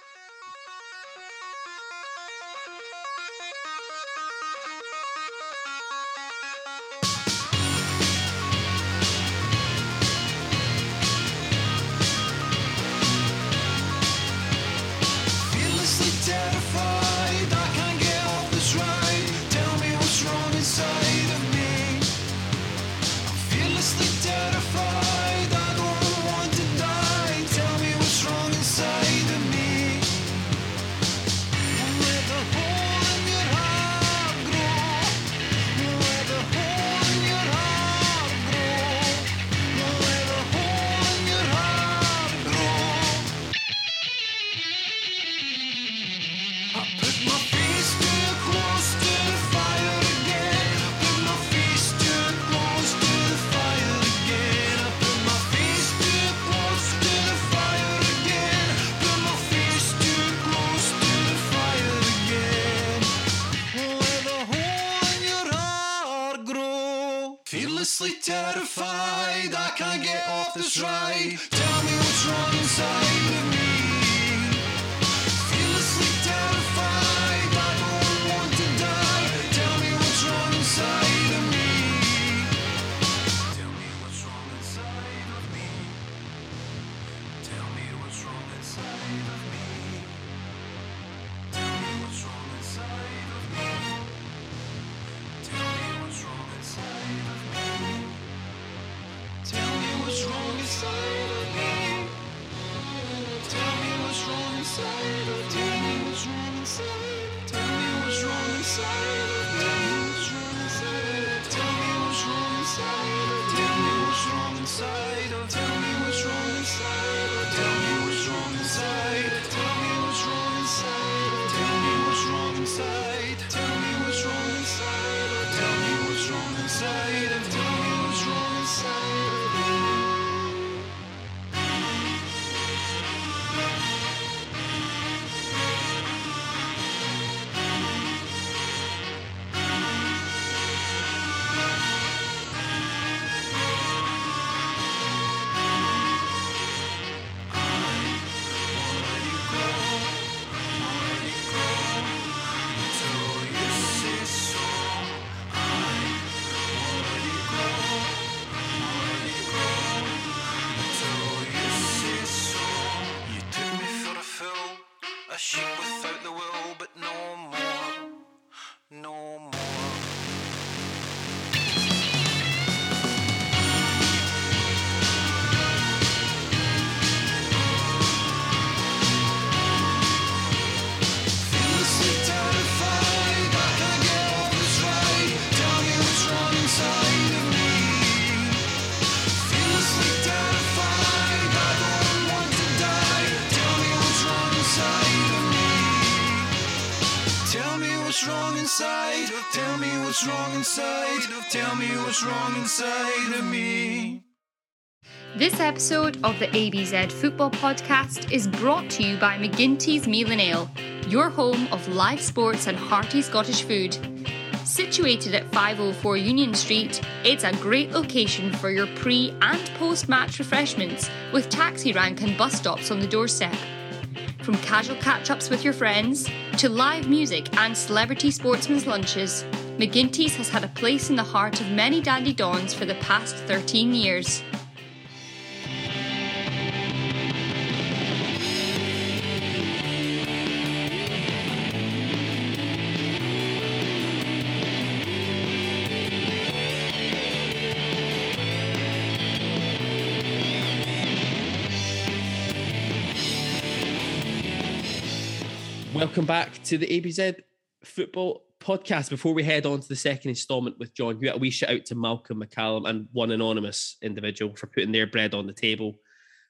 Inside of me. This episode of the ABZ Football Podcast is brought to you by McGinty's Meal and Ale, your home of live sports and hearty Scottish food. Situated at 504 Union Street, it's a great location for your pre and post match refreshments with taxi rank and bus stops on the doorstep. From casual catch ups with your friends to live music and celebrity sportsmen's lunches, McGinty's has had a place in the heart of many dandy dons for the past 13 years. Welcome back to the ABZ Football Podcast. Before we head on to the second instalment with John Hewitt, a wee shout out to Malcolm McCallum and one anonymous individual for putting their bread on the table.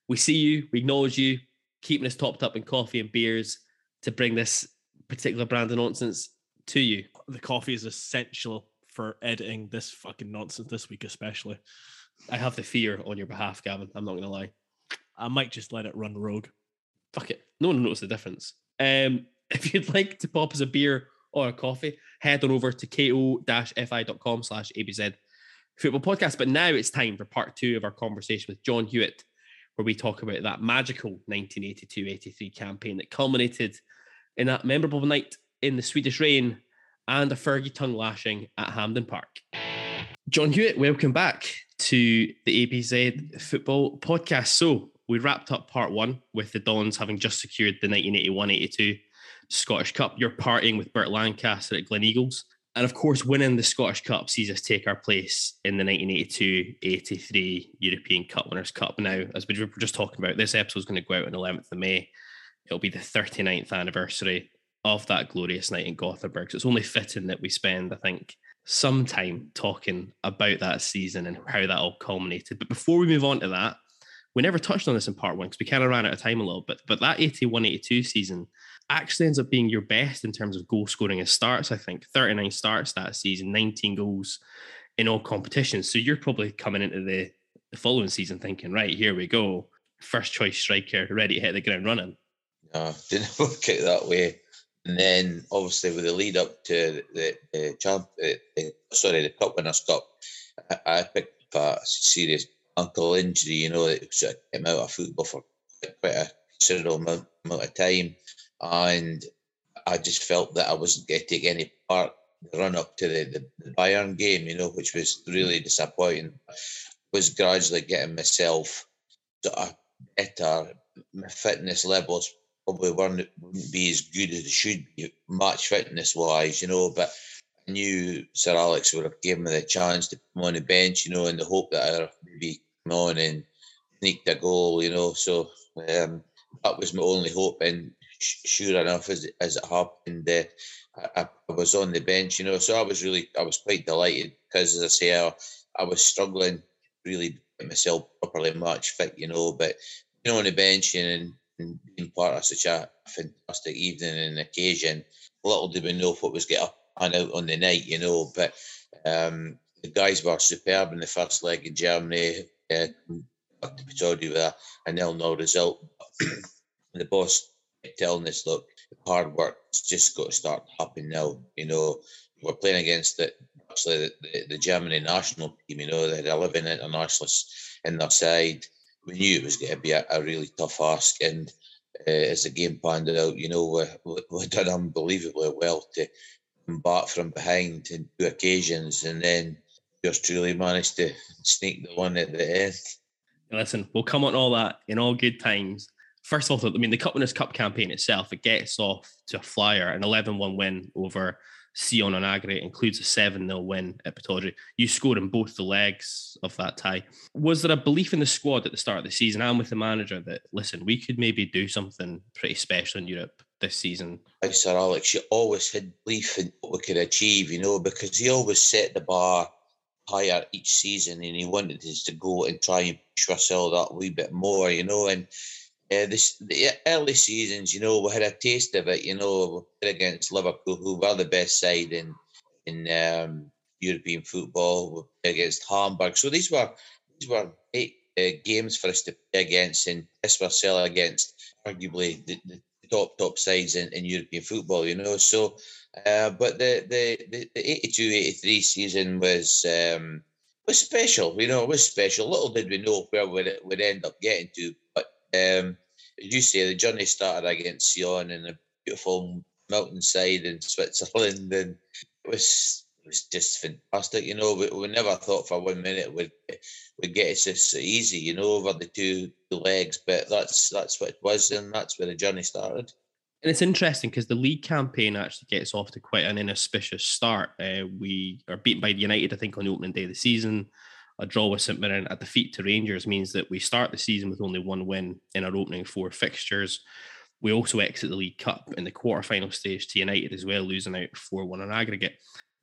We see you, we acknowledge you, keeping us topped up in coffee and beers to bring this particular brand of nonsense to you. The coffee is essential for editing this fucking nonsense this week, especially. I have the fear on your behalf, Gavin. I'm not going to lie. I might just let it run rogue. Fuck it. No one will notice the difference. Um, <laughs> if you'd like to pop us a beer or a coffee, head on over to ko-fi.com slash ABZ football podcast. But now it's time for part two of our conversation with John Hewitt, where we talk about that magical 1982-83 campaign that culminated in that memorable night in the Swedish rain and a Fergie tongue lashing at Hampden Park. John Hewitt, welcome back to the ABZ football podcast. So we wrapped up part one with the Dons having just secured the 1981-82 Scottish Cup. You're partying with Burt Lancaster at Gleneagles. And of course, winning the Scottish Cup sees us take our place in the 1982-83 European Cup Winners' Cup. Now, as we were just talking about, this episode is going to go out on the 11th of May. It'll be the 39th anniversary of that glorious night in Gothenburg. So it's only fitting that we spend, I think, some time talking about that season and how that all culminated. But before we move on to that, we never touched on this in part one because we kind of ran out of time a little bit. But that 81 82 season actually ends up being your best in terms of goal scoring and starts. I think 39 starts that season, 19 goals in all competitions. So you're probably coming into the, the following season thinking, right, here we go. First choice striker, ready to hit the ground running. No, <laughs> didn't work out that way. And then obviously with the lead up to the, the champ, the, sorry, the Cup Winners' Cup, I, I picked up a serious ankle injury. You know, that sort of came out of football for quite a considerable amount, amount of time, and I just felt that I wasn't going to take any part the run up to the, the, Bayern game. You know, which was really disappointing. Was gradually getting myself sort of better. My fitness levels probably weren't wouldn't be as good as they should be match fitness wise, you know. But I knew Sir Alex would have given me the chance to him on the bench, you know, in the hope that I'd maybe come on and sneak a goal, you know. So um, that was my only hope, and sure enough, as it, as it happened, uh, I, I was on the bench, you know. So I was really, I was quite delighted because, as I say, I, I was struggling really myself properly match fit, you know. But you know, on the bench and and being part of such a fantastic evening and occasion. Little did we know what was going to pan out on the night, you know. But um, the guys were superb in the first leg in Germany. Uh, to Pittodrie with a, a nil-nil result. <clears throat> the boss telling us, look, hard work has just got to start happening now. You know, we're playing against the actually the, the, the Germany national team. You know, they had 11 internationalists in their side we knew it was going to be a, a really tough ask. And uh, as the game panned out, you know, we, we, <laughs> did unbelievably well to come back from behind in two occasions and then just truly managed to sneak the one at the end. Listen, we'll come on all that in all good times. First of all, I mean, the Cup Winners' Cup campaign itself, it gets off to a flyer, an 11 1 win over Sion and Agri includes a 7 0 win at Pittodrie. You scored in both the legs of that tie. Was there a belief in the squad at the start of the season and with the manager that, listen, we could maybe do something pretty special in Europe this season? Like Sir Alex, you always had belief in what we could achieve, you know, because he always set the bar higher each season and he wanted us to go and try and push ourselves a wee bit more, you know, and uh, the early seasons, you know, we had a taste of it. You know, against Liverpool, who were the best side, and in um, European football against Hamburg. So these were these were eight uh, games for us to play against, and this still against arguably the, the top top sides in, in European football. You know, so uh, but the the the, the 82-83 season was. Um, was special, you know, it was special. Little did we know where we'd, we'd end up getting to, um, as you say, the journey started against Sion in a beautiful mountainside in Switzerland, and it was it was just fantastic. You know, we, we never thought for one minute we'd we'd get it this easy, you know, over the two, two legs, but that's that's what it was, and that's where the journey started. And it's interesting because the league campaign actually gets off to quite an inauspicious start. Uh, we are beaten by the United, I think, on the opening day of the season. A draw with St Mirren, a defeat to Rangers means that we start the season with only one win in our opening four fixtures. We also exit the League Cup in the quarterfinal stage to United as well, losing out 4 1 on aggregate.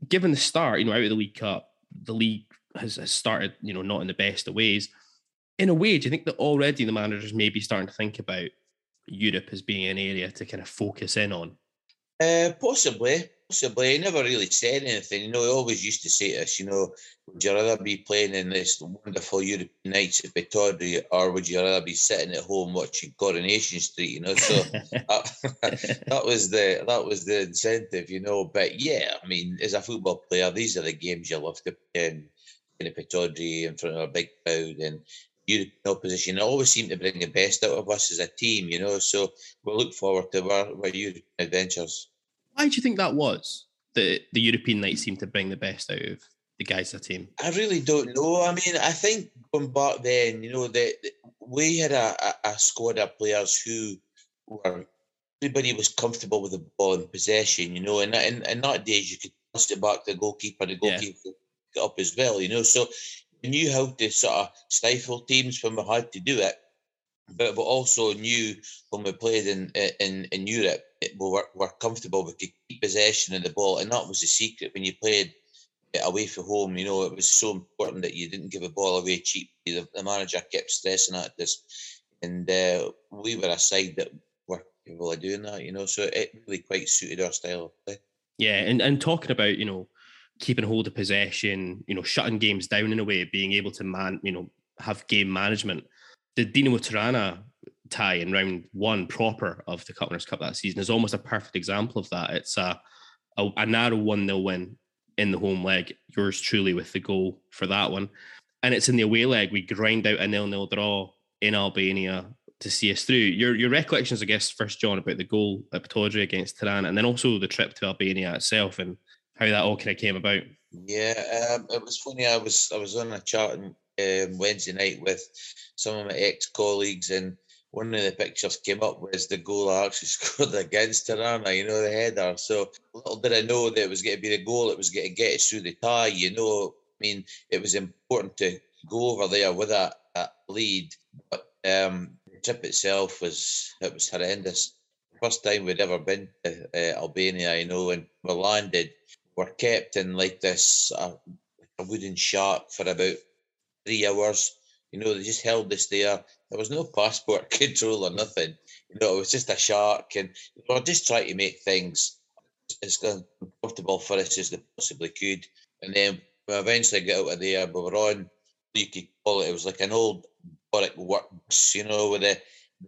Given the start, you know, out of the League Cup, the league has, has started, you know, not in the best of ways. In a way, do you think that already the managers may be starting to think about Europe as being an area to kind of focus in on? Uh, possibly, possibly. He never really said anything. You know, he always used to say to us, you know, would you rather be playing in this wonderful European nights at Pittodrie or would you rather be sitting at home watching Coronation Street? You know, so <laughs> that, <laughs> that was the that was the incentive, you know. But yeah, I mean, as a football player, these are the games you love to play in, in a Pittodrie in front of a big crowd and European opposition. It always seemed to bring the best out of us as a team, you know. So we look forward to our, our European adventures. Why do you think that was? The the European night seemed to bring the best out of the guys' a team. I really don't know. I mean, I think going back then, you know, that we had a, a, a squad of players who were everybody was comfortable with the ball in possession, you know, and in, in that days you could toss it back to the goalkeeper, the goalkeeper yeah. up as well, you know. So we knew how to sort of stifle teams when we had to do it, but we also knew when we played in in, in Europe, it, we were, were comfortable. We could keep possession of the ball, and that was the secret when you played away from home. You know, it was so important that you didn't give the ball away cheap. The, the manager kept stressing at this, and uh, we were a side that were capable of doing that. You know, so it really quite suited our style of play. Yeah, and and talking about you know keeping hold of possession, you know, shutting games down in a way, being able to man, you know, have game management. The Dinamo Tirana tie in round one proper of the Cup Winners' Cup that season is almost a perfect example of that. It's a a, a narrow one 0 win in the home leg. Yours truly with the goal for that one, and it's in the away leg we grind out a nil nil draw in Albania to see us through. Your your recollections, I guess, first John about the goal at Pittodrie against Tirana, and then also the trip to Albania itself and how that all kind of came about. Yeah, um, it was funny. I was I was on a chat on um, Wednesday night with some of my ex colleagues, and one of the pictures came up was the goal I actually <laughs> scored against Tirana. You know the header. So little did I know that it was going to be the goal. It was going to get us through the tie. You know, I mean, it was important to go over there with that, that lead, but um, the trip itself was it was horrendous. First time we'd ever been to uh, Albania, you know, and we landed were kept in like this uh, a wooden shack for about three hours. You know, they just held us there. There was no passport <laughs> control or nothing. You know, it was just a shark, and we were just trying to make things as comfortable for us as they possibly could. And then we eventually got out of there. We were on, you could call it, it was like an old Boric work bus, you know, with the,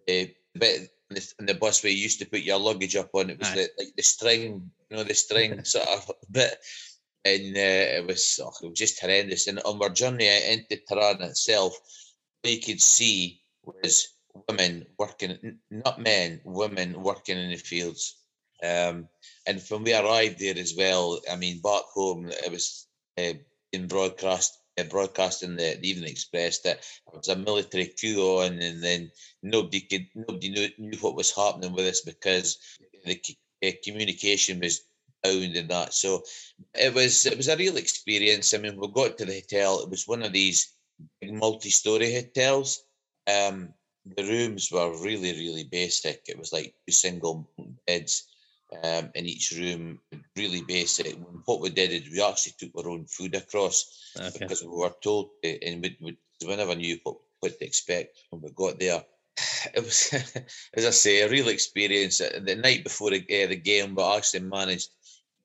the bit in the bus where you used to put your luggage up on. It was the, like the string you know, the string <laughs> sort of bit. And uh, it was oh, it was just horrendous. And on our journey into Tirana itself, what you could see was women working, not men, women working in the fields. Um, and when we arrived there as well, I mean, back home, it was uh, in broadcast uh, broadcasting the, the Evening Express that there was a military coup on, and then nobody could nobody knew, knew what was happening with us because the uh, communication was and that. So it was it was a real experience. I mean, we got to the hotel. It was one of these big multi-story hotels. Um, the rooms were really really basic. It was like two single beds um, in each room, really basic. What we did is we actually took our own food across Okay. because we were told, to, and we, we, we never knew what, what to expect when we got there. <sighs> It was, <laughs> as I say, a real experience. The night before the, uh, the game, we actually managed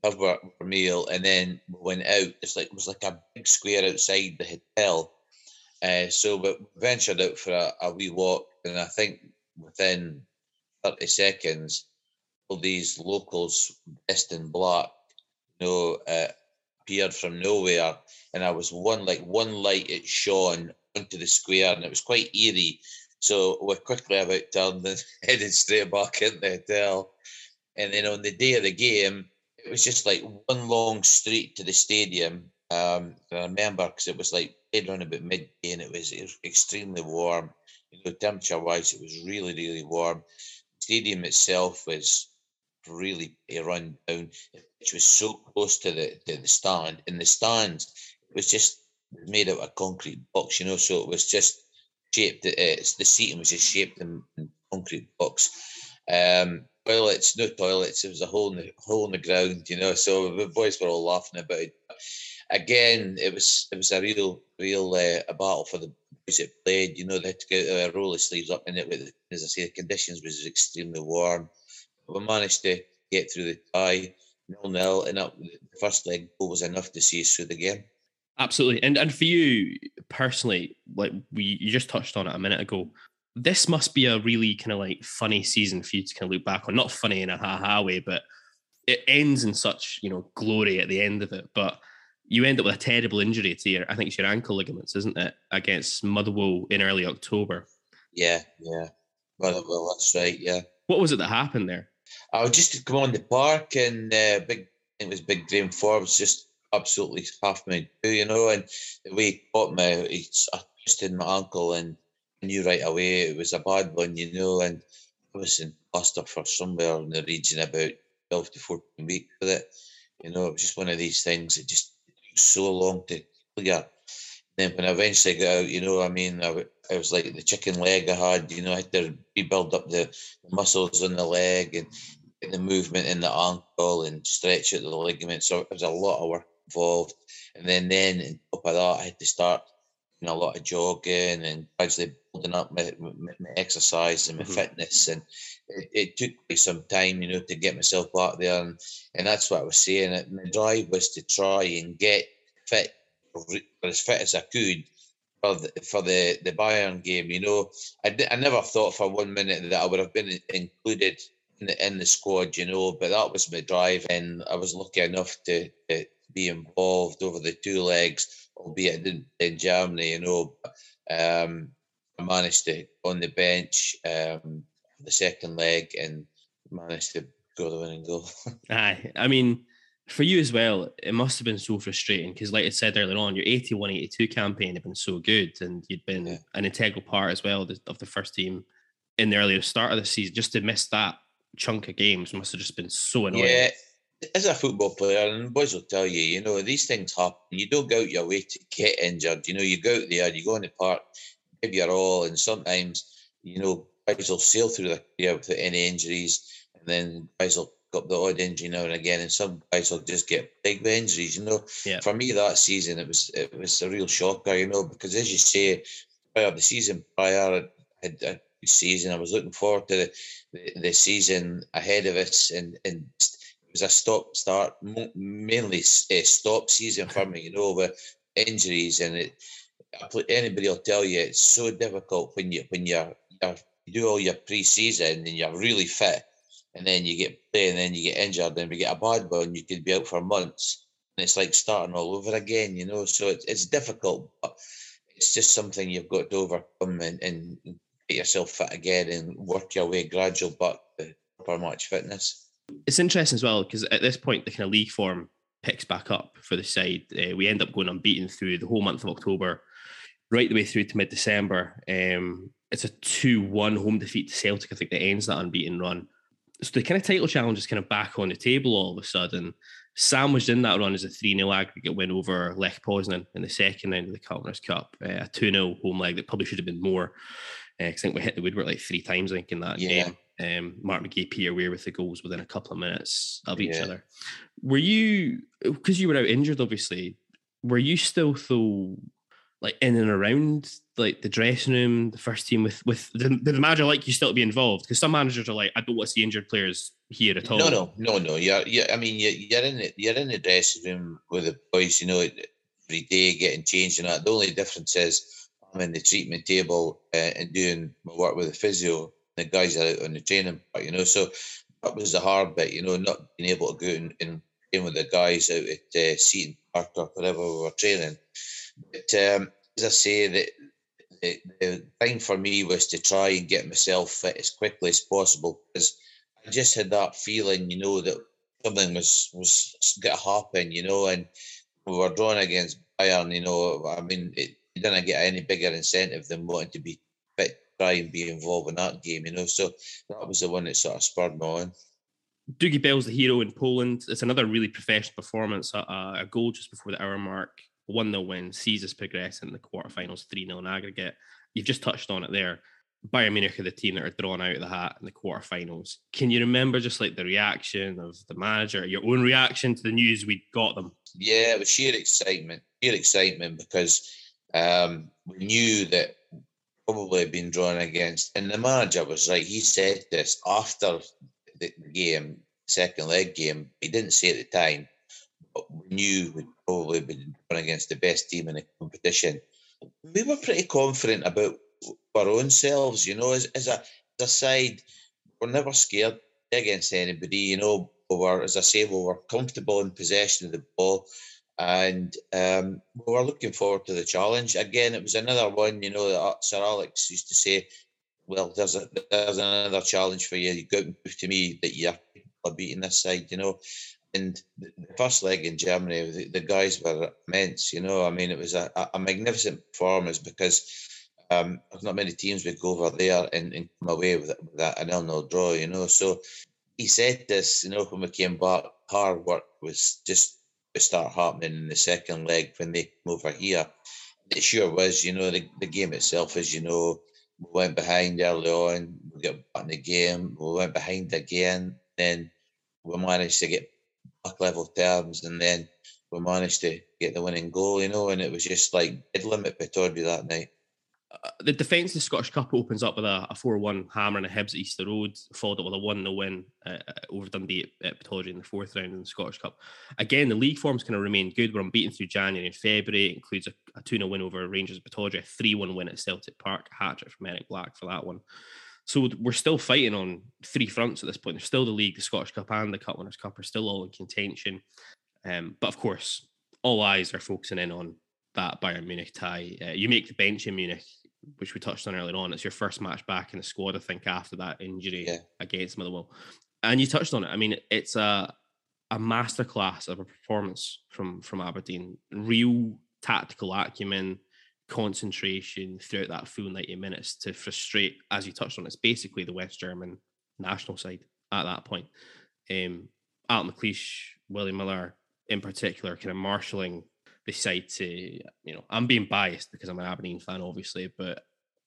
have our, meal, and then we went out. It's like it was like a big square outside the hotel. Uh, so we ventured out for a, a wee walk, and I think within 30 seconds, all these locals dressed in black, you know, uh, appeared from nowhere. And I was one like one light it shone onto the square, and it was quite eerie. So we quickly about turned and <laughs> headed straight back into the hotel. And then on the day of the game, it was just like one long street to the stadium. Um, I remember because it was like dead around about midday and it was, it was extremely warm. You know, temperature wise, it was really, really warm. The stadium itself was really run down, which was so close to the to the stand. And the stands, it was just made out of concrete box, you know, so it was just shaped. uh, the seating was just shaped in, in concrete box. Um, toilets, no toilets. It was a hole in the hole in the ground, you know. So the boys were all laughing about it. Again, it was it was a real real uh, a battle for the boys that played. You know, they had to get their roller sleeves up in it. With as I say, the conditions was extremely warm. But we managed to get through the tie nil nil, and up the first leg goal was enough to see us through the game. Absolutely. And and for you personally, like we you just touched on it a minute ago, this must be a really kind of like funny season for you to kind of look back on. Not funny in a ha ha way, but it ends in such, you know, glory at the end of it. But you end up with a terrible injury to your, I think it's your ankle ligaments, isn't it? Against Motherwell in early October. Yeah, yeah. Well, well, that's right. Yeah. What was it that happened there? I was just to come on the park and uh, big. It was big Graham Forbes just absolutely half me you know. And the way he caught me, I twisted my ankle and knew right away it was a bad one, you know. And I was in plaster for somewhere in the region about twelve to fourteen weeks with it. You know, it was just one of these things. It just took so long to clear. Then when I eventually got out, you know, I mean, I was like the chicken leg I had, you know, I had to rebuild up the, muscles in the leg and get the movement in the ankle and stretch out the ligament. So it was a lot of work involved. And then, then on top of that, I had to start doing a lot of jogging and gradually building up my, my, my exercise and my Mhm. fitness. And it, it took me some time, you know, to get myself back there. And, and that's what I was saying. It- My drive was to try and get fit, as fit as I could for the, for the, the Bayern game. You know, I, I never thought for one minute that I would have been included in the, in the squad, you know, but that was my drive. And I was lucky enough to, to be involved over the two legs, albeit I didn't in Germany, you know. Um, I managed to on the bench um, the second leg and managed to go the winning goal. <laughs> Aye. I mean, for you as well, it must have been so frustrating because, like I said earlier on, your 81 82 campaign had been so good and you'd been an integral part as well of the- of the first team in the earlier start of the season. Just to miss that chunk of games must have just been so annoying. Yeah, as a football player, and boys will tell you, you know, these things happen. You don't go out your way to get injured. You know, you go out there, you go in the park, give your all, and sometimes, you know, guys will sail through the career without any injuries, and then guys will pick up the odd injury now and again, and some guys will just get big injuries. You know, Yeah. for me that season, it was it was a real shocker. You know, because as you say, prior the season prior, I had a good season. I was looking forward to the, the, the season ahead of us, and and it was a stop start, mainly a stop season for me. You know, with injuries and it. Anybody will tell you it's so difficult when you when you're, you're you do all your pre-season and you're really fit, and then you get play and then you get injured, and we get a bad one, you could be out for months, and it's like starting all over again. You know, so it's it's difficult, but it's just something you've got to overcome and, and get yourself fit again and work your way gradual but to proper match fitness. It's interesting as well because at this point the kind of league form picks back up for the side. Uh, we end up going unbeaten through the whole month of October, right the way through to mid-December. Um, it's a two-one home defeat to Celtic. I think that ends that unbeaten run. So the kind of title challenge is kind of back on the table all of a sudden. Sandwiched in that run is a 3 0 aggregate win over Lech Poznan in the second round of the Cup Winners' Cup. Uh, a 2 0 home leg that probably should have been more. Uh, I think we hit the woodwork like three times, I think, in that Yeah. game. Um, Mark McGhee, Peter Weir with the goals within a couple of minutes of each Yeah. other. Were you, because you were out injured, obviously, were you still though like in and around like the dressing room, the first team with with the, the manager like you still be involved? Because some managers are like, I don't want to see injured players here at all. No, no, no, no. You're, you're I mean, you're, you're in the you're in the dressing room with the boys. You know, every day getting changed and that. The only difference is I'm in the treatment table uh, and doing my work with the physio. The guys are out on the training part. You know, so that was the hard bit. You know, not being able to go and, and with the guys out at uh, Seaton Park or whatever we were training. But um, as I say, the, the, the thing for me was to try and get myself fit as quickly as possible because I just had that feeling, you know, that something was was going to happen, you know, and we were drawn against Bayern, you know. I mean, it, you didn't get any bigger incentive than wanting to be fit, try and be involved in that game, you know. So that was the one that sort of spurred me on. Dougie Bell's the hero in Poland. It's another really professional performance. A, a goal just before the hour mark, 1 0 win, sees us progress in the quarterfinals, 3 0 in aggregate. You've just touched on it there. Bayern Munich are the team that are drawn out of the hat in the quarterfinals. Can you remember just like the reaction of the manager, your own reaction to the news we got them? Yeah, it was sheer excitement, sheer excitement because um, we knew that probably had been drawn against, and the manager was right. He said this after the game, second leg game. He didn't say at the time, but we knew we'd probably been drawn against the best team in the competition. We were pretty confident about our own selves, you know, as, as, a, as a side, we're never scared against anybody, you know. We were, as I say, we were comfortable in possession of the ball and um, we were looking forward to the challenge. Again, it was another one, you know, that Sir Alex used to say, well, there's a there's another challenge for you. You go and prove to me that you're beating this side, you know. And the first leg in Germany, the, the guys were immense, you know. I mean, it was a, a magnificent performance because um, there's not many teams would go over there and, and come away with, with that an nil-nil draw, you know. So he said this, you know, when we came back, hard work was just to start happening in the second leg when they came over here. It sure was, you know, the, the game itself, as you know, we went behind early on, we got back in the game, we went behind again, then we managed to get back level terms, and then we managed to get the winning goal, you know, and it was just like dead limit Pittodrie that night. Uh, the defence of the Scottish Cup opens up with a, a 4-1 hammer and a Hibs at Easter Road, followed up with a 1-0 win uh, over Dundee at, at Pittodrie in the fourth round in the Scottish Cup. Again, the league form's kind of remained good. We're unbeaten through January and February. It includes a, a 2-0 win over Rangers at Pittodrie, a 3-1 win at Celtic Park, hat-trick from Eric Black for that one. So we're still fighting on three fronts at this point. There's still the league, the Scottish Cup, and the Cup Winners' Cup are still all in contention. Um, but of course, all eyes are focusing in on that Bayern Munich tie. Uh, you make the bench in Munich, which we touched on earlier on. It's your first match back in the squad, I think, after that injury Yeah. against Motherwell. And you touched on it. I mean, it's a a masterclass of a performance from from Aberdeen. Real tactical acumen, concentration throughout that full 90 minutes to frustrate, as you touched on, it's basically the West German national side at that point. Um, Alex McLeish, Willie Miller in particular, kind of marshalling the side to, you know, I'm being biased because I'm an Aberdeen fan, obviously, but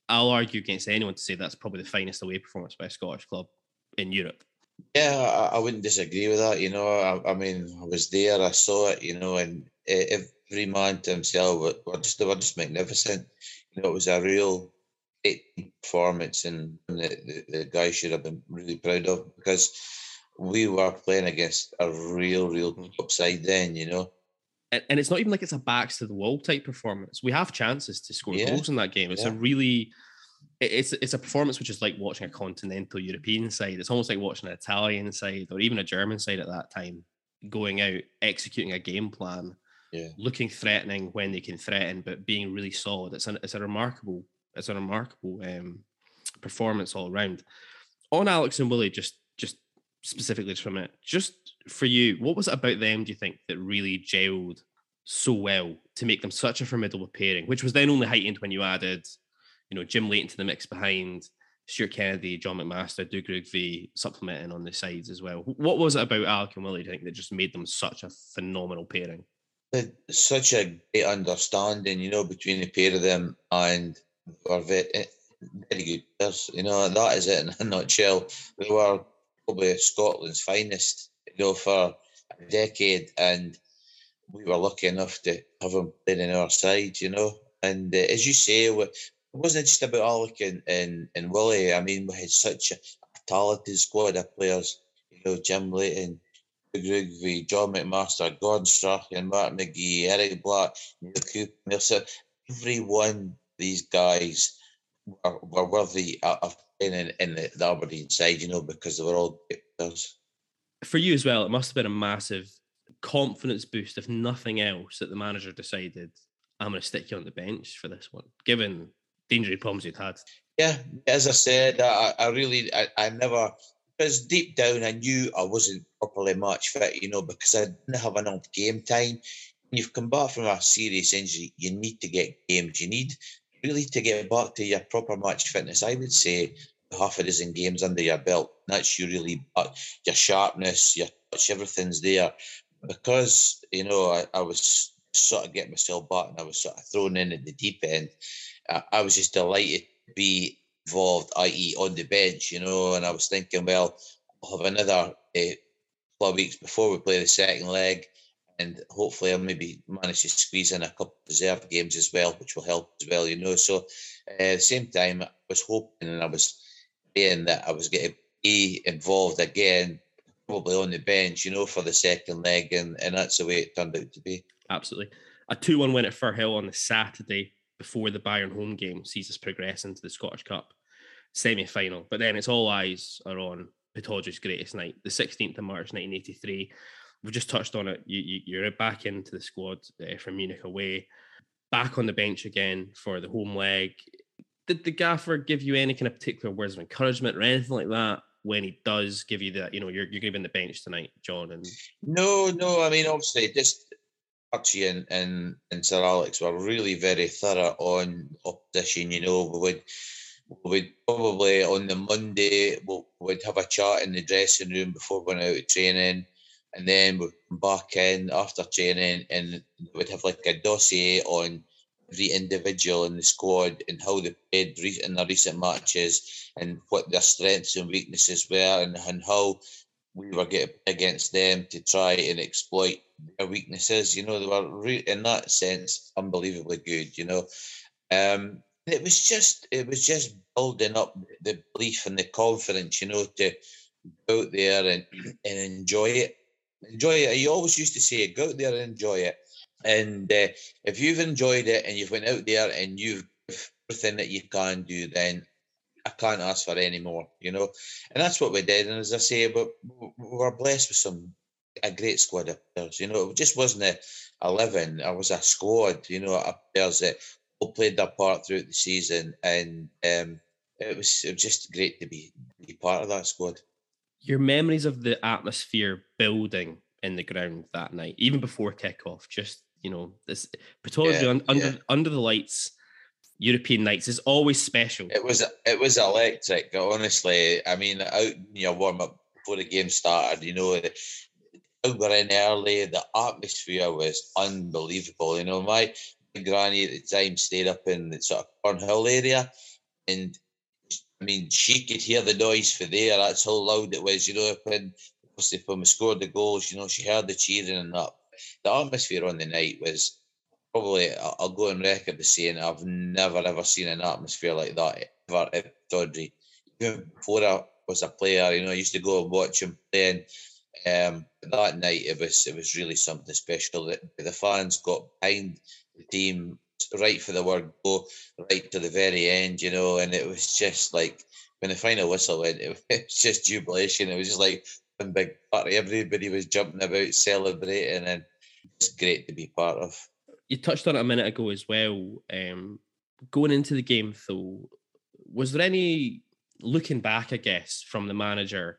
I'll argue against anyone to say that's probably the finest away performance by a Scottish club in Europe. Yeah, I, wouldn't disagree with that. You know, I, I mean, I was there, I saw it. You know, and every man to himself were, were just they were just magnificent. You know, it was a real great performance, and the, the, the guys should have been really proud of because we were playing against a real, real top side then. You know, and, and it's not even like it's a backs to the wall type performance. We have chances to score Yeah, goals in that game. It's a really it's it's a performance which is like watching a continental European side. It's almost like watching an Italian side or even a German side at that time going out, executing a game plan, Yeah. looking threatening when they can threaten, but being really solid. It's an it's a remarkable it's a remarkable um, performance all around. On Alex and Willie, just just specifically just for a minute, just for you, what was it about them? Do you think that really gelled so well to make them such a formidable pairing, which was then only heightened when you added, you know, Jim Leighton to the mix behind Stuart Kennedy, John McMaster, Doug Rougvie supplementing on the sides as well. What was it about Alec and Willie? Do you think that just made them such a phenomenal pairing? Uh, such a great understanding, you know, between the pair of them, and were very, eh, very good players. You know, that is it in a <laughs> nutshell. They were probably Scotland's finest, you know, for a decade, and we were lucky enough to have them playing in our side, you know. And uh, as you say, it wasn't just about Alec and, and, and Willie. I mean, we had such a talented squad of players. You know, Jim Hugh Rougvie, John McMaster, Gordon Strachan, Mark McGhee, Eric Black, Neil Cooper. These guys were, were worthy of in, in the, the Aberdeen side, you know, because they were all players. For you as well, it must have been a massive confidence boost, if nothing else, that the manager decided, I'm going to stick you on the bench for this one, given the injury problems you'd had. Yeah, as I said, I, I really, I, I never, because deep down I knew I wasn't properly match fit, you know, because I didn't have enough game time. When you've come back from a serious injury, you need to get games. You need really to get back to your proper match fitness. I would say half a dozen games under your belt. That's you really, uh, your sharpness, your touch, everything's there. Because, you know, I, I was sort of getting myself back and I was sort of thrown in at the deep end. I, I was just delighted to be involved, i.e., on the bench, you know. And I was thinking, well, I'll have another uh, couple of weeks before we play the second leg, and hopefully I'll maybe manage to squeeze in a couple of reserve games as well, which will help as well, you know. So uh, at the same time, I was hoping and I was praying that I was getting be involved again, probably on the bench, you know, for the second leg, and, and that's the way it turned out to be. Absolutely. A 2 1 win at Firhill on the Saturday before the Bayern home game sees us progress into the Scottish Cup semi final. But then it's all eyes are on Pittodrie's greatest night, the 16th of March 1983. We've just touched on it. You, you, you're back into the squad uh, from Munich away, back on the bench again for the home leg. Did the gaffer give you any kind of particular words of encouragement or anything like that when he does give you that? You know, you're, you're going to be on the bench tonight, John. And No, no, I mean, obviously, just Archie and, and, and Sir Alex were really very thorough on opposition. You know, we would, we would probably on the Monday, we'd have a chat in the dressing room before going out to training. And then we'd come back in after training and we'd have like a dossier on every individual in the squad and how they played in the recent matches and what their strengths and weaknesses were and, and how we were getting against them to try and exploit their weaknesses. You know, they were re- in that sense unbelievably good. You know, um, it was just it was just building up the belief and the confidence. You know, to go out there and <clears throat> and enjoy it. Enjoy it. You always used to say, go out there and enjoy it. And uh, if you've enjoyed it and you've went out there and you've everything that you can do, then I can't ask for any more, you know. And that's what we did. And as I say, we were blessed with some a great squad of players. You know, it just wasn't a eleven. I was a squad, you know, of players that all played their part throughout the season, and um, it was it was just great to be be part of that squad. Your memories of the atmosphere building in the ground that night, even before kickoff, just you know, this Pittodrie Yeah, un- under yeah. under the lights, European nights is always special. It was it was electric. Honestly, I mean, out in your warm up before the game started, you know, we were in early. The atmosphere was unbelievable. You know, my granny at the time stayed up in the sort of Cornhill area, and I mean, she could hear the noise for there. That's how loud it was. You know, when obviously when we scored the goals, you know, she heard the cheering and that. The atmosphere on the night was probably I'll go on record as saying I've never ever seen an atmosphere like that ever at Dodry. Even before I was a player, you know, I used to go and watch him playing. Um, that night it was it was really something special that the fans got behind the team right for the word go, right to the very end, you know, and it was just like when the final whistle went, <laughs> it was just jubilation. It was just like one big party. Everybody was jumping about, celebrating, and it's great to be part of. you touched on it a minute ago as well. Um, going into the game, though, was there any looking back, I guess, from the manager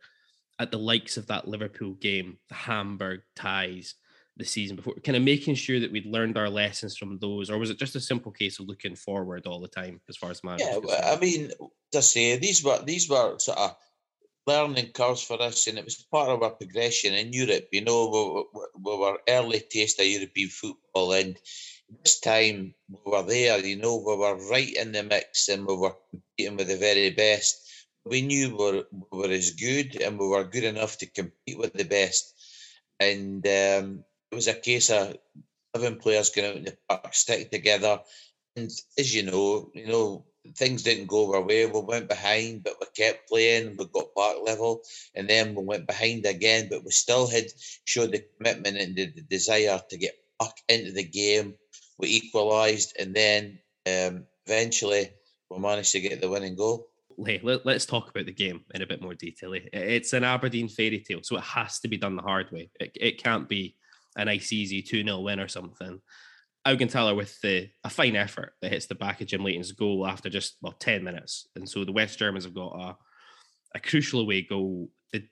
at the likes of that Liverpool game, the Hamburg ties, the season before, kind of making sure that we'd learned our lessons from those, or was it just a simple case of looking forward all the time as far as manager? Yeah, I mean, I say, these were these were sort of learning curves for us, and it was part of our progression in Europe. You know, we, we, we were early taste of European football, and this time we were there. You know, we were right in the mix, and we were competing with the very best. We knew we were, we were as good, and we were good enough to compete with the best. And um, was a case of eleven players going out in the park, stick together, And as you know, you know, things didn't go our way. We went behind, but we kept playing. We got back level, and then we went behind again, but we still had showed the commitment and the, the desire to get back into the game. We equalised, and then um, eventually we managed to get the winning goal. Hey, let, us talk about the game in a bit more detail. eh? It's an Aberdeen fairy tale, so it has to be done the hard way. It, it can't be a nice, easy 2 0 win or something. Augenthaler with the a fine effort that hits the back of Jim Leighton's goal after just well 10 minutes. And so the West Germans have got a, a crucial away goal. The,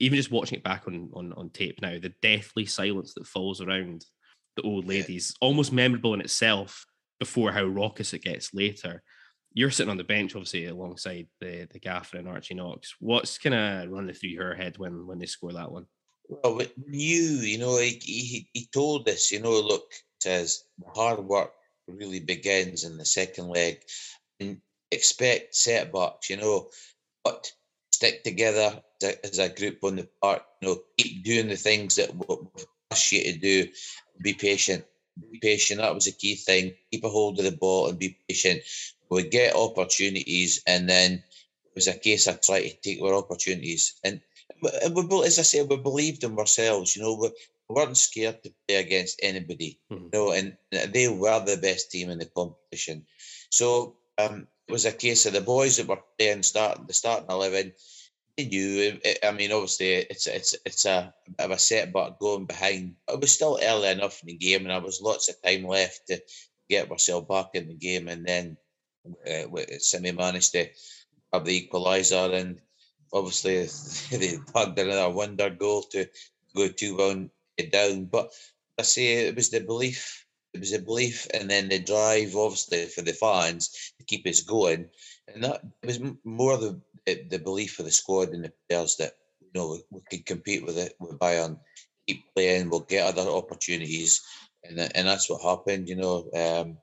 even just watching it back on, on on tape now, the deathly silence that falls around the old ladies, almost memorable in itself before how raucous it gets later. You're sitting on the bench, obviously, alongside the the gaffer and Archie Knox. What's kind of running through her head when when they score that one? Well, we knew, you know, he, he, he told us, you know, look, says the hard work really begins in the second leg and expect setbacks, you know, but stick together as a, group on the park, you know, keep doing the things that we ask you to do, be patient. Be patient. That was a key thing. Keep a hold of the ball and be patient. We get opportunities, and then it was a case of trying to take our opportunities. And we, as I said, we believed in ourselves. You know, we, we weren't scared to play against anybody. You know, and they were the best team in the competition. So um, it was a case of the boys that were playing starting the starting eleven. They knew. it- I mean, obviously, it's it's it's a bit of a setback going behind. It was still early enough in the game, and there was lots of time left to get ourselves back in the game. And then uh, we- Simi managed to have the equaliser, and obviously <laughs> they plugged another wonder goal to go two one down. But I say it was the belief. It was the belief, and then the drive, obviously, for the fans to keep us going, and that was more the the belief of the squad and the players that you know we, we could compete with it with Bayern, keep playing, we'll get other opportunities, and and that's what happened. You know, um,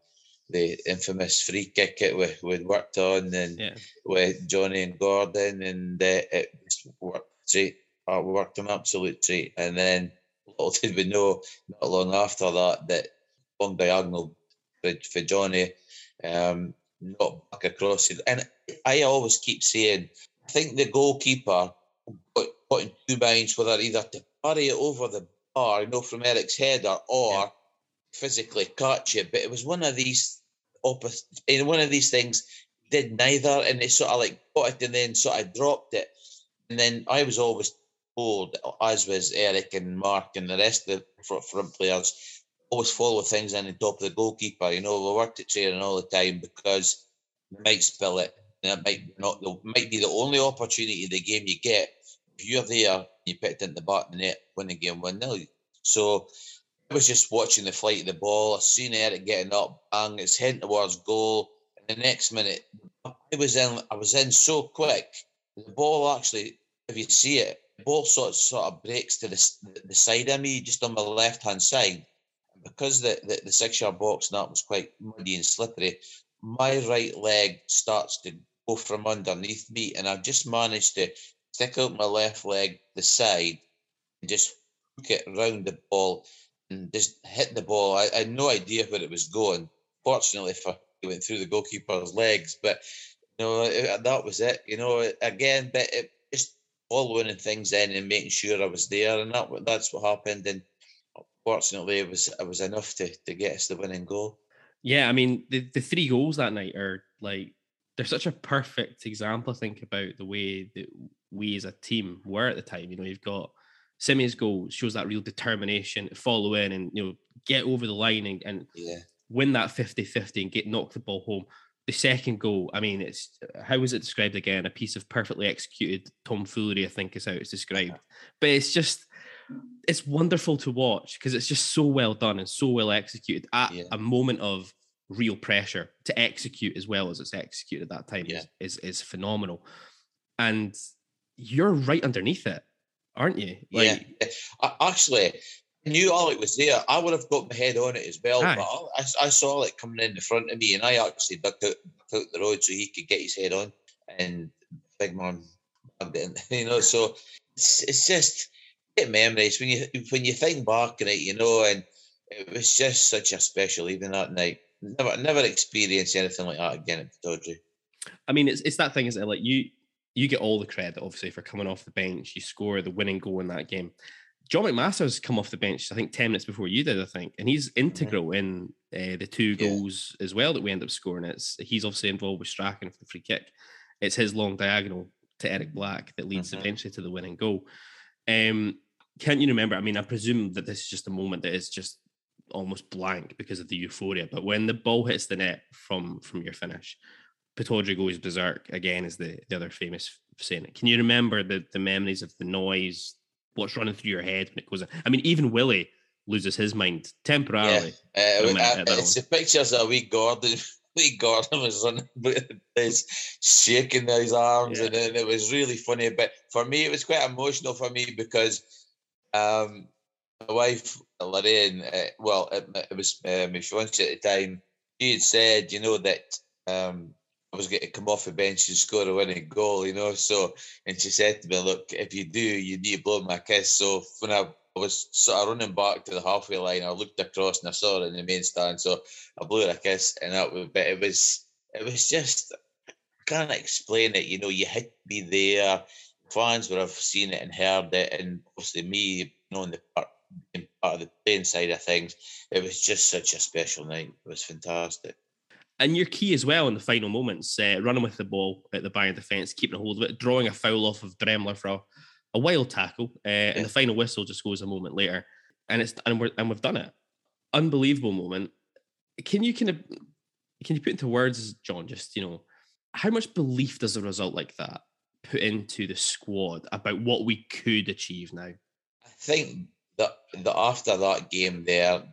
the infamous free kick it we we worked on, and with Johnny and Gordon, and uh, it worked straight. Uh, worked them absolute treat, and then little <laughs> did we know not long after that that long diagonal for, for Johnny, um, not back across it. And I always keep saying, I think the goalkeeper got put in two minds whether either to parry it over the bar, you know, from Eric's header, or physically catch it. But it was one of these opposite, in one of these things, did neither, and they sort of like got it and then sort of dropped it. And then I was always told, as was Eric and Mark and the rest of the front, players, always follow things in the top of the goalkeeper. You know, we worked at training all the time because might spill it. And it might not the might be the only opportunity the game you get. If you're there, you picked it in the back of the net, win the game one 0 So was just watching the flight of the ball. I seen Eric getting up, bang, it's heading towards goal. And the next minute, I was in. I was in so quick. The ball actually, if you see it, the ball sort of, sort of breaks to the, the side of me, just on my left hand side. Because the, the, the six yard box and that was quite muddy and slippery, my right leg starts to go from underneath me, and I've just managed to stick out my left leg the side and just hook it around the ball and just hit the ball. I, I had no idea where it was going. Fortunately, for it went through the goalkeeper's legs, but you it- that was it. You know, again, but it, just following things in and making sure I was there, and that that's what happened. And fortunately, it was it was enough to to get us the winning goal. Yeah, I mean the, the three goals that night are like they're such a perfect example. I think about the way that we as a team were at the time. You know, you've got Simeon's goal shows that real determination to follow in and you know get over the line and, and Yeah. win that 50-50 and get knock the ball home. The second goal, I mean, it's how was it described again? A piece of perfectly executed tomfoolery, I think is how it's described. But it's just it's wonderful to watch because it's just so well done and so well executed at a moment of real pressure to execute as well as it's executed at that time is, is is phenomenal. And you're right underneath it, aren't you? yeah. I, actually, I knew Alec was there. I would have got my head on it as well, Aye. but I, I saw Alec coming in the front of me, and I actually ducked out, ducked out the road so he could get his head on. And big man, bagged it in, <laughs> you know. So it's, it's just great memories when you when you think back on it, you know. And it was just such a special evening that night. never never experienced anything like that again at Pittodrie. I mean, it's it's that thing, isn't it? Like you you get all the credit, obviously, for coming off the bench. You score the winning goal in that game. John McMaster's come off the bench, I think, 10 minutes before you did, I think. And he's integral in uh, the two goals as well that we end up scoring. It's He's obviously involved with Strachan for the free kick. It's his long diagonal to Eric Black that leads eventually to the winning goal. Um, can you remember? I mean, I presume that this is just a moment that is just almost blank because of the euphoria. But when the ball hits the net from from your finish, Pittodrie goes berserk again, is the, the other famous saying. Can you remember the the memories of the noise, what's running through your head when it goes? I mean, even Willie loses his mind temporarily. Uh, for uh, at that it's the pictures of wee Gordon. <laughs> Wee Gordon was running, <laughs> shaking his arms, and, then it was really funny. But for me, it was quite emotional for me because um, my wife Lorraine, uh, well, it, it was uh, my fiance at the time. She had said, you know, that um, I was going to come off the bench and score a winning goal, you know. So, and she said to me, "Look, if you do, you need to blow my kiss." So when I was sort of running back to the halfway line, I looked across and I saw her in the main stand. So I blew her a kiss, and that was. But it was, it was just. I can't explain it. You know, you to be there. Fans would have seen it and heard it, and obviously me, you know, in the part, in part of the playing side of things, it was just such a special night. It was fantastic. And your key as well in the final moments, uh, running with the ball at the Bayern defence, keeping a hold of it, drawing a foul off of Dremmler for a, a wild tackle, uh, and the final whistle just goes a moment later, and it's and we're and we've done it. Unbelievable moment. Can you kind of can you put into words, John? Just you know, how much belief does a result like that put into the squad about what we could achieve now? I think that that after that game there,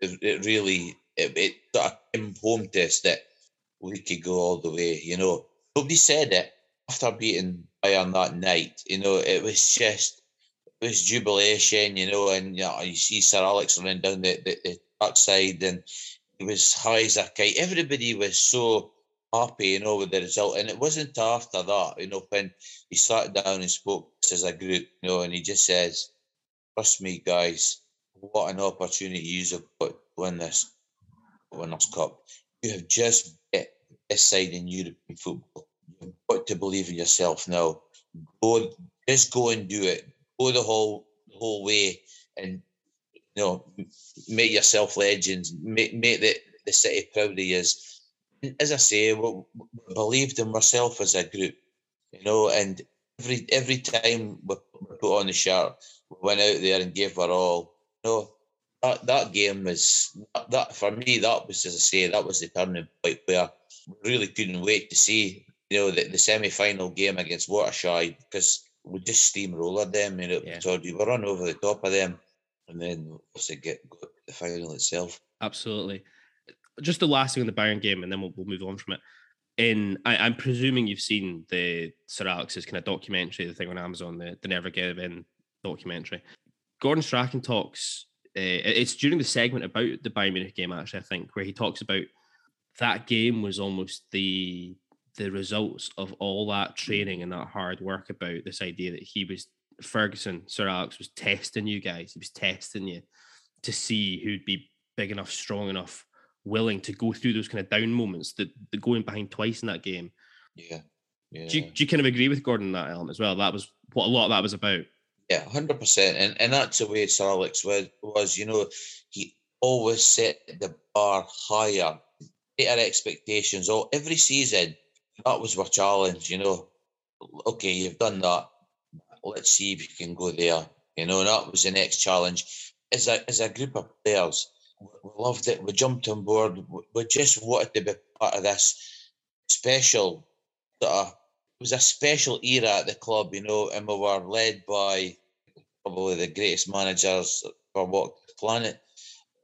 it really it, it sort of came home to us that we could go all the way. You know, nobody said it after beating Bayern that night. You know, it was just it was jubilation. You know, and you, know, you see Sir Alex running down the the, the backside, and he was high as a kite. Everybody was so happy, you know, with the result. And it wasn't after that, you know, when he sat down and spoke as a group, you know, and he just says, Trust me, guys, what an opportunity you've got to win this Winners' Cup. You have just bet this side in European football. You've got to believe in yourself now. Go, just go and do it. Go the whole the whole way, and you know, make yourself legends. Make make the, the city proud of you. As I say, we, we believed in ourselves as a group, you know, and every every time we, we put on the shirt, we went out there and gave our all. You know, that that game was that, that for me. That was, as I say, that was the turning point where we really couldn't wait to see, you know, the, the semi final game against Waterschei because we just steamrolled them. You know, so we were run over the top of them, and then obviously get got the final itself. Absolutely. Just the last thing on the Bayern game, and then we'll, we'll move on from it. In, I, I'm presuming you've seen the Sir Alex's kind of documentary, the thing on Amazon, the, the Never Give In documentary. Gordon Strachan talks. Uh, it's during the segment about the Bayern Munich game, actually, I think, where he talks about that game was almost the the results of all that training and that hard work about this idea that he was Ferguson, Sir Alex was testing you guys. He was testing you to see who'd be big enough, strong enough, willing to go through those kind of down moments. That the going behind twice in that game. Yeah, yeah. Do you, do you kind of agree with Gordon in that element as well? That was what a lot of that was about. Yeah, hundred percent, and and that's the way Sir Alex was. Was you know he always set the bar higher, greater expectations. All every season, that was our challenge. You know, okay, you've done that. Let's see if you can go there. You know, that was the next challenge. As a as a group of players, we loved it. We jumped on board. We- just wanted to be part of this special sort of was a special era at the club, you know, and we were led by probably the greatest managers for what planet.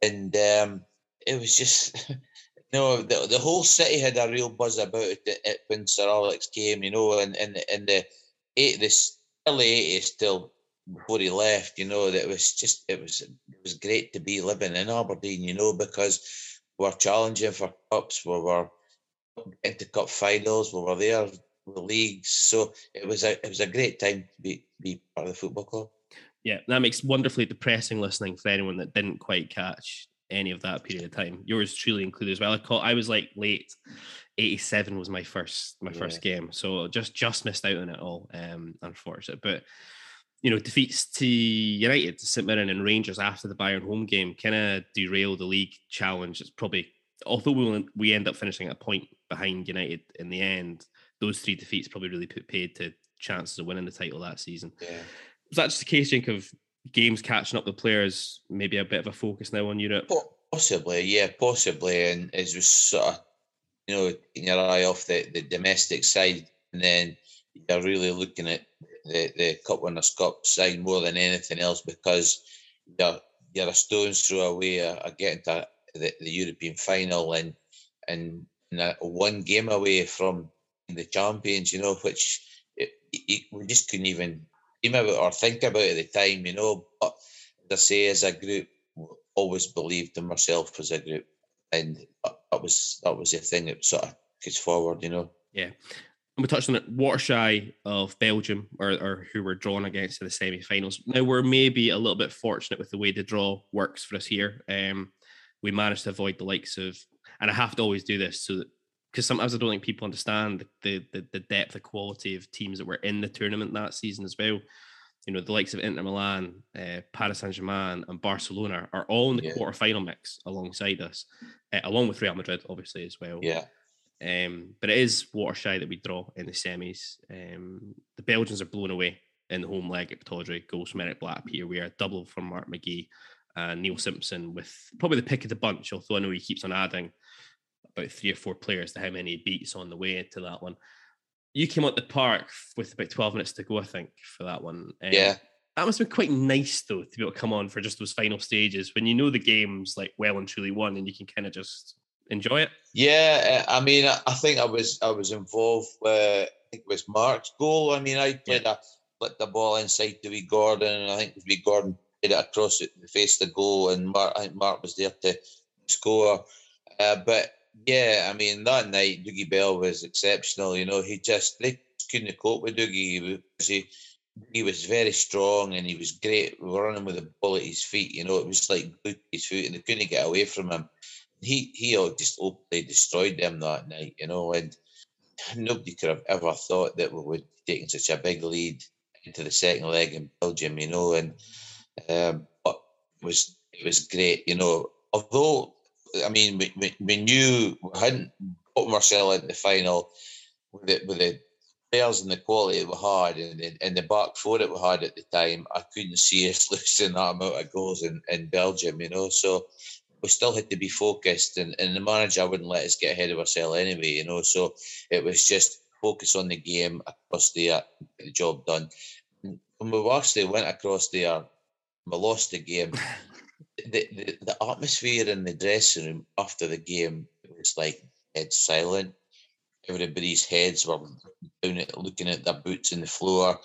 And um, it was just, <laughs> you know, the, the whole city had a real buzz about it, it when Sir Alex came, you know, and in, in the eight, this early 80s still before he left, you know, that it was just, it was, it was great to be living in Aberdeen, you know, because we were challenging for cups, we were into cup finals, we were there the leagues. So it was a it was a great time to be be part of the football club. Yeah, that makes wonderfully depressing listening for anyone that didn't quite catch any of that period of time. Yours truly included as well. I caught. I was like late. 87 was my first my first game, so just just missed out on it all. Um, unfortunate, but you know, defeats to United, to St Mirren, and Rangers after the Bayern home game kind of derailed the league challenge. It's probably, although we we end up finishing at a point behind United in the end, those three defeats probably really put paid to chances of winning the title that season. Yeah. Was that just a case, think of games catching up the players, maybe a bit of a focus now on Europe? Possibly, yeah, possibly. And as we sort of, you know, taking your eye off the, the domestic side, and then you're really looking at the, the Cup Winners' Cup side more than anything else because you're, you're a stone's throw away of, getting to the, the European final and and, one game away from the champions, you know, which it, it, we just couldn't even dream about or think about at the time, you know. But as I say, as a group, always believed in myself as a group, and that was that was the thing that sort of gets forward, you know. Yeah. And we touched on it, Waterschei of Belgium, or, or who were drawn against in the semi-finals. Now we're maybe a little bit fortunate with the way the draw works for us here. Um, we managed to avoid the likes of, and I have to always do this so that because sometimes I don't think people understand the, the the depth, the quality of teams that were in the tournament that season as well. You know, the likes of Inter Milan, uh, Paris Saint Germain, and Barcelona are all in the Yeah. quarter-final mix alongside us, uh, along with Real Madrid, obviously as well. Yeah. Um, but it is Waterschei that we draw in the semis. Um, the Belgians are blown away in the home leg at Pittodrie. Goals from Eric Black, Peter Weir, double from Mark McGhee, and Neil Simpson with probably the pick of the bunch, although I know he keeps on adding about three or four players to how many he beats on the way to that one. You came out the park with about 12 minutes to go, I think, for that one. Um, Yeah. That must have been quite nice, though, to be able to come on for just those final stages when you know the game's like well and truly won and you can kind of just enjoy it. Yeah, uh, I mean, I think I was I was involved with I think it was Mark's goal. I mean, I played a flicked the ball inside to wee Gordon, and I think it was wee Gordon played it across the the face of the goal, and Mark I think Mark was there to score. Uh, but yeah, I mean, that night Dougie Bell was exceptional. You know, he just they couldn't cope with Dougie. He he, was very strong and he was great. Running with the ball at his feet. You know, it was like glued his foot, and they couldn't get away from him he he just openly destroyed them that night, you know, and nobody could have ever thought that we would be taking such a big lead into the second leg in Belgium, you know, and um, it was it was great, you know. Although I mean, we, we, we knew we hadn't put Marcel in the final with it with the players and the quality that we had and, and, and the back four that we had at the time. I couldn't see <laughs> us losing that amount of goals in, in Belgium, you know. So we still had to be focused, and, and the manager wouldn't let us get ahead of ourselves anyway, you know. So it was just focus on the game across there, get the job done. When we actually went across there, we lost the game. <laughs> The, the, the atmosphere in the dressing room after the game was like dead silent. Everybody's heads were down at looking at their boots in the floor.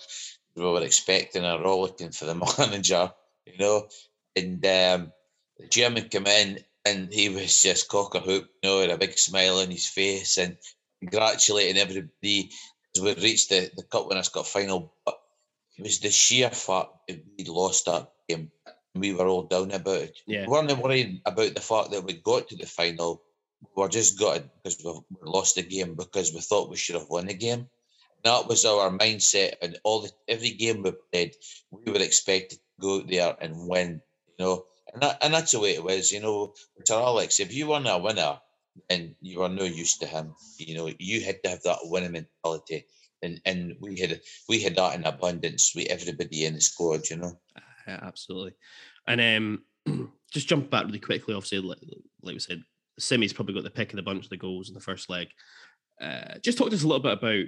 We were expecting a all looking for the <laughs> manager, you know. And um, the chairman came in and he was just cock a hoop, you know, with a big smile on his face and congratulating everybody as we reached the, the Cup Winners' Cup final. But it was the sheer fact that we lost that game. We were all down about it. Yeah. We weren't worried about the fact that we got to the final. We were just gutted because we lost the game because we thought we should have won the game. That was our mindset, and all the every game we played, we were expected to go out there and win. You know, and that, and that's the way it was. You know, Sir Alex, if you weren't a winner, and you were no use to him, you know, you had to have that winning mentality, and and we had we had that in abundance with everybody in the squad. You know. Yeah, absolutely. And um, <clears throat> just jump back really quickly. Obviously, like, like we said, Simi's probably got the pick of the bunch of the goals in the first leg. Uh, just talk to us a little bit about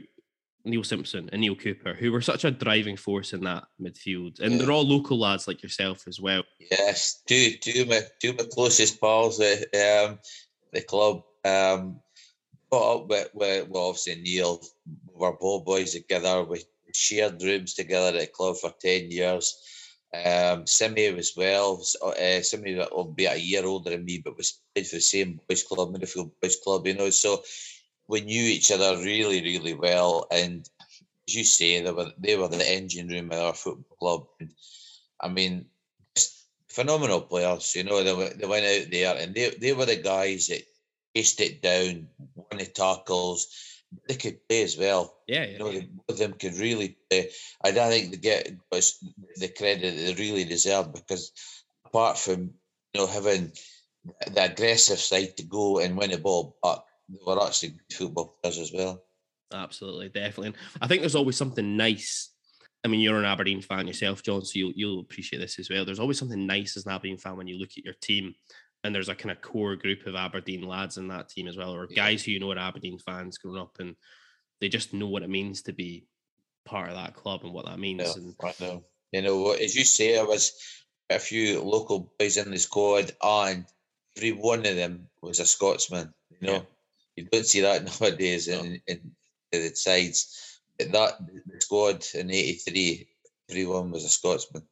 Neil Simpson and Neil Cooper, who were such a driving force in that midfield, and they're all local lads like yourself as well. Yes, two two of my two my closest pals at um, the club. Um, brought up with, with well, obviously Neil. we're both boys together. We shared rooms together at the club for ten years. Um, Simi as well. Uh, Simi will be a year older than me, but was played for the same boys club, Midfield Boys Club. You know, so we knew each other really, really well. And as you say, they were they were the engine room of our football club. And I mean, just phenomenal players. You know, they, they went out there and they, they were the guys that chased it down, won the tackles. They could play as well. Yeah, You know, they, both of them could really play. I don't think they get the credit that they really deserve because apart from you know having the aggressive side to go and win the ball back, they were actually good football players as well. Absolutely, definitely. And I think there's always something nice. I mean, you're an Aberdeen fan yourself, John, so you'll you'll appreciate this as well. There's always something nice as an Aberdeen fan when you look at your team, and there's a kind of core group of Aberdeen lads in that team as well, or guys who you know are Aberdeen fans growing up, and they just know what it means to be part of that club and what that means. Yeah, And I know. You know, as you say, I was a few local boys in the squad, and every one of them was a Scotsman. You know, you don't see that <laughs> nowadays in, in the sides. But that the squad in '83, everyone was a Scotsman.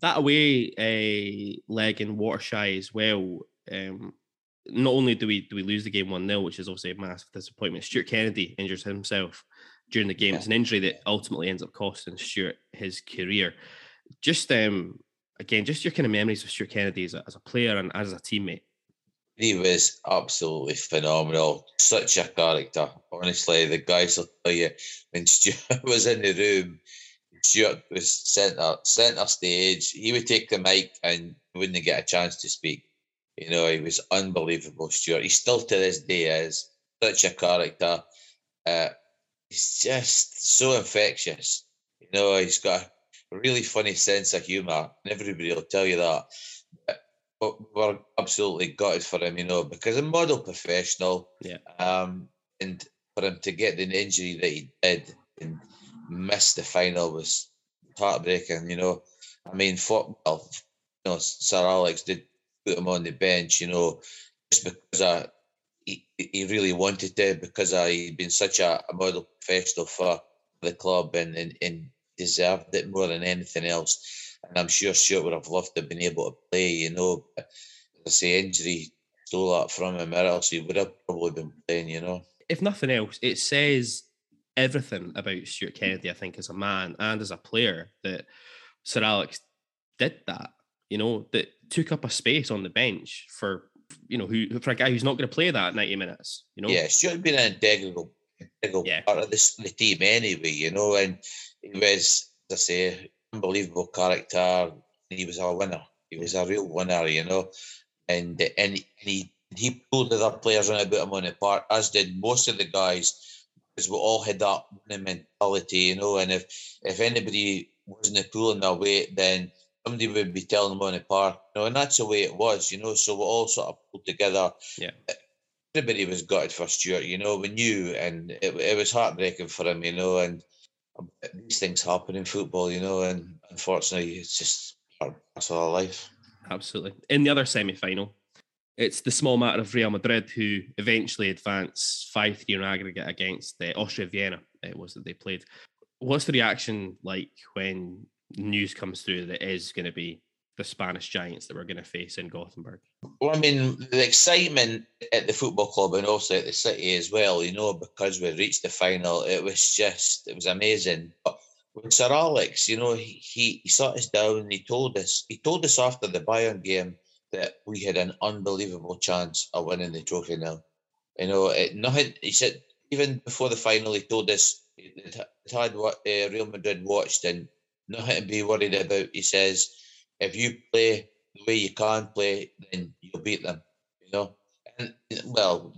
That away uh, leg in Waterschei as well. Um, not only do we do we lose the game one 0 which is obviously a massive disappointment. Stuart Kennedy injures himself during the game. It's an injury that ultimately ends up costing Stuart his career. Just um, again, just your kind of memories of Stuart Kennedy as a, as a player and as a teammate. He was absolutely phenomenal. Such a character. Honestly, the guys will tell you when Stuart <laughs> was in the room, Stuart was centre centre stage. He would take the mic and wouldn't get a chance to speak. You know, he was unbelievable, Stuart. He still to this day is such a character. Uh, he's just so infectious. You know, he's got a really funny sense of humour, and everybody will tell you that. But but we're absolutely gutted for him, you know, because a model professional. Yeah. Um, and for him to get the injury that he did and miss the final was heartbreaking, you know. I mean, for, well, you know, Sir Alex did put him on the bench, you know, just because uh, he, he really wanted to, because uh, he'd been such a, a model professional for the club and, and, and deserved it more than anything else. And I'm sure Stuart would have loved to have been able to play, you know. But as I say, injury stole that from him, or else he would have probably been playing, you know. if nothing else, it says everything about Stuart Kennedy, I think, as a man and as a player that Sir Alex did that, you know, that took up a space on the bench for, you know, who for a guy who's not going to play that 90 minutes, you know? Yeah, Stuart been an integral, integral part of this the team anyway, you know, and he was, as I say, unbelievable character. He was a winner. He was a real winner, you know, and and he he pulled the other players around about him on the park, as did most of the guys, because we all had that winning mentality, you know. And if if anybody wasn't pulling their weight, then somebody would be telling them on the park, you know, and that's the way it was, you know. So we all sort of pulled together. Yeah. Everybody was gutted for Stuart, you know. We knew, and it, it was heartbreaking for him, you know. And um, these things happen in football, you know. And unfortunately, it's just part part of our life. Absolutely. In the other semi final, it's the small matter of Real Madrid who eventually advance 5 3 in aggregate against the Austria Vienna, uh, it was that they played. What's the reaction like when news comes through that it is going to be the Spanish giants that we're going to face in Gothenburg? Well, I mean, the excitement at the football club and also at the city as well, you know, because we reached the final, it was just, it was amazing. But with Sir Alex, you know, he, he sat us down and he told us, he told us after the Bayern game that we had an unbelievable chance of winning the trophy now. You know, it, nothing, he said, even before the final, he told us it, had what uh, Real Madrid watched and nothing to be worried about. He says, if you play the way you can play, then you'll beat them. You know, and well,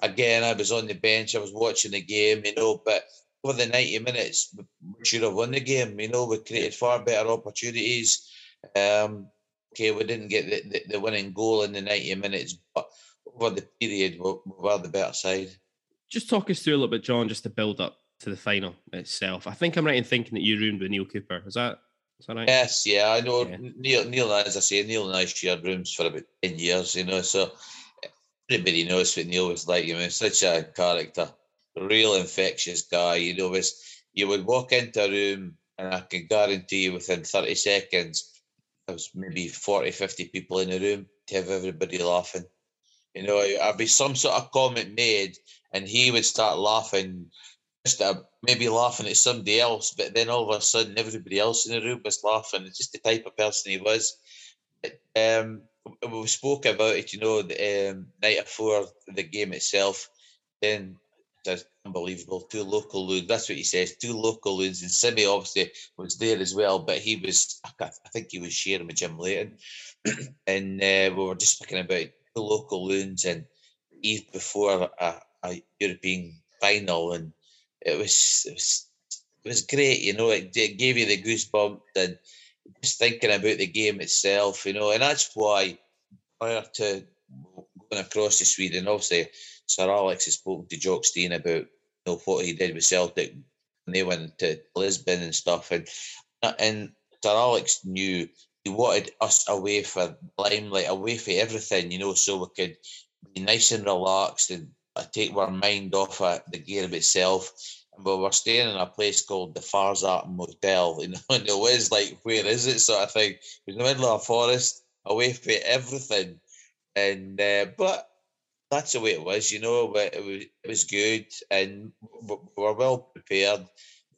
again, I was on the bench, I was watching the game, you know, but over the ninety minutes, we should have won the game. You know, we created far better opportunities. Um, okay, we didn't get the, the, the winning goal in the ninety minutes, but over the period, we, we were the better side. Just talk us through a little bit, John, just to build up to the final itself. I think I'm right in thinking that you roomed with Neale Cooper. Is that is that right? Yes, yeah, I know. Neale, Neale, and I, as I say, Neale and I shared rooms for about ten years. You know, so everybody knows what Neale was like. You know, such a character, real infectious guy. You know, was you would walk into a room, and I can guarantee you, within thirty seconds, there was maybe 40, 50 people in the room to have everybody laughing. You know, I'd be some sort of comment made, and he would start laughing, just uh, maybe laughing at somebody else, but then all of a sudden everybody else in the room was laughing. It's just the type of person he was. um, we spoke about it, you know, the um, night before the game itself. Then that's unbelievable. Two local loons. That's what he says. Two local loons, and Simi obviously was there as well, but he was. I think he was sharing with Jim Leighton, <clears throat> and uh, we were just speaking about two local loons and eve before a, a European final, and it was it was it was great. You know, it, it gave you the goosebumps and just thinking about the game itself. You know, and that's why prior to going across to Sweden, obviously Sir Alex has spoken to Jock Stein about you know what he did with Celtic when they went to Lisbon and stuff, and and Sir Alex knew he wanted us away for limelight, away for everything, you know, so we could be nice and relaxed and uh, take our mind off of the game itself. And we were staying in a place called the Fars Hatt Motel, <laughs> you know, and it was like, where is it, sort of thing. Was in the middle of a forest, away from everything. And uh, but that's the way it was, you know. But it was it was good, and we we were well prepared.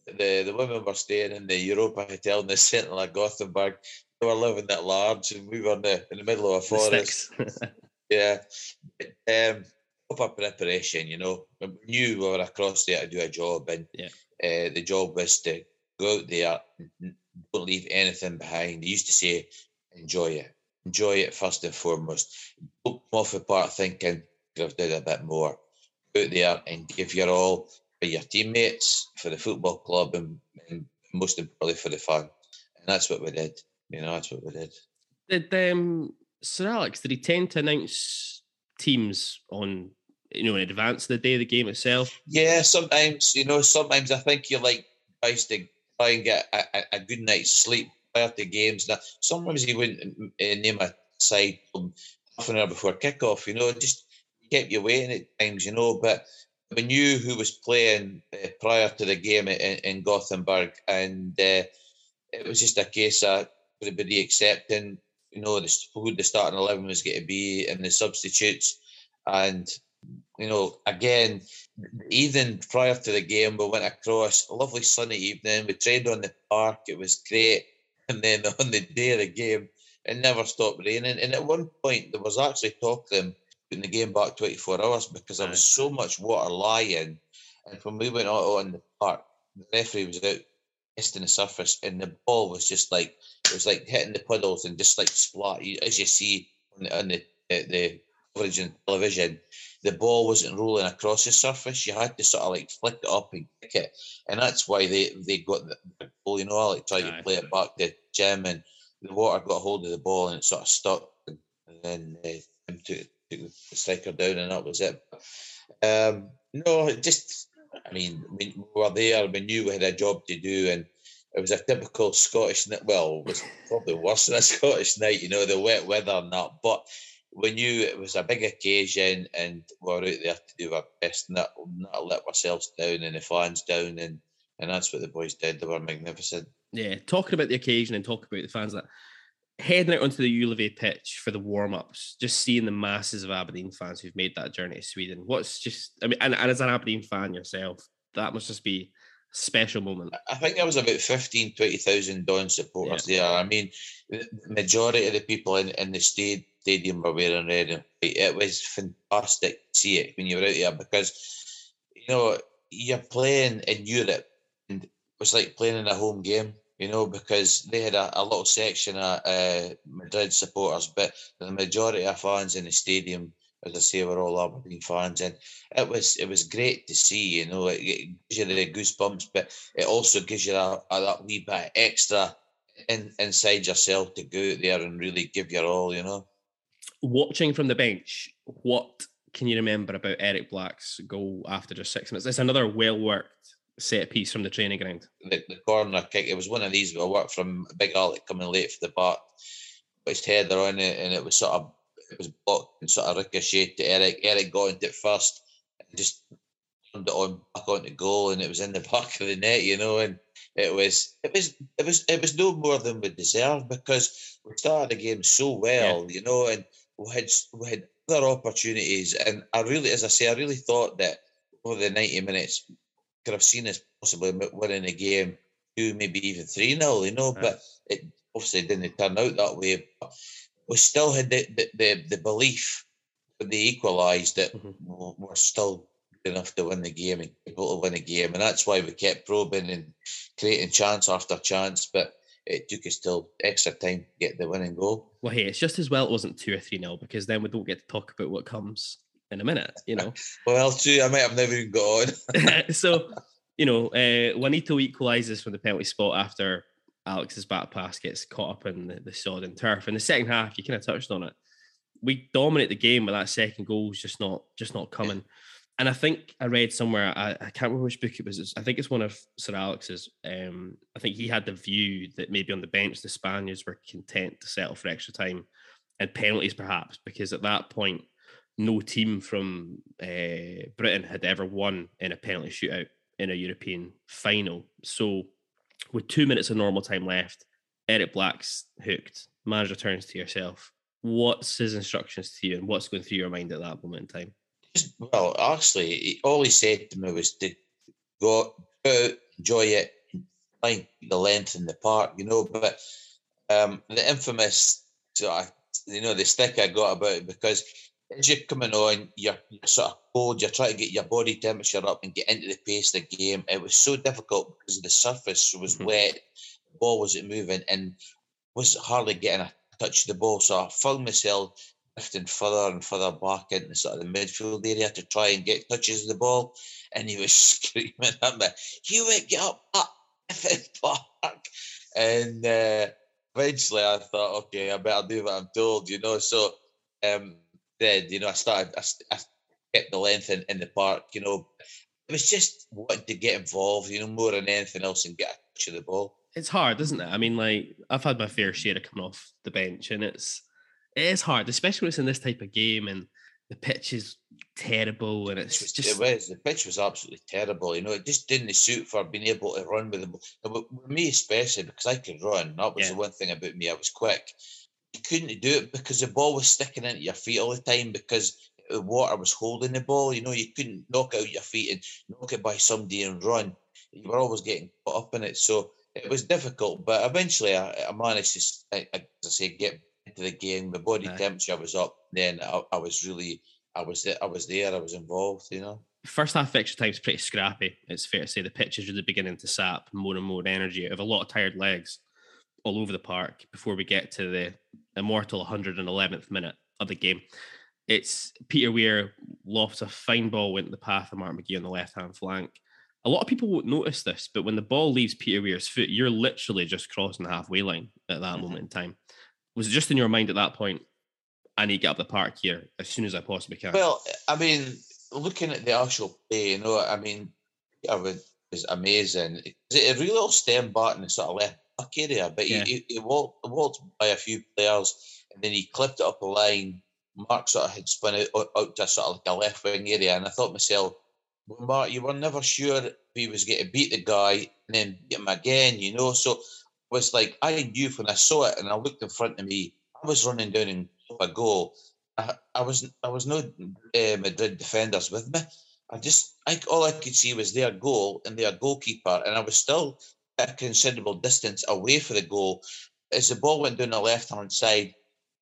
The the women were staying in the Europa Hotel in the centre of Gothenburg. They were living at large, and we were in the in the middle of a forest. Yeah. Um, proper preparation, you know. We knew we were across there to do a job, and Yeah. uh, the job was to go out there, don't leave anything behind. They used to say, enjoy it. Enjoy it first and foremost. Don't come off the part thinking, could have done a bit more. Out there and give your all for your teammates, for the football club, and, and most importantly for the fun. And that's what we did. You know, that's what we did. Did um, Sir Alex, did he tend to announce teams on, you know, in advance of the day of the game itself? Yeah, sometimes you know. Sometimes I think you like tries to try and get a, a, good night's sleep prior to games. Now, sometimes he wouldn't uh, name a side half an hour before kickoff. You know, just kept you waiting at times. You know, but we knew who was playing uh, prior to the game in, in Gothenburg, and uh, it was just a case of everybody accepting. You know, the, who the starting eleven was going to be and the substitutes, and you know, again, even prior to the game, we went across a lovely sunny evening. We trained on the park. It was great. <laughs> And then on the day of the game, it never stopped raining. And at one point, there was actually talk of them the game back 24 hours because there was so much water lying. And when we went out on the park, the referee was out testing the surface, and the ball was just like it was like hitting the puddles and just like splat. As you see on the, on the, the, coverage on television, the ball wasn't rolling across the surface. You had to sort of like flick it up and kick it, and that's why they they got the ball. You know, I like try to play it back to Jim, and the water got hold of the ball and it sort of stuck, and, then uh, Jim took, took the striker down, and that was it. Um, no, just I mean, we we were there. We knew we had a job to do, and it was a typical Scottish night. Well, it was probably worse than a <laughs> Scottish night, you know, the wet weather and that. But we knew it was a big occasion, and we were out there to do our best, not not let ourselves down and the fans down, and and that's what the boys did. They were magnificent. Yeah, talking about the occasion and talking about the fans that heading out onto the Ullevi pitch for the warm ups, just seeing the masses of Aberdeen fans who've made that journey to Sweden. What's just, I mean, and, and as an Aberdeen fan yourself, that must just be a special moment. I think there was about 15, 20,000 Don supporters there. I mean, the majority of the people in, in the stad- stadium were wearing red and white. It was fantastic to see it when you were out there because, you know, you're playing in Europe and it was like playing in a home game, you know, because they had a, a little section of uh, Madrid supporters, but the majority of fans in the stadium, as I say, were all Aberdeen fans, and it was it was great to see. You know, it, it gives you the goosebumps, but it also gives you a, a that wee bit extra in, inside yourself to go out there and really give your all. You know. Watching from the bench, what can you remember about Eric Black's goal after just six minutes? It's another well worked set piece from the training ground. the, the corner kick. It was one of these I worked from a Big Alec coming late for the back, put his header on it, and it was sort of it was blocked and sort of ricocheted to Eric. Eric got into it first and just turned it on back onto goal, and it was in the <laughs> back of the net, you know. And it was it was it was it was no more than we deserved because we started the game so well, you know, and we had we had other opportunities. And I really, as I say, I really thought that over the ninety minutes could have seen us possibly winning the game two, maybe even three 0 you know. But it obviously didn't turn out that way. But we still had the the, the, the belief when they equalised that Mm-hmm. we're still good enough to win the game and able to win the game, and that's why we kept probing and creating chance after chance. But it took us till extra time to get the winning goal. Well, hey, it's just as well it wasn't two or three nil because then we don't get to talk about what comes in a minute. You know. <laughs> Well, true. I might have never even got on. <laughs> <laughs> so, you know, uh, Juanito equalises from the penalty spot after Alex's back pass gets caught up in the, the sod and turf. In the second half, you kind of touched on it. We dominate the game, but that second goal is just not just not coming. And I think I read somewhere, I, I can't remember which book it was. I think it's one of Sir Alex's. Um, I think he had the view that maybe on the bench the Spaniards were content to settle for extra time and penalties, perhaps, because at that point, no team from uh, Britain had ever won in a penalty shootout in a European final. So, with two minutes of normal time left, Eric Black's hooked. Manager turns to yourself. What's his instructions to you, and what's going through your mind at that moment in time? Well, actually, all he said to me was to go out, enjoy it, find the length in the park, you know. But um, the infamous, you know, the stick I got about it because as you're coming on, you're, you're sort of cold, you're trying to get your body temperature up and get into the pace of the game. It was so difficult because the surface was wet, the ball wasn't moving, and was hardly getting a touch of the ball. So I found myself drifting further and further back into sort of the midfield area to try and get touches of the ball. And he was <laughs> screaming at me, You get up effing <laughs> park. And uh, eventually I thought, okay, I better do what I'm told, you know. So um, then, you know, I started, I, I kept the length in, in the park, you know. It was just wanting to get involved, you know, more than anything else and get a touch of the ball. It's hard, isn't it? I mean, like I've had my fair share of coming off the bench, and it's it is hard, especially when it's in this type of game and the pitch is terrible, and it's just it was the pitch was absolutely terrible. You know, it just didn't suit for being able to run with the ball. With- me especially because I could run. That was the one thing about me. I was quick. You couldn't do it because the ball was sticking into your feet all the time because the water was holding the ball. You know, you couldn't knock out your feet and knock it by somebody and run. You were always getting caught up in it. So it was difficult, but eventually I, I managed to, s- I- I- as I say, get into the game. My body temperature was up. Then I, I was really, I was, there- I was there. I was involved. You know. first half extra time is pretty scrappy. It's fair to say the pitch is really beginning to sap more and more energy out of a lot of tired legs all over the park before we get to the immortal 111th minute of the game. It's Peter Weir lofts a fine ball went the path of Mark McGhee on the left hand flank. A lot of people won't notice this, but when the ball leaves Peter Weir's foot, you're literally just crossing the halfway line at that mm-hmm. moment in time. Was it just in your mind at that point? I need to get up the park here as soon as I possibly can. Well, I mean, looking at the actual play, you know, I mean, I would was amazing. It, it really all stemmed back in the sort of left area, but Yeah. he, he, he walked, walked by a few players and then he clipped it up the line. Mark sort of had spun out, out, to sort of like a left wing area, and I thought to myself, well, Mark, you were never sure if he was going to beat the guy and then beat him again, you know. So it was like I knew when I saw it and I looked in front of me, I was running down and a goal. I, I was I was no uh, Madrid defenders with me. I just I all I could see was their goal and their goalkeeper, and I was still a considerable distance away for the goal. As the ball went down the left hand side,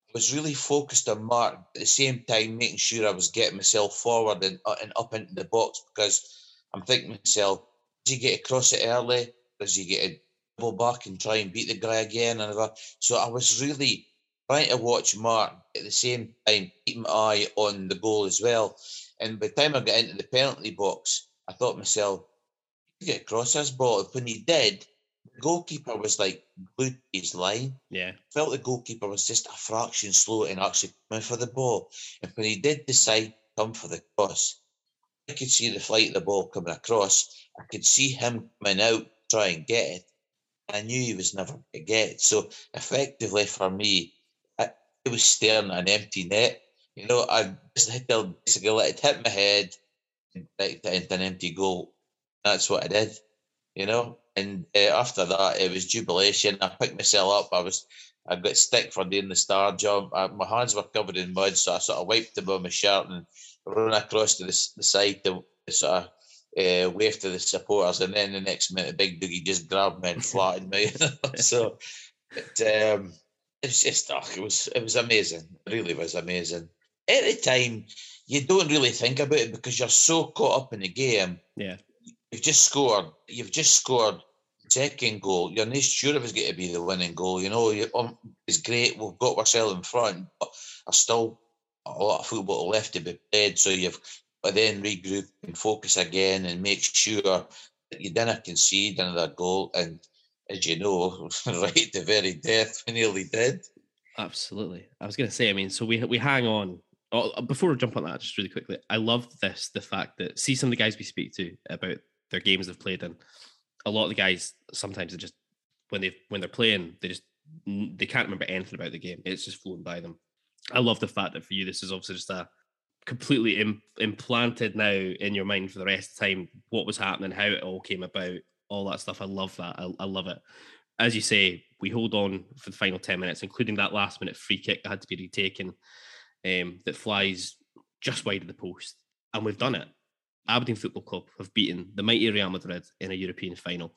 I was really focused on Mark at the same time, making sure I was getting myself forward and, uh, and up into the box because I'm thinking to myself, does he get across it early? Does he get a double back and try and beat the guy again? And so I was really trying to watch Mark at the same time, keep my eye on the goal as well. And by the time I got into the penalty box, I thought myself, get across this ball. When he did, the goalkeeper was like glued to his line. Yeah. Felt the goalkeeper was just a fraction slow in actually coming for the ball. And when he did decide to come for the cross, I could see the flight of the ball coming across. I could see him coming out, try and get it. I knew he was never going to get it. So effectively for me, I, it was staring at an empty net. You know, I just had to basically let it hit my head and right into an empty goal. That's what I did, you know. And uh, after that, it was jubilation. I picked myself up. I was, I got stick for doing the star jump. I, my hands were covered in mud, so I sort of wiped them on my shirt and run across to the, the side to sort of uh, wave to the supporters. And then the next minute, Big Doogie just grabbed me and <laughs> flattened me. <laughs> so, it, um, it's just oh, it was it was amazing. It really was amazing. At the time, you don't really think about it because you're so caught up in the game. Yeah. You've just scored. You've just scored second goal. You're not sure if it's going to be the winning goal. You know, um, it's great. We've got ourselves in front, but there's still a lot of football left to be played. So you've but then regroup and focus again and make sure that you didn't concede another goal. And as you know, <laughs> right the very death, we nearly did. Absolutely. I was going to say, I mean, so we we hang on. Oh, before we jump on that, just really quickly, I love this the fact that see some of the guys we speak to about their games they've played in. A lot of the guys sometimes they just when they when they're playing, they just they can't remember anything about the game. It's just flown by them. I love the fact that for you, this is obviously just a completely Im- implanted now in your mind for the rest of the time what was happening, how it all came about, all that stuff. I love that. I, I love it. As you say, we hold on for the final 10 minutes, including that last minute free kick that had to be retaken um, that flies just wide of the post. And we've done it. Aberdeen Football Club have beaten the mighty Real Madrid in a European final.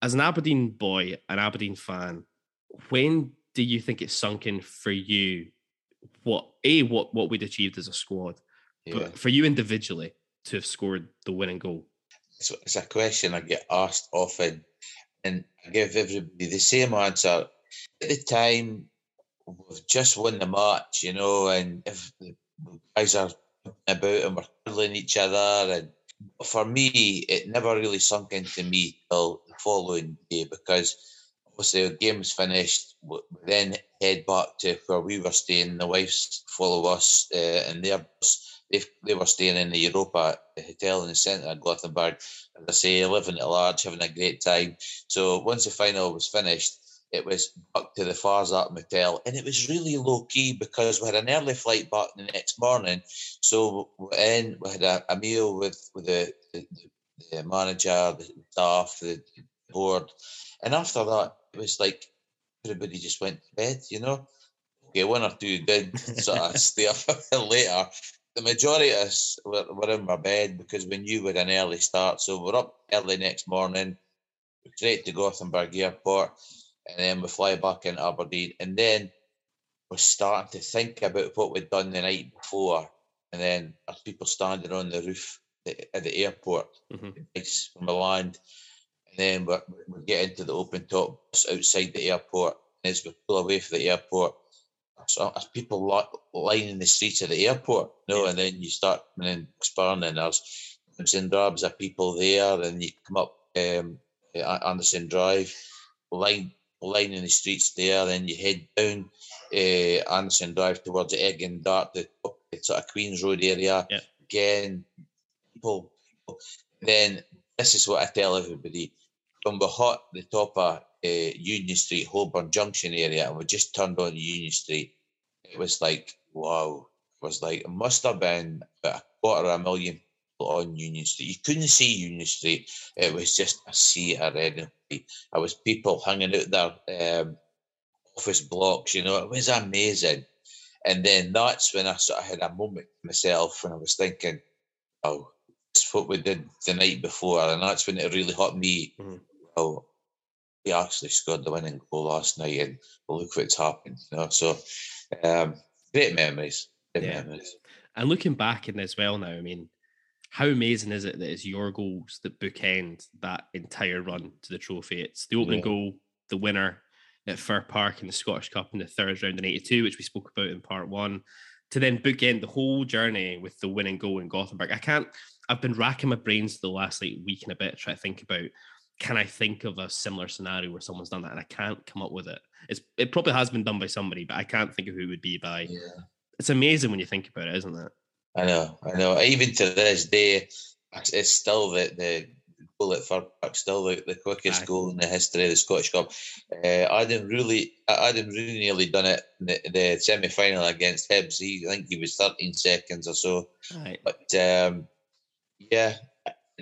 As an Aberdeen boy, an Aberdeen fan, when do you think it's sunk in for you what a what what we'd achieved as a squad, Yeah. but for you individually to have scored the winning goal? It's, it's a question I get asked often, and I give everybody the same answer. At the time, we've just won the match, you know, and if the guys are about and we're killing each other, and for me, it never really sunk into me till the following day because obviously the game was finished. We then head back to where we were staying. The wives follow us, uh, and their they they were staying in the Europa hotel in the centre of Gothenburg. As I say, living at large, having a great time. So once the final was finished, it was back to the Fars Hatt Motel, and it was really low key because we had an early flight back the next morning. So and we had a, a meal with with the, the, the manager, the staff, the board, and after that, it was like everybody just went to bed. You know, okay, one or two did sort of <laughs> stay up a bit later. The majority of us were, were in our bed because we knew we had an early start. So we're up early next morning, straight to Gothenburg Airport, and then we fly back into Aberdeen. And then we're starting to think about what we'd done the night before. And then there's people standing on the roof at the airport, lights from the land. And then we're, we get into the open top bus outside the airport. And as we pull away from the airport, so people li- lining the streets of the airport, you know, and then you start and then exploring and there's and drabs of people there, and you come up um, Anderson Drive, line lining the streets there, then you head down uh, Anderson Drive towards and Dart, the sort of Queens Road area. Again, people, people. Then this is what I tell everybody. When we hit the top of uh, Union Street, Holborn Junction area, and we just turned on Union Street, it was like, wow. It was like, it must have been about a quarter of a million on Union Street. You couldn't see Union Street. It was just a sea of red. There was people hanging out their um, office blocks, you know, it was amazing. And then that's when I sort of had a moment myself when I was thinking, oh, this is what we did the night before. And that's when it really hit me. Oh, we actually scored the winning goal last night and look what's happened. You know, so um, great memories. Great Yeah. memories. And looking back in as well now, I mean, how amazing is it that it's your goals that bookend that entire run to the trophy? It's the opening Yeah. goal, the winner at Fir Park in the Scottish Cup in the third round in 82, which we spoke about in part one, to then bookend the whole journey with the winning goal in Gothenburg. I can't, I've been racking my brains the last like week and a bit trying to think about can I think of a similar scenario where someone's done that and I can't come up with it. It's it probably has been done by somebody, but I can't think of who it would be by. It's amazing when you think about it, isn't it? I know, I know. Even to this day, it's still the the goal at Fir still the, the quickest goal in the history of the Scottish Cup. Uh, I didn't really, I I really nearly done it in the, the semi final against Hibs. He, I think he was 13 seconds or so. Right. But um, yeah,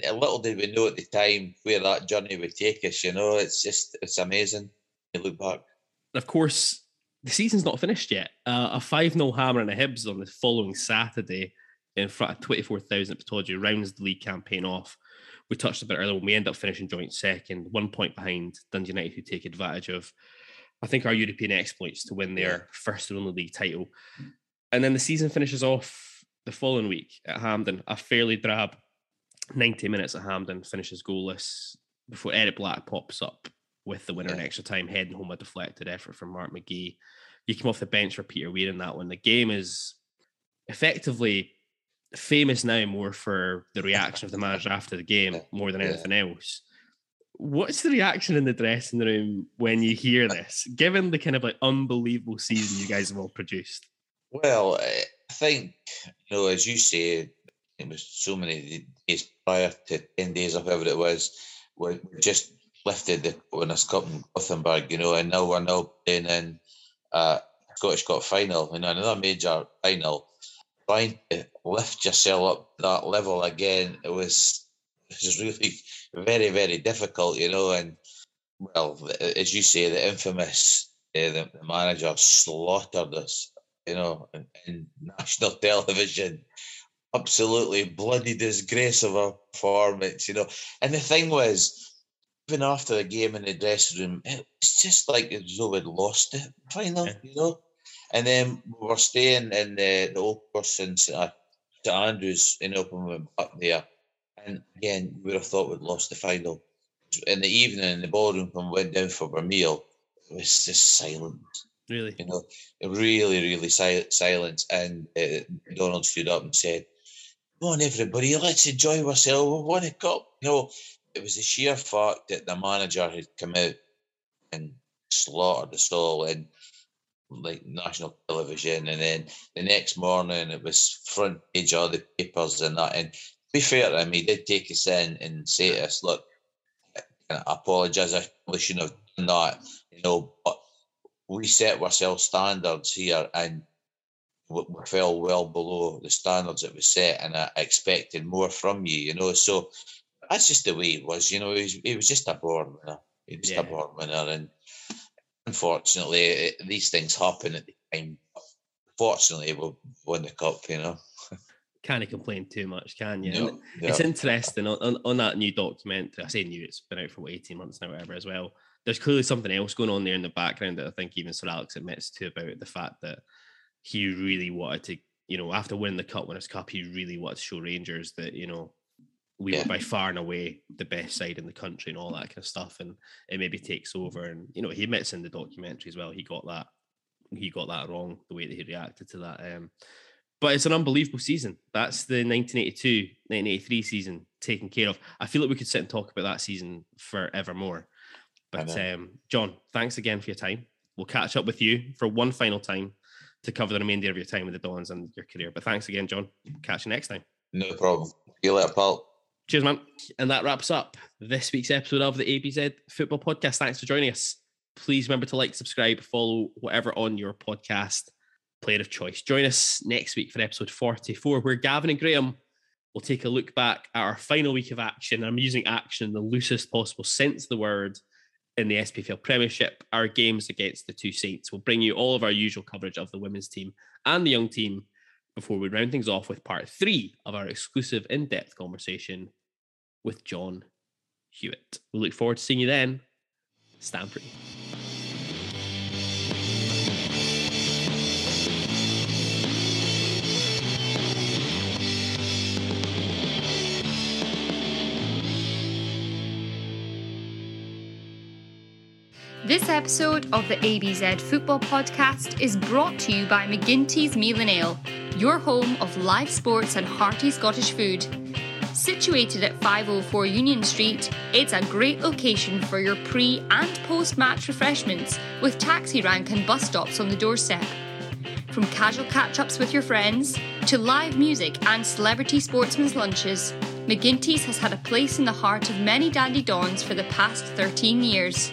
a little did we know at the time where that journey would take us. You know, it's just it's amazing. You look back. Of course, the season's not finished yet. Uh, a 5 0 hammer and a Hibs on the following Saturday in front of 24,000 at Pittodrie rounds the league campaign off. We touched a bit earlier when we end up finishing joint second, one point behind Dundee United, who take advantage of I think, our European exploits to win their first and only league title. And then the season finishes off the following week at Hampden, a fairly drab 90 minutes at Hampden, finishes goalless before Eric Black pops up with the winner in extra time, heading home a deflected effort from Mark McGhee. You come off the bench for Peter Weir in that one. The game is effectively famous now more for the reaction of the manager after the game more than anything else. What's the reaction in the dressing room when you hear this, given the kind of like unbelievable season you guys have all produced? Well, I think, you know, as you say, it was so many days prior to 10 days or whatever it was, we we just lifted the Winners' Cup in Gothenburg, you know, and now we're now playing in uh, Scottish Cup final, you know, another major final. Trying to lift yourself up that level again, it was, it was <laughs> really very, very difficult, you know, and well, as you say, the infamous uh, the, the manager slaughtered us, you know, in, in national <laughs> television. Absolutely bloody disgrace of a performance, you know. And the thing was, even after the game in the dressing room, it's just like as though we'd lost it final, you know. And then we were staying in the, the old course in St. Andrews, in when up there. And again, we would have thought we'd lost the final. In the evening in the ballroom, when we went down for our meal, it was just silent. Really? You know, really, really silent. silence. And uh, Donald stood up and said, Come on, everybody, let's enjoy ourselves. We won a cup. You know, it was the sheer fact that the manager had come out and slaughtered us all in like national television. And then the next morning, it was front page of the papers and that. And to be fair to him, he did take us in and say to us, Look, I apologise. I probably shouldn't have done that, you know, but we set ourselves standards here and we fell well below the standards that we set, and I expected more from you, you know. So that's just the way it was, you know. He was, he was just a born winner. He was just a Yeah. born winner, and unfortunately, these things happen at the time. Fortunately, we won the cup, you know. <laughs> Can't complain too much, can you? No, And It's interesting on, on, that new documentary. I say new, it's been out for what, 18 months now, whatever, as well. There's clearly something else going on there in the background that I think even Sir Alex admits to about the fact that he really wanted to, you know, after winning the Cup Winners' Cup, he really wanted to show Rangers that, you know, we Yeah. were by far and away the best side in the country and all that kind of stuff. And it maybe takes over. And, you know, he admits in the documentary as well, he got that, he got that wrong, the way that he reacted to that. Um, but it's an unbelievable season. That's the 1982 1983 season taken care of. I feel like we could sit and talk about that season forevermore. But um, John, thanks again for your time. We'll catch up with you for one final time to cover the remainder of your time with the Dons and your career. But thanks again, John. Catch you next time. No problem. See you later, pal. Cheers, man. And that wraps up this week's episode of the ABZ Football Podcast. Thanks for joining us. Please remember to like, subscribe, follow whatever on your podcast player of choice. Join us next week for episode 44, where Gavin and Graham will take a look back at our final week of action. I'm using action in the loosest possible sense of the word in the SPFL Premiership, our games against the two Saints. We'll bring you all of our usual coverage of the women's team and the young team before we round things off with part three of our exclusive in depth conversation with John Hewitt. We look forward to seeing you then. Stand free. This episode of the ABZ Football Podcast is brought to you by McGinty's Meal and Ale, your home of live sports and hearty Scottish food. Situated at 504 Union Street, it's a great location for your pre and post match refreshments with taxi rank and bus stops on the doorstep. From casual catch ups with your friends to live music and celebrity sportsmen's lunches, McGinty's has had a place in the heart of many dandy dons for the past 13 years.